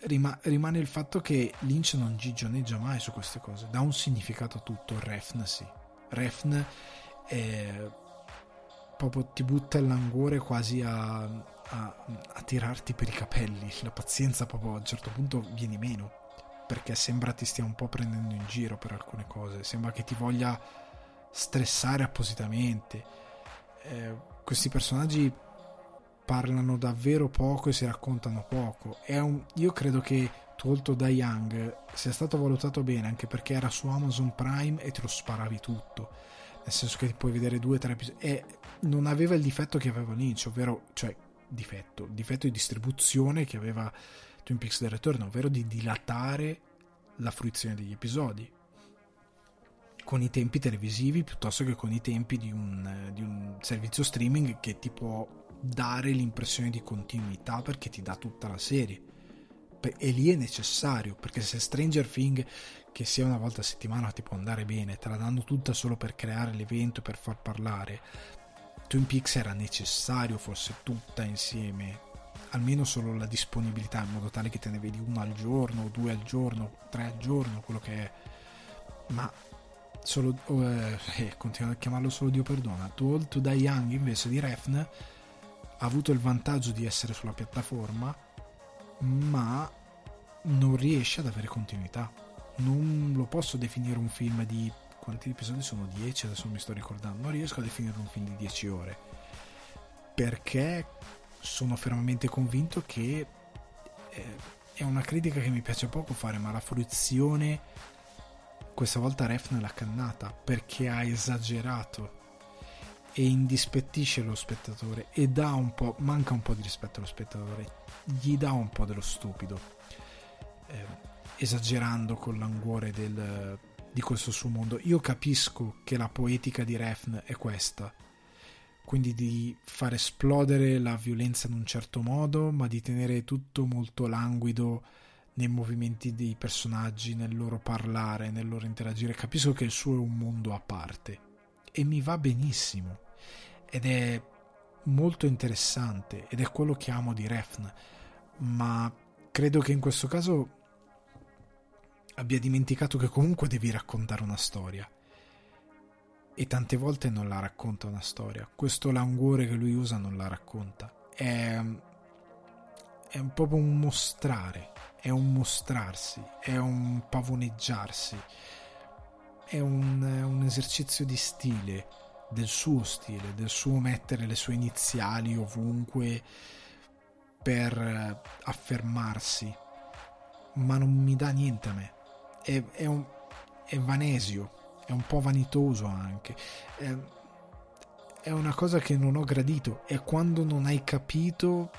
rima- rimane il fatto che Lynch non gigioneggia mai su queste cose, dà un significato a tutto, Refn sì. Refn è, proprio ti butta il languore quasi a, a, a tirarti per i capelli, la pazienza proprio a un certo punto viene meno, perché sembra ti stia un po' prendendo in giro per alcune cose, sembra che ti voglia stressare appositamente. Eh, questi personaggi parlano davvero poco e si raccontano poco. Un, io credo che Tolto da Young sia stato valutato bene anche perché era su Amazon Prime e te lo sparavi tutto. Nel senso che puoi vedere due o tre episodi. E non aveva il difetto che aveva Lynch, ovvero, cioè, difetto, difetto di distribuzione che aveva Twin Peaks del Return, ovvero di dilatare la fruizione degli episodi con i tempi televisivi piuttosto che con i tempi di un, di un servizio streaming che ti può dare l'impressione di continuità perché ti dà tutta la serie. E lì è necessario perché se Stranger Things che sia una volta a settimana ti può andare bene te la danno tutta solo per creare l'evento per far parlare. Twin Peaks era necessario fosse tutta insieme almeno solo la disponibilità in modo tale che te ne vedi una al giorno due al giorno tre al giorno quello che è. Ma solo eh, eh, continuo a chiamarlo solo Dio perdona. To All To Die Young invece di Refn ha avuto il vantaggio di essere sulla piattaforma, ma non riesce ad avere continuità. Non lo posso definire un film di quanti episodi sono 10, adesso mi sto ricordando, non riesco a definire un film di 10 ore. Perché sono fermamente convinto che eh, è una critica che mi piace poco fare, ma la fruizione questa volta Refn l'ha cannata perché ha esagerato e indispettisce lo spettatore e dà un po', manca un po' di rispetto allo spettatore, gli dà un po' dello stupido, eh, esagerando con l'anguore del, di questo suo mondo. Io capisco che la poetica di Refn è questa, quindi di far esplodere la violenza in un certo modo, ma di tenere tutto molto languido nei movimenti dei personaggi, nel loro parlare, nel loro interagire. Capisco che il suo è un mondo a parte e mi va benissimo. Ed è molto interessante ed è quello che amo di Refn. Ma credo che in questo caso abbia dimenticato che comunque devi raccontare una storia. E tante volte non la racconta una storia. Questo languore che lui usa non la racconta. È, è un proprio un mostrare. È un mostrarsi. È un pavoneggiarsi è un, un esercizio di stile, del suo stile, del suo mettere le sue iniziali ovunque per eh, affermarsi, ma non mi dà niente a me. È, è, un, è vanesio, è un po' vanitoso anche. È, è una cosa che non ho gradito. È quando non hai capito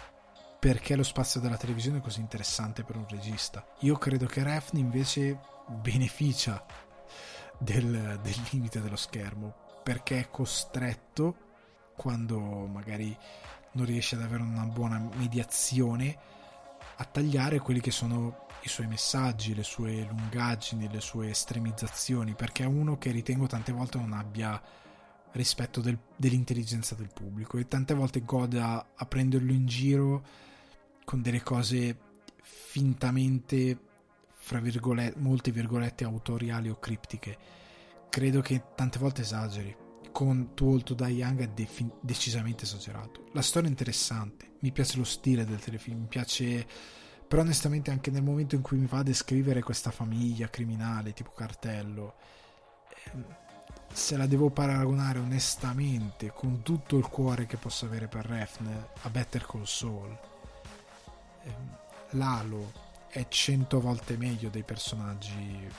perché lo spazio della televisione è così interessante per un regista. Io credo che Refn invece beneficia del, del limite dello schermo perché è costretto quando magari non riesce ad avere una buona mediazione a tagliare quelli che sono i suoi messaggi, le sue lungaggini, le sue estremizzazioni, perché è uno che ritengo tante volte non abbia rispetto del, dell'intelligenza del pubblico e tante volte goda a prenderlo in giro con delle cose fintamente, fra virgolette, molte virgolette, autoriali o criptiche. Credo che tante volte esageri. Con Too Old to Die Young è defi- decisamente esagerato. La storia è interessante, mi piace lo stile del telefilm, mi piace... Però onestamente anche nel momento in cui mi va a descrivere questa famiglia criminale tipo cartello, ehm, se la devo paragonare onestamente con tutto il cuore che posso avere per Refn a Better Call Saul, ehm, Lalo è cento volte meglio dei personaggi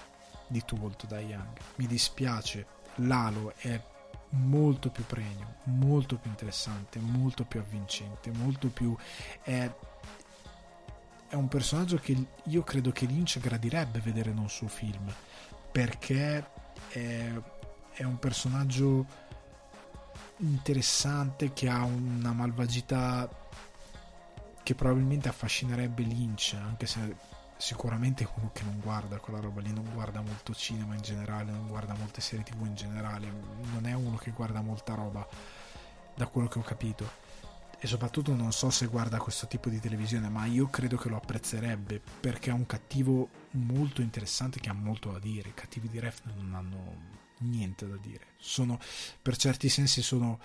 di Too Old Die Young. Mi dispiace, Lalo è molto più pregno, molto più interessante, molto più avvincente, molto più... È, è un personaggio che io credo che Lynch gradirebbe vedere in un suo film, perché è, è un personaggio interessante che ha una malvagità che probabilmente affascinerebbe Lynch, anche se sicuramente uno che non guarda quella roba lì, non guarda molto cinema in generale, non guarda molte serie tv in generale, non è uno che guarda molta roba, da quello che ho capito. E soprattutto non so se guarda questo tipo di televisione, ma io credo che lo apprezzerebbe perché è un cattivo molto interessante che ha molto da dire. I cattivi di Ref non hanno niente da dire. Sono, per certi sensi, sono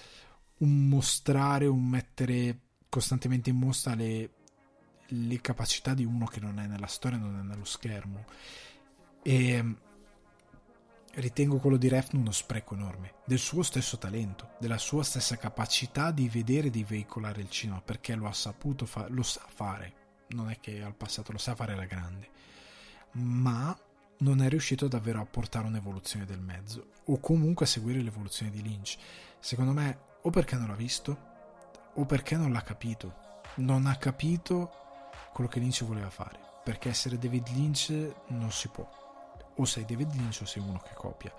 un mostrare, un mettere costantemente in mostra le, le capacità di uno che non è nella storia, non è nello schermo. E ritengo quello di Refn uno spreco enorme del suo stesso talento, della sua stessa capacità di vedere e di veicolare il cinema, perché lo ha saputo fare, lo sa fare. Non è che al passato lo sa fare alla grande, ma non è riuscito davvero a portare un'evoluzione del mezzo, o comunque a seguire l'evoluzione di Lynch. Secondo me, o perché non l'ha visto, o perché non l'ha capito. Non ha capito quello che Lynch voleva fare. Perché essere David Lynch non si può. O sei David Lynch o sei uno che copia.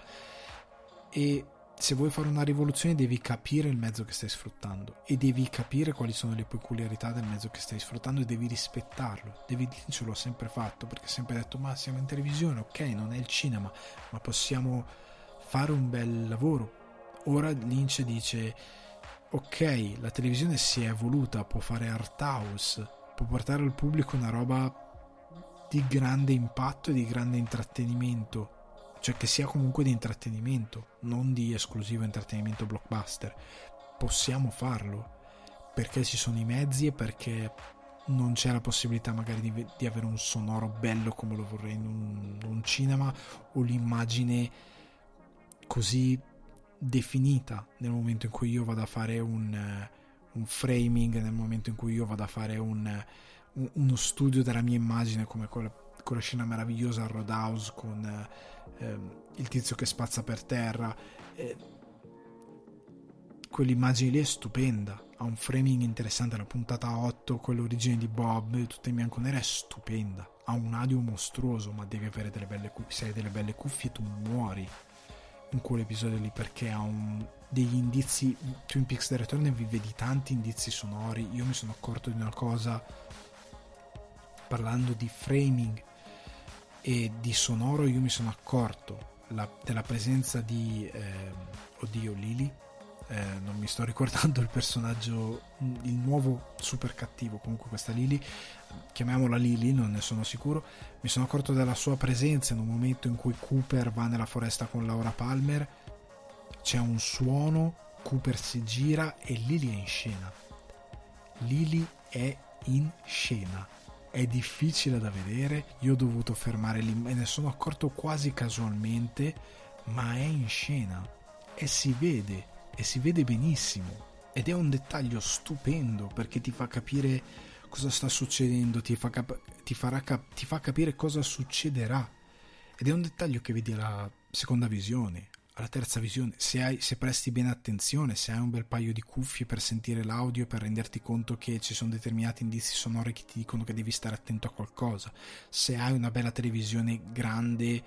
E se vuoi fare una rivoluzione devi capire il mezzo che stai sfruttando e devi capire quali sono le peculiarità del mezzo che stai sfruttando e devi rispettarlo. David Lynch lo ha sempre fatto perché ha sempre detto ma siamo in televisione, ok, non è il cinema, ma possiamo fare un bel lavoro. Ora Lynch dice ok, la televisione si è evoluta, può fare art house, può portare al pubblico una roba di grande impatto e di grande intrattenimento, cioè che sia comunque di intrattenimento, non di esclusivo intrattenimento blockbuster. Possiamo farlo perché ci sono i mezzi e perché non c'è la possibilità magari di, di avere un sonoro bello come lo vorrei in un, un cinema o l'immagine così definita nel momento in cui io vado a fare un, eh, un framing, nel momento in cui io vado a fare un, eh, un, uno studio della mia immagine come quella, quella scena meravigliosa a Roadhouse con eh, ehm, il tizio che spazza per terra. Eh, quell'immagine lì è stupenda, ha un framing interessante, la puntata 8, quell'origine di Bob, tutta in bianco e nera, è stupenda, ha un audio mostruoso, ma devi avere delle belle cuffie, se hai delle belle cuffie tu muori in quell'episodio lì perché ha un, degli indizi Twin Peaks The Return vi vedi tanti indizi sonori. Io mi sono accorto di una cosa parlando di framing e di sonoro io mi sono accorto la, della presenza di eh, oddio Lily eh, non mi sto ricordando il personaggio, il nuovo super cattivo, comunque questa Lily, chiamiamola Lily, non ne sono sicuro, mi sono accorto della sua presenza in un momento in cui Cooper va nella foresta con Laura Palmer, c'è un suono, Cooper si gira e Lily è in scena. Lily è in scena. È difficile da vedere, io ho dovuto fermare lì, me ne sono accorto quasi casualmente, ma è in scena. E si vede e si vede benissimo. Ed è un dettaglio stupendo perché ti fa capire cosa sta succedendo, ti fa, cap- ti, cap- ti fa capire cosa succederà. Ed è un dettaglio che vedi alla seconda visione, alla terza visione, se, hai, se presti bene attenzione, se hai un bel paio di cuffie per sentire l'audio, per renderti conto che ci sono determinati indizi sonori che ti dicono che devi stare attento a qualcosa, se hai una bella televisione grande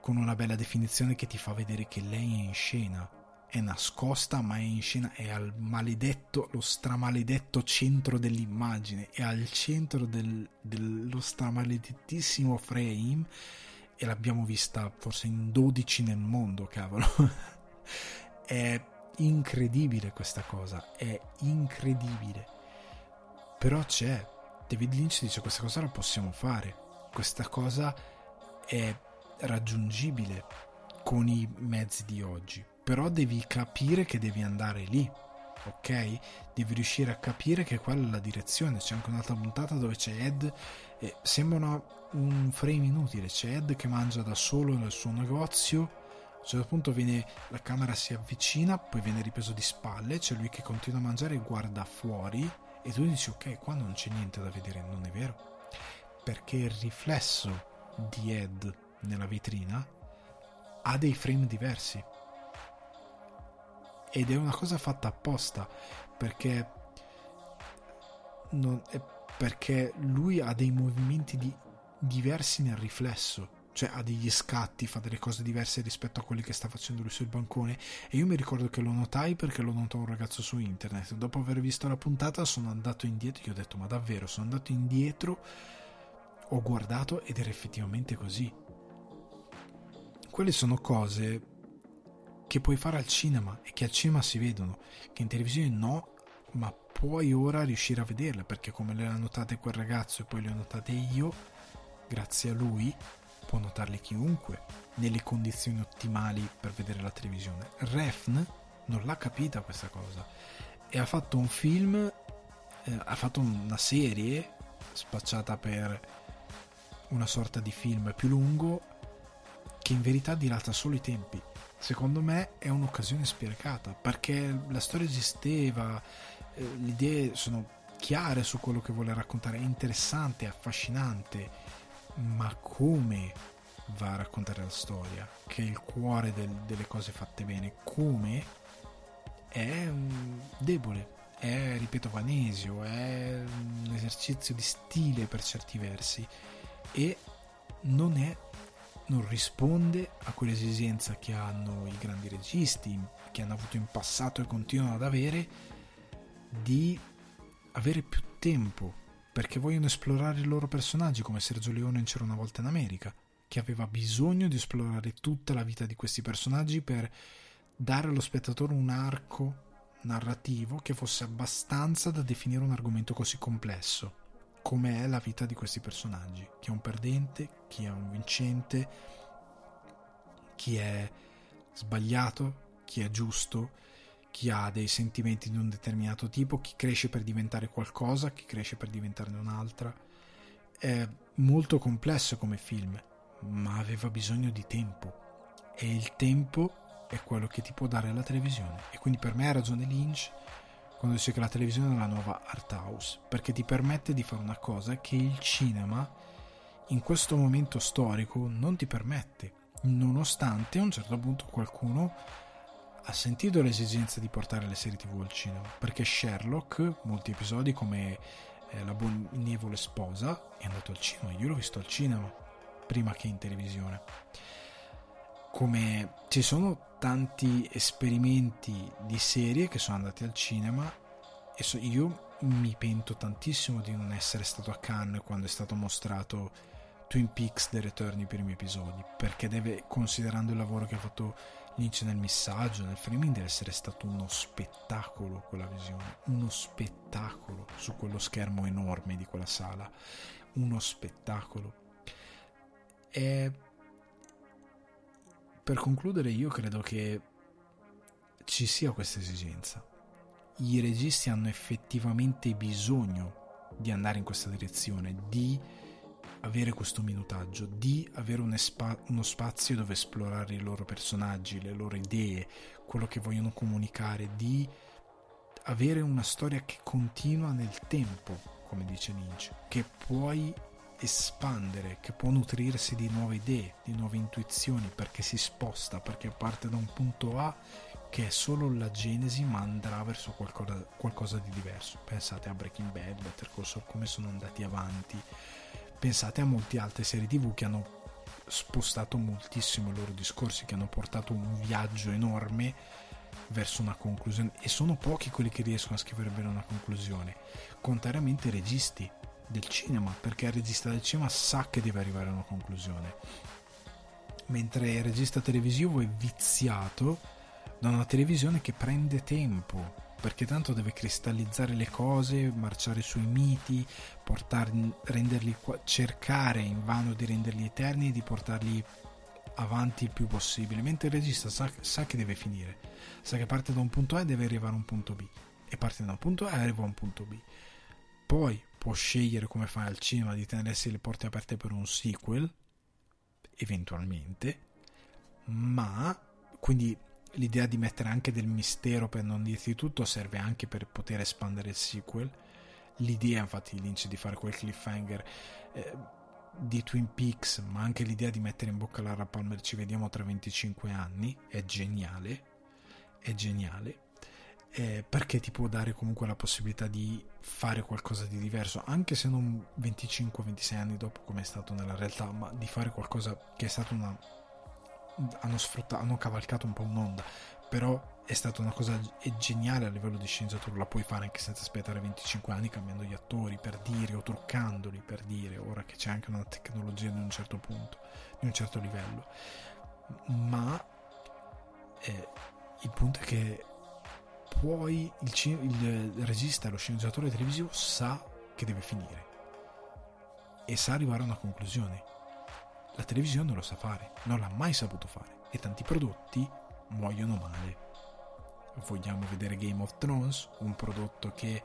con una bella definizione che ti fa vedere che lei è in scena, è nascosta ma è in scena, è al maledetto, lo stramaleddetto centro dell'immagine, è al centro del, dello stramaledettissimo frame e l'abbiamo vista forse in 12 nel mondo, cavolo. è incredibile questa cosa, è incredibile. Però c'è, David Lynch dice questa cosa la possiamo fare, questa cosa è raggiungibile con i mezzi di oggi, però devi capire che devi andare lì, ok? Devi riuscire a capire che quella è la direzione. C'è anche un'altra puntata dove c'è Ed, e sembra un frame inutile, c'è Ed che mangia da solo nel suo negozio. A un certo punto viene, la camera si avvicina, poi viene ripreso di spalle, c'è lui che continua a mangiare e guarda fuori e tu dici ok, qua non c'è niente da vedere, non è vero? Perché il riflesso di Ed nella vetrina ha dei frame diversi ed è una cosa fatta apposta perché non, perché lui ha dei movimenti di, diversi nel riflesso cioè ha degli scatti, fa delle cose diverse rispetto a quelli che sta facendo lui sul bancone e io mi ricordo che lo notai perché lo notò un ragazzo su internet. Dopo aver visto la puntata sono andato indietro gli ho detto ma davvero sono andato indietro ho guardato ed era effettivamente così. Quelle sono cose che puoi fare al cinema e che al cinema si vedono, che in televisione no, ma puoi ora riuscire a vederle perché come le ha notate quel ragazzo e poi le ho notate io, grazie a lui può notarle chiunque nelle condizioni ottimali per vedere la televisione. Refn non l'ha capita questa cosa e ha fatto un film, eh, ha fatto una serie spacciata per una sorta di film più lungo che in verità dilata solo i tempi secondo me è un'occasione sprecata perché la storia esisteva, eh, le idee sono chiare su quello che vuole raccontare, è interessante, affascinante, ma come va a raccontare la storia, che è il cuore del, delle cose fatte bene, come? È debole, è, ripeto, vanesio, è un esercizio di stile per certi versi e non è non risponde a quell'esigenza che hanno i grandi registi, che hanno avuto in passato e continuano ad avere, di avere più tempo, perché vogliono esplorare i loro personaggi, come Sergio Leone in C'era una volta in America, che aveva bisogno di esplorare tutta la vita di questi personaggi per dare allo spettatore un arco narrativo che fosse abbastanza da definire un argomento così complesso come è la vita di questi personaggi, chi è un perdente, chi è un vincente, chi è sbagliato, chi è giusto, chi ha dei sentimenti di un determinato tipo, chi cresce per diventare qualcosa, chi cresce per diventarne un'altra. È molto complesso come film, ma aveva bisogno di tempo. E il tempo è quello che ti può dare la televisione. E quindi per me ha ragione Lynch quando dice che la televisione è la nuova art house, perché ti permette di fare una cosa che il cinema in questo momento storico non ti permette, nonostante a un certo punto qualcuno ha sentito l'esigenza di portare le serie tv al cinema, perché Sherlock, molti episodi come eh, La buonevole sposa, è andato al cinema, io l'ho visto al cinema, prima che in televisione. Come ci sono tanti esperimenti di serie che sono andati al cinema e so, io mi pento tantissimo di non essere stato a Cannes quando è stato mostrato Twin Peaks The Return i primi episodi perché deve considerando il lavoro che ha fatto Lynch nel missaggio nel framing deve essere stato uno spettacolo quella visione uno spettacolo su quello schermo enorme di quella sala uno spettacolo. E per concludere io credo che ci sia questa esigenza. I registi hanno effettivamente bisogno di andare in questa direzione, di avere questo minutaggio, di avere un espa- uno spazio dove esplorare i loro personaggi, le loro idee, quello che vogliono comunicare, di avere una storia che continua nel tempo, come dice Lynch, che puoi espandere, che può nutrirsi di nuove idee, di nuove intuizioni, perché si sposta, perché parte da un punto A che è solo la genesi, ma andrà verso qualcosa, qualcosa di diverso. Pensate a Breaking Bad, Better Call Saul, come sono andati avanti. Pensate a molte altre serie TV che hanno spostato moltissimo i loro discorsi, che hanno portato un viaggio enorme verso una conclusione e sono pochi quelli che riescono a scrivere bene una conclusione contrariamente ai registi del cinema, perché il regista del cinema sa che deve arrivare a una conclusione. Mentre il regista televisivo è viziato da una televisione che prende tempo perché tanto deve cristallizzare le cose, marciare sui miti, portarli, renderli, cercare in vano di renderli eterni e di portarli avanti il più possibile, mentre il regista sa, sa, che deve finire, sa che parte da un punto A e deve arrivare a un punto B, e parte da un punto A e arriva a un punto B. Poi può scegliere come fa al cinema di tenersi le porte aperte per un sequel, eventualmente, ma quindi l'idea di mettere anche del mistero per non dirti tutto serve anche per poter espandere il sequel. L'idea infatti Lynch di fare quel cliffhanger eh, di Twin Peaks, ma anche l'idea di mettere in bocca Lara Palmer ci vediamo tra 25 anni è geniale. È geniale. Eh, perché ti può dare comunque la possibilità di fare qualcosa di diverso, anche se non 25-26 anni dopo come è stato nella realtà, ma di fare qualcosa che è stato una hanno sfruttato, hanno cavalcato un po' un'onda, però è stata una cosa geniale a livello di sceneggiatura, la puoi fare anche senza aspettare 25 anni cambiando gli attori per dire o truccandoli per dire, ora che c'è anche una tecnologia di un certo punto, di un certo livello. Ma eh, il punto è che poi il, il regista, lo sceneggiatore televisivo sa che deve finire e sa arrivare a una conclusione la televisione non lo sa fare, non l'ha mai saputo fare e tanti prodotti muoiono male. Vogliamo vedere Game of Thrones, un prodotto che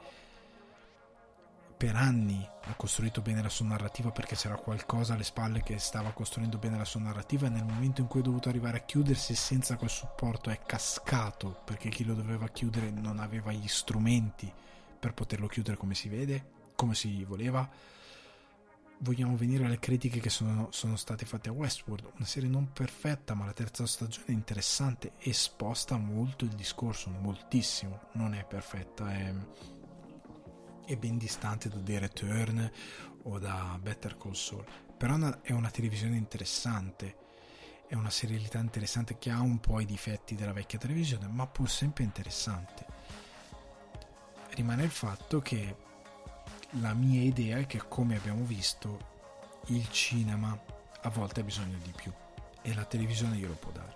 per anni ha costruito bene la sua narrativa perché c'era qualcosa alle spalle che stava costruendo bene la sua narrativa e nel momento in cui è dovuto arrivare a chiudersi senza quel supporto è cascato perché chi lo doveva chiudere non aveva gli strumenti per poterlo chiudere come si vede, come si voleva. Vogliamo venire alle critiche che sono, sono, state fatte a Westworld, una serie non perfetta, ma la terza stagione è interessante e sposta molto il discorso, moltissimo, non è perfetta, è, è ben distante da The Return o da Better Call Saul, però è una televisione interessante, è una serialità interessante che ha un po' i difetti della vecchia televisione, ma pur sempre interessante. Rimane il fatto che la mia idea è che come abbiamo visto il cinema a volte ha bisogno di più e la televisione glielo può dare.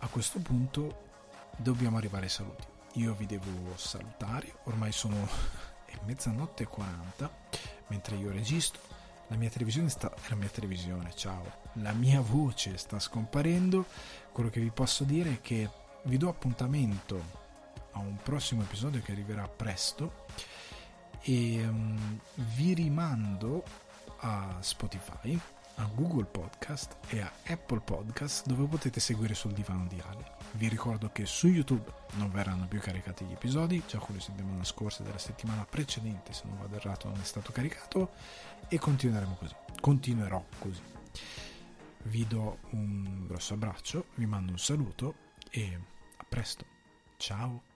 A questo punto dobbiamo arrivare ai saluti. Io vi devo salutare, ormai sono mezzanotte e 40 mentre io registro. La mia televisione sta la mia televisione, ciao. La mia voce sta scomparendo. Quello che vi posso dire è che vi do appuntamento a un prossimo episodio che arriverà presto e um, vi rimando a Spotify, a Google Podcast e a Apple Podcast dove potete seguire sul divano di Ale. Vi ricordo che su YouTube non verranno più caricati gli episodi, già quelli di settimana scorsa e della settimana precedente, se non vado errato, non è stato caricato e continueremo così. Continuerò così. Vi do un grosso abbraccio, vi mando un saluto e a presto. Ciao.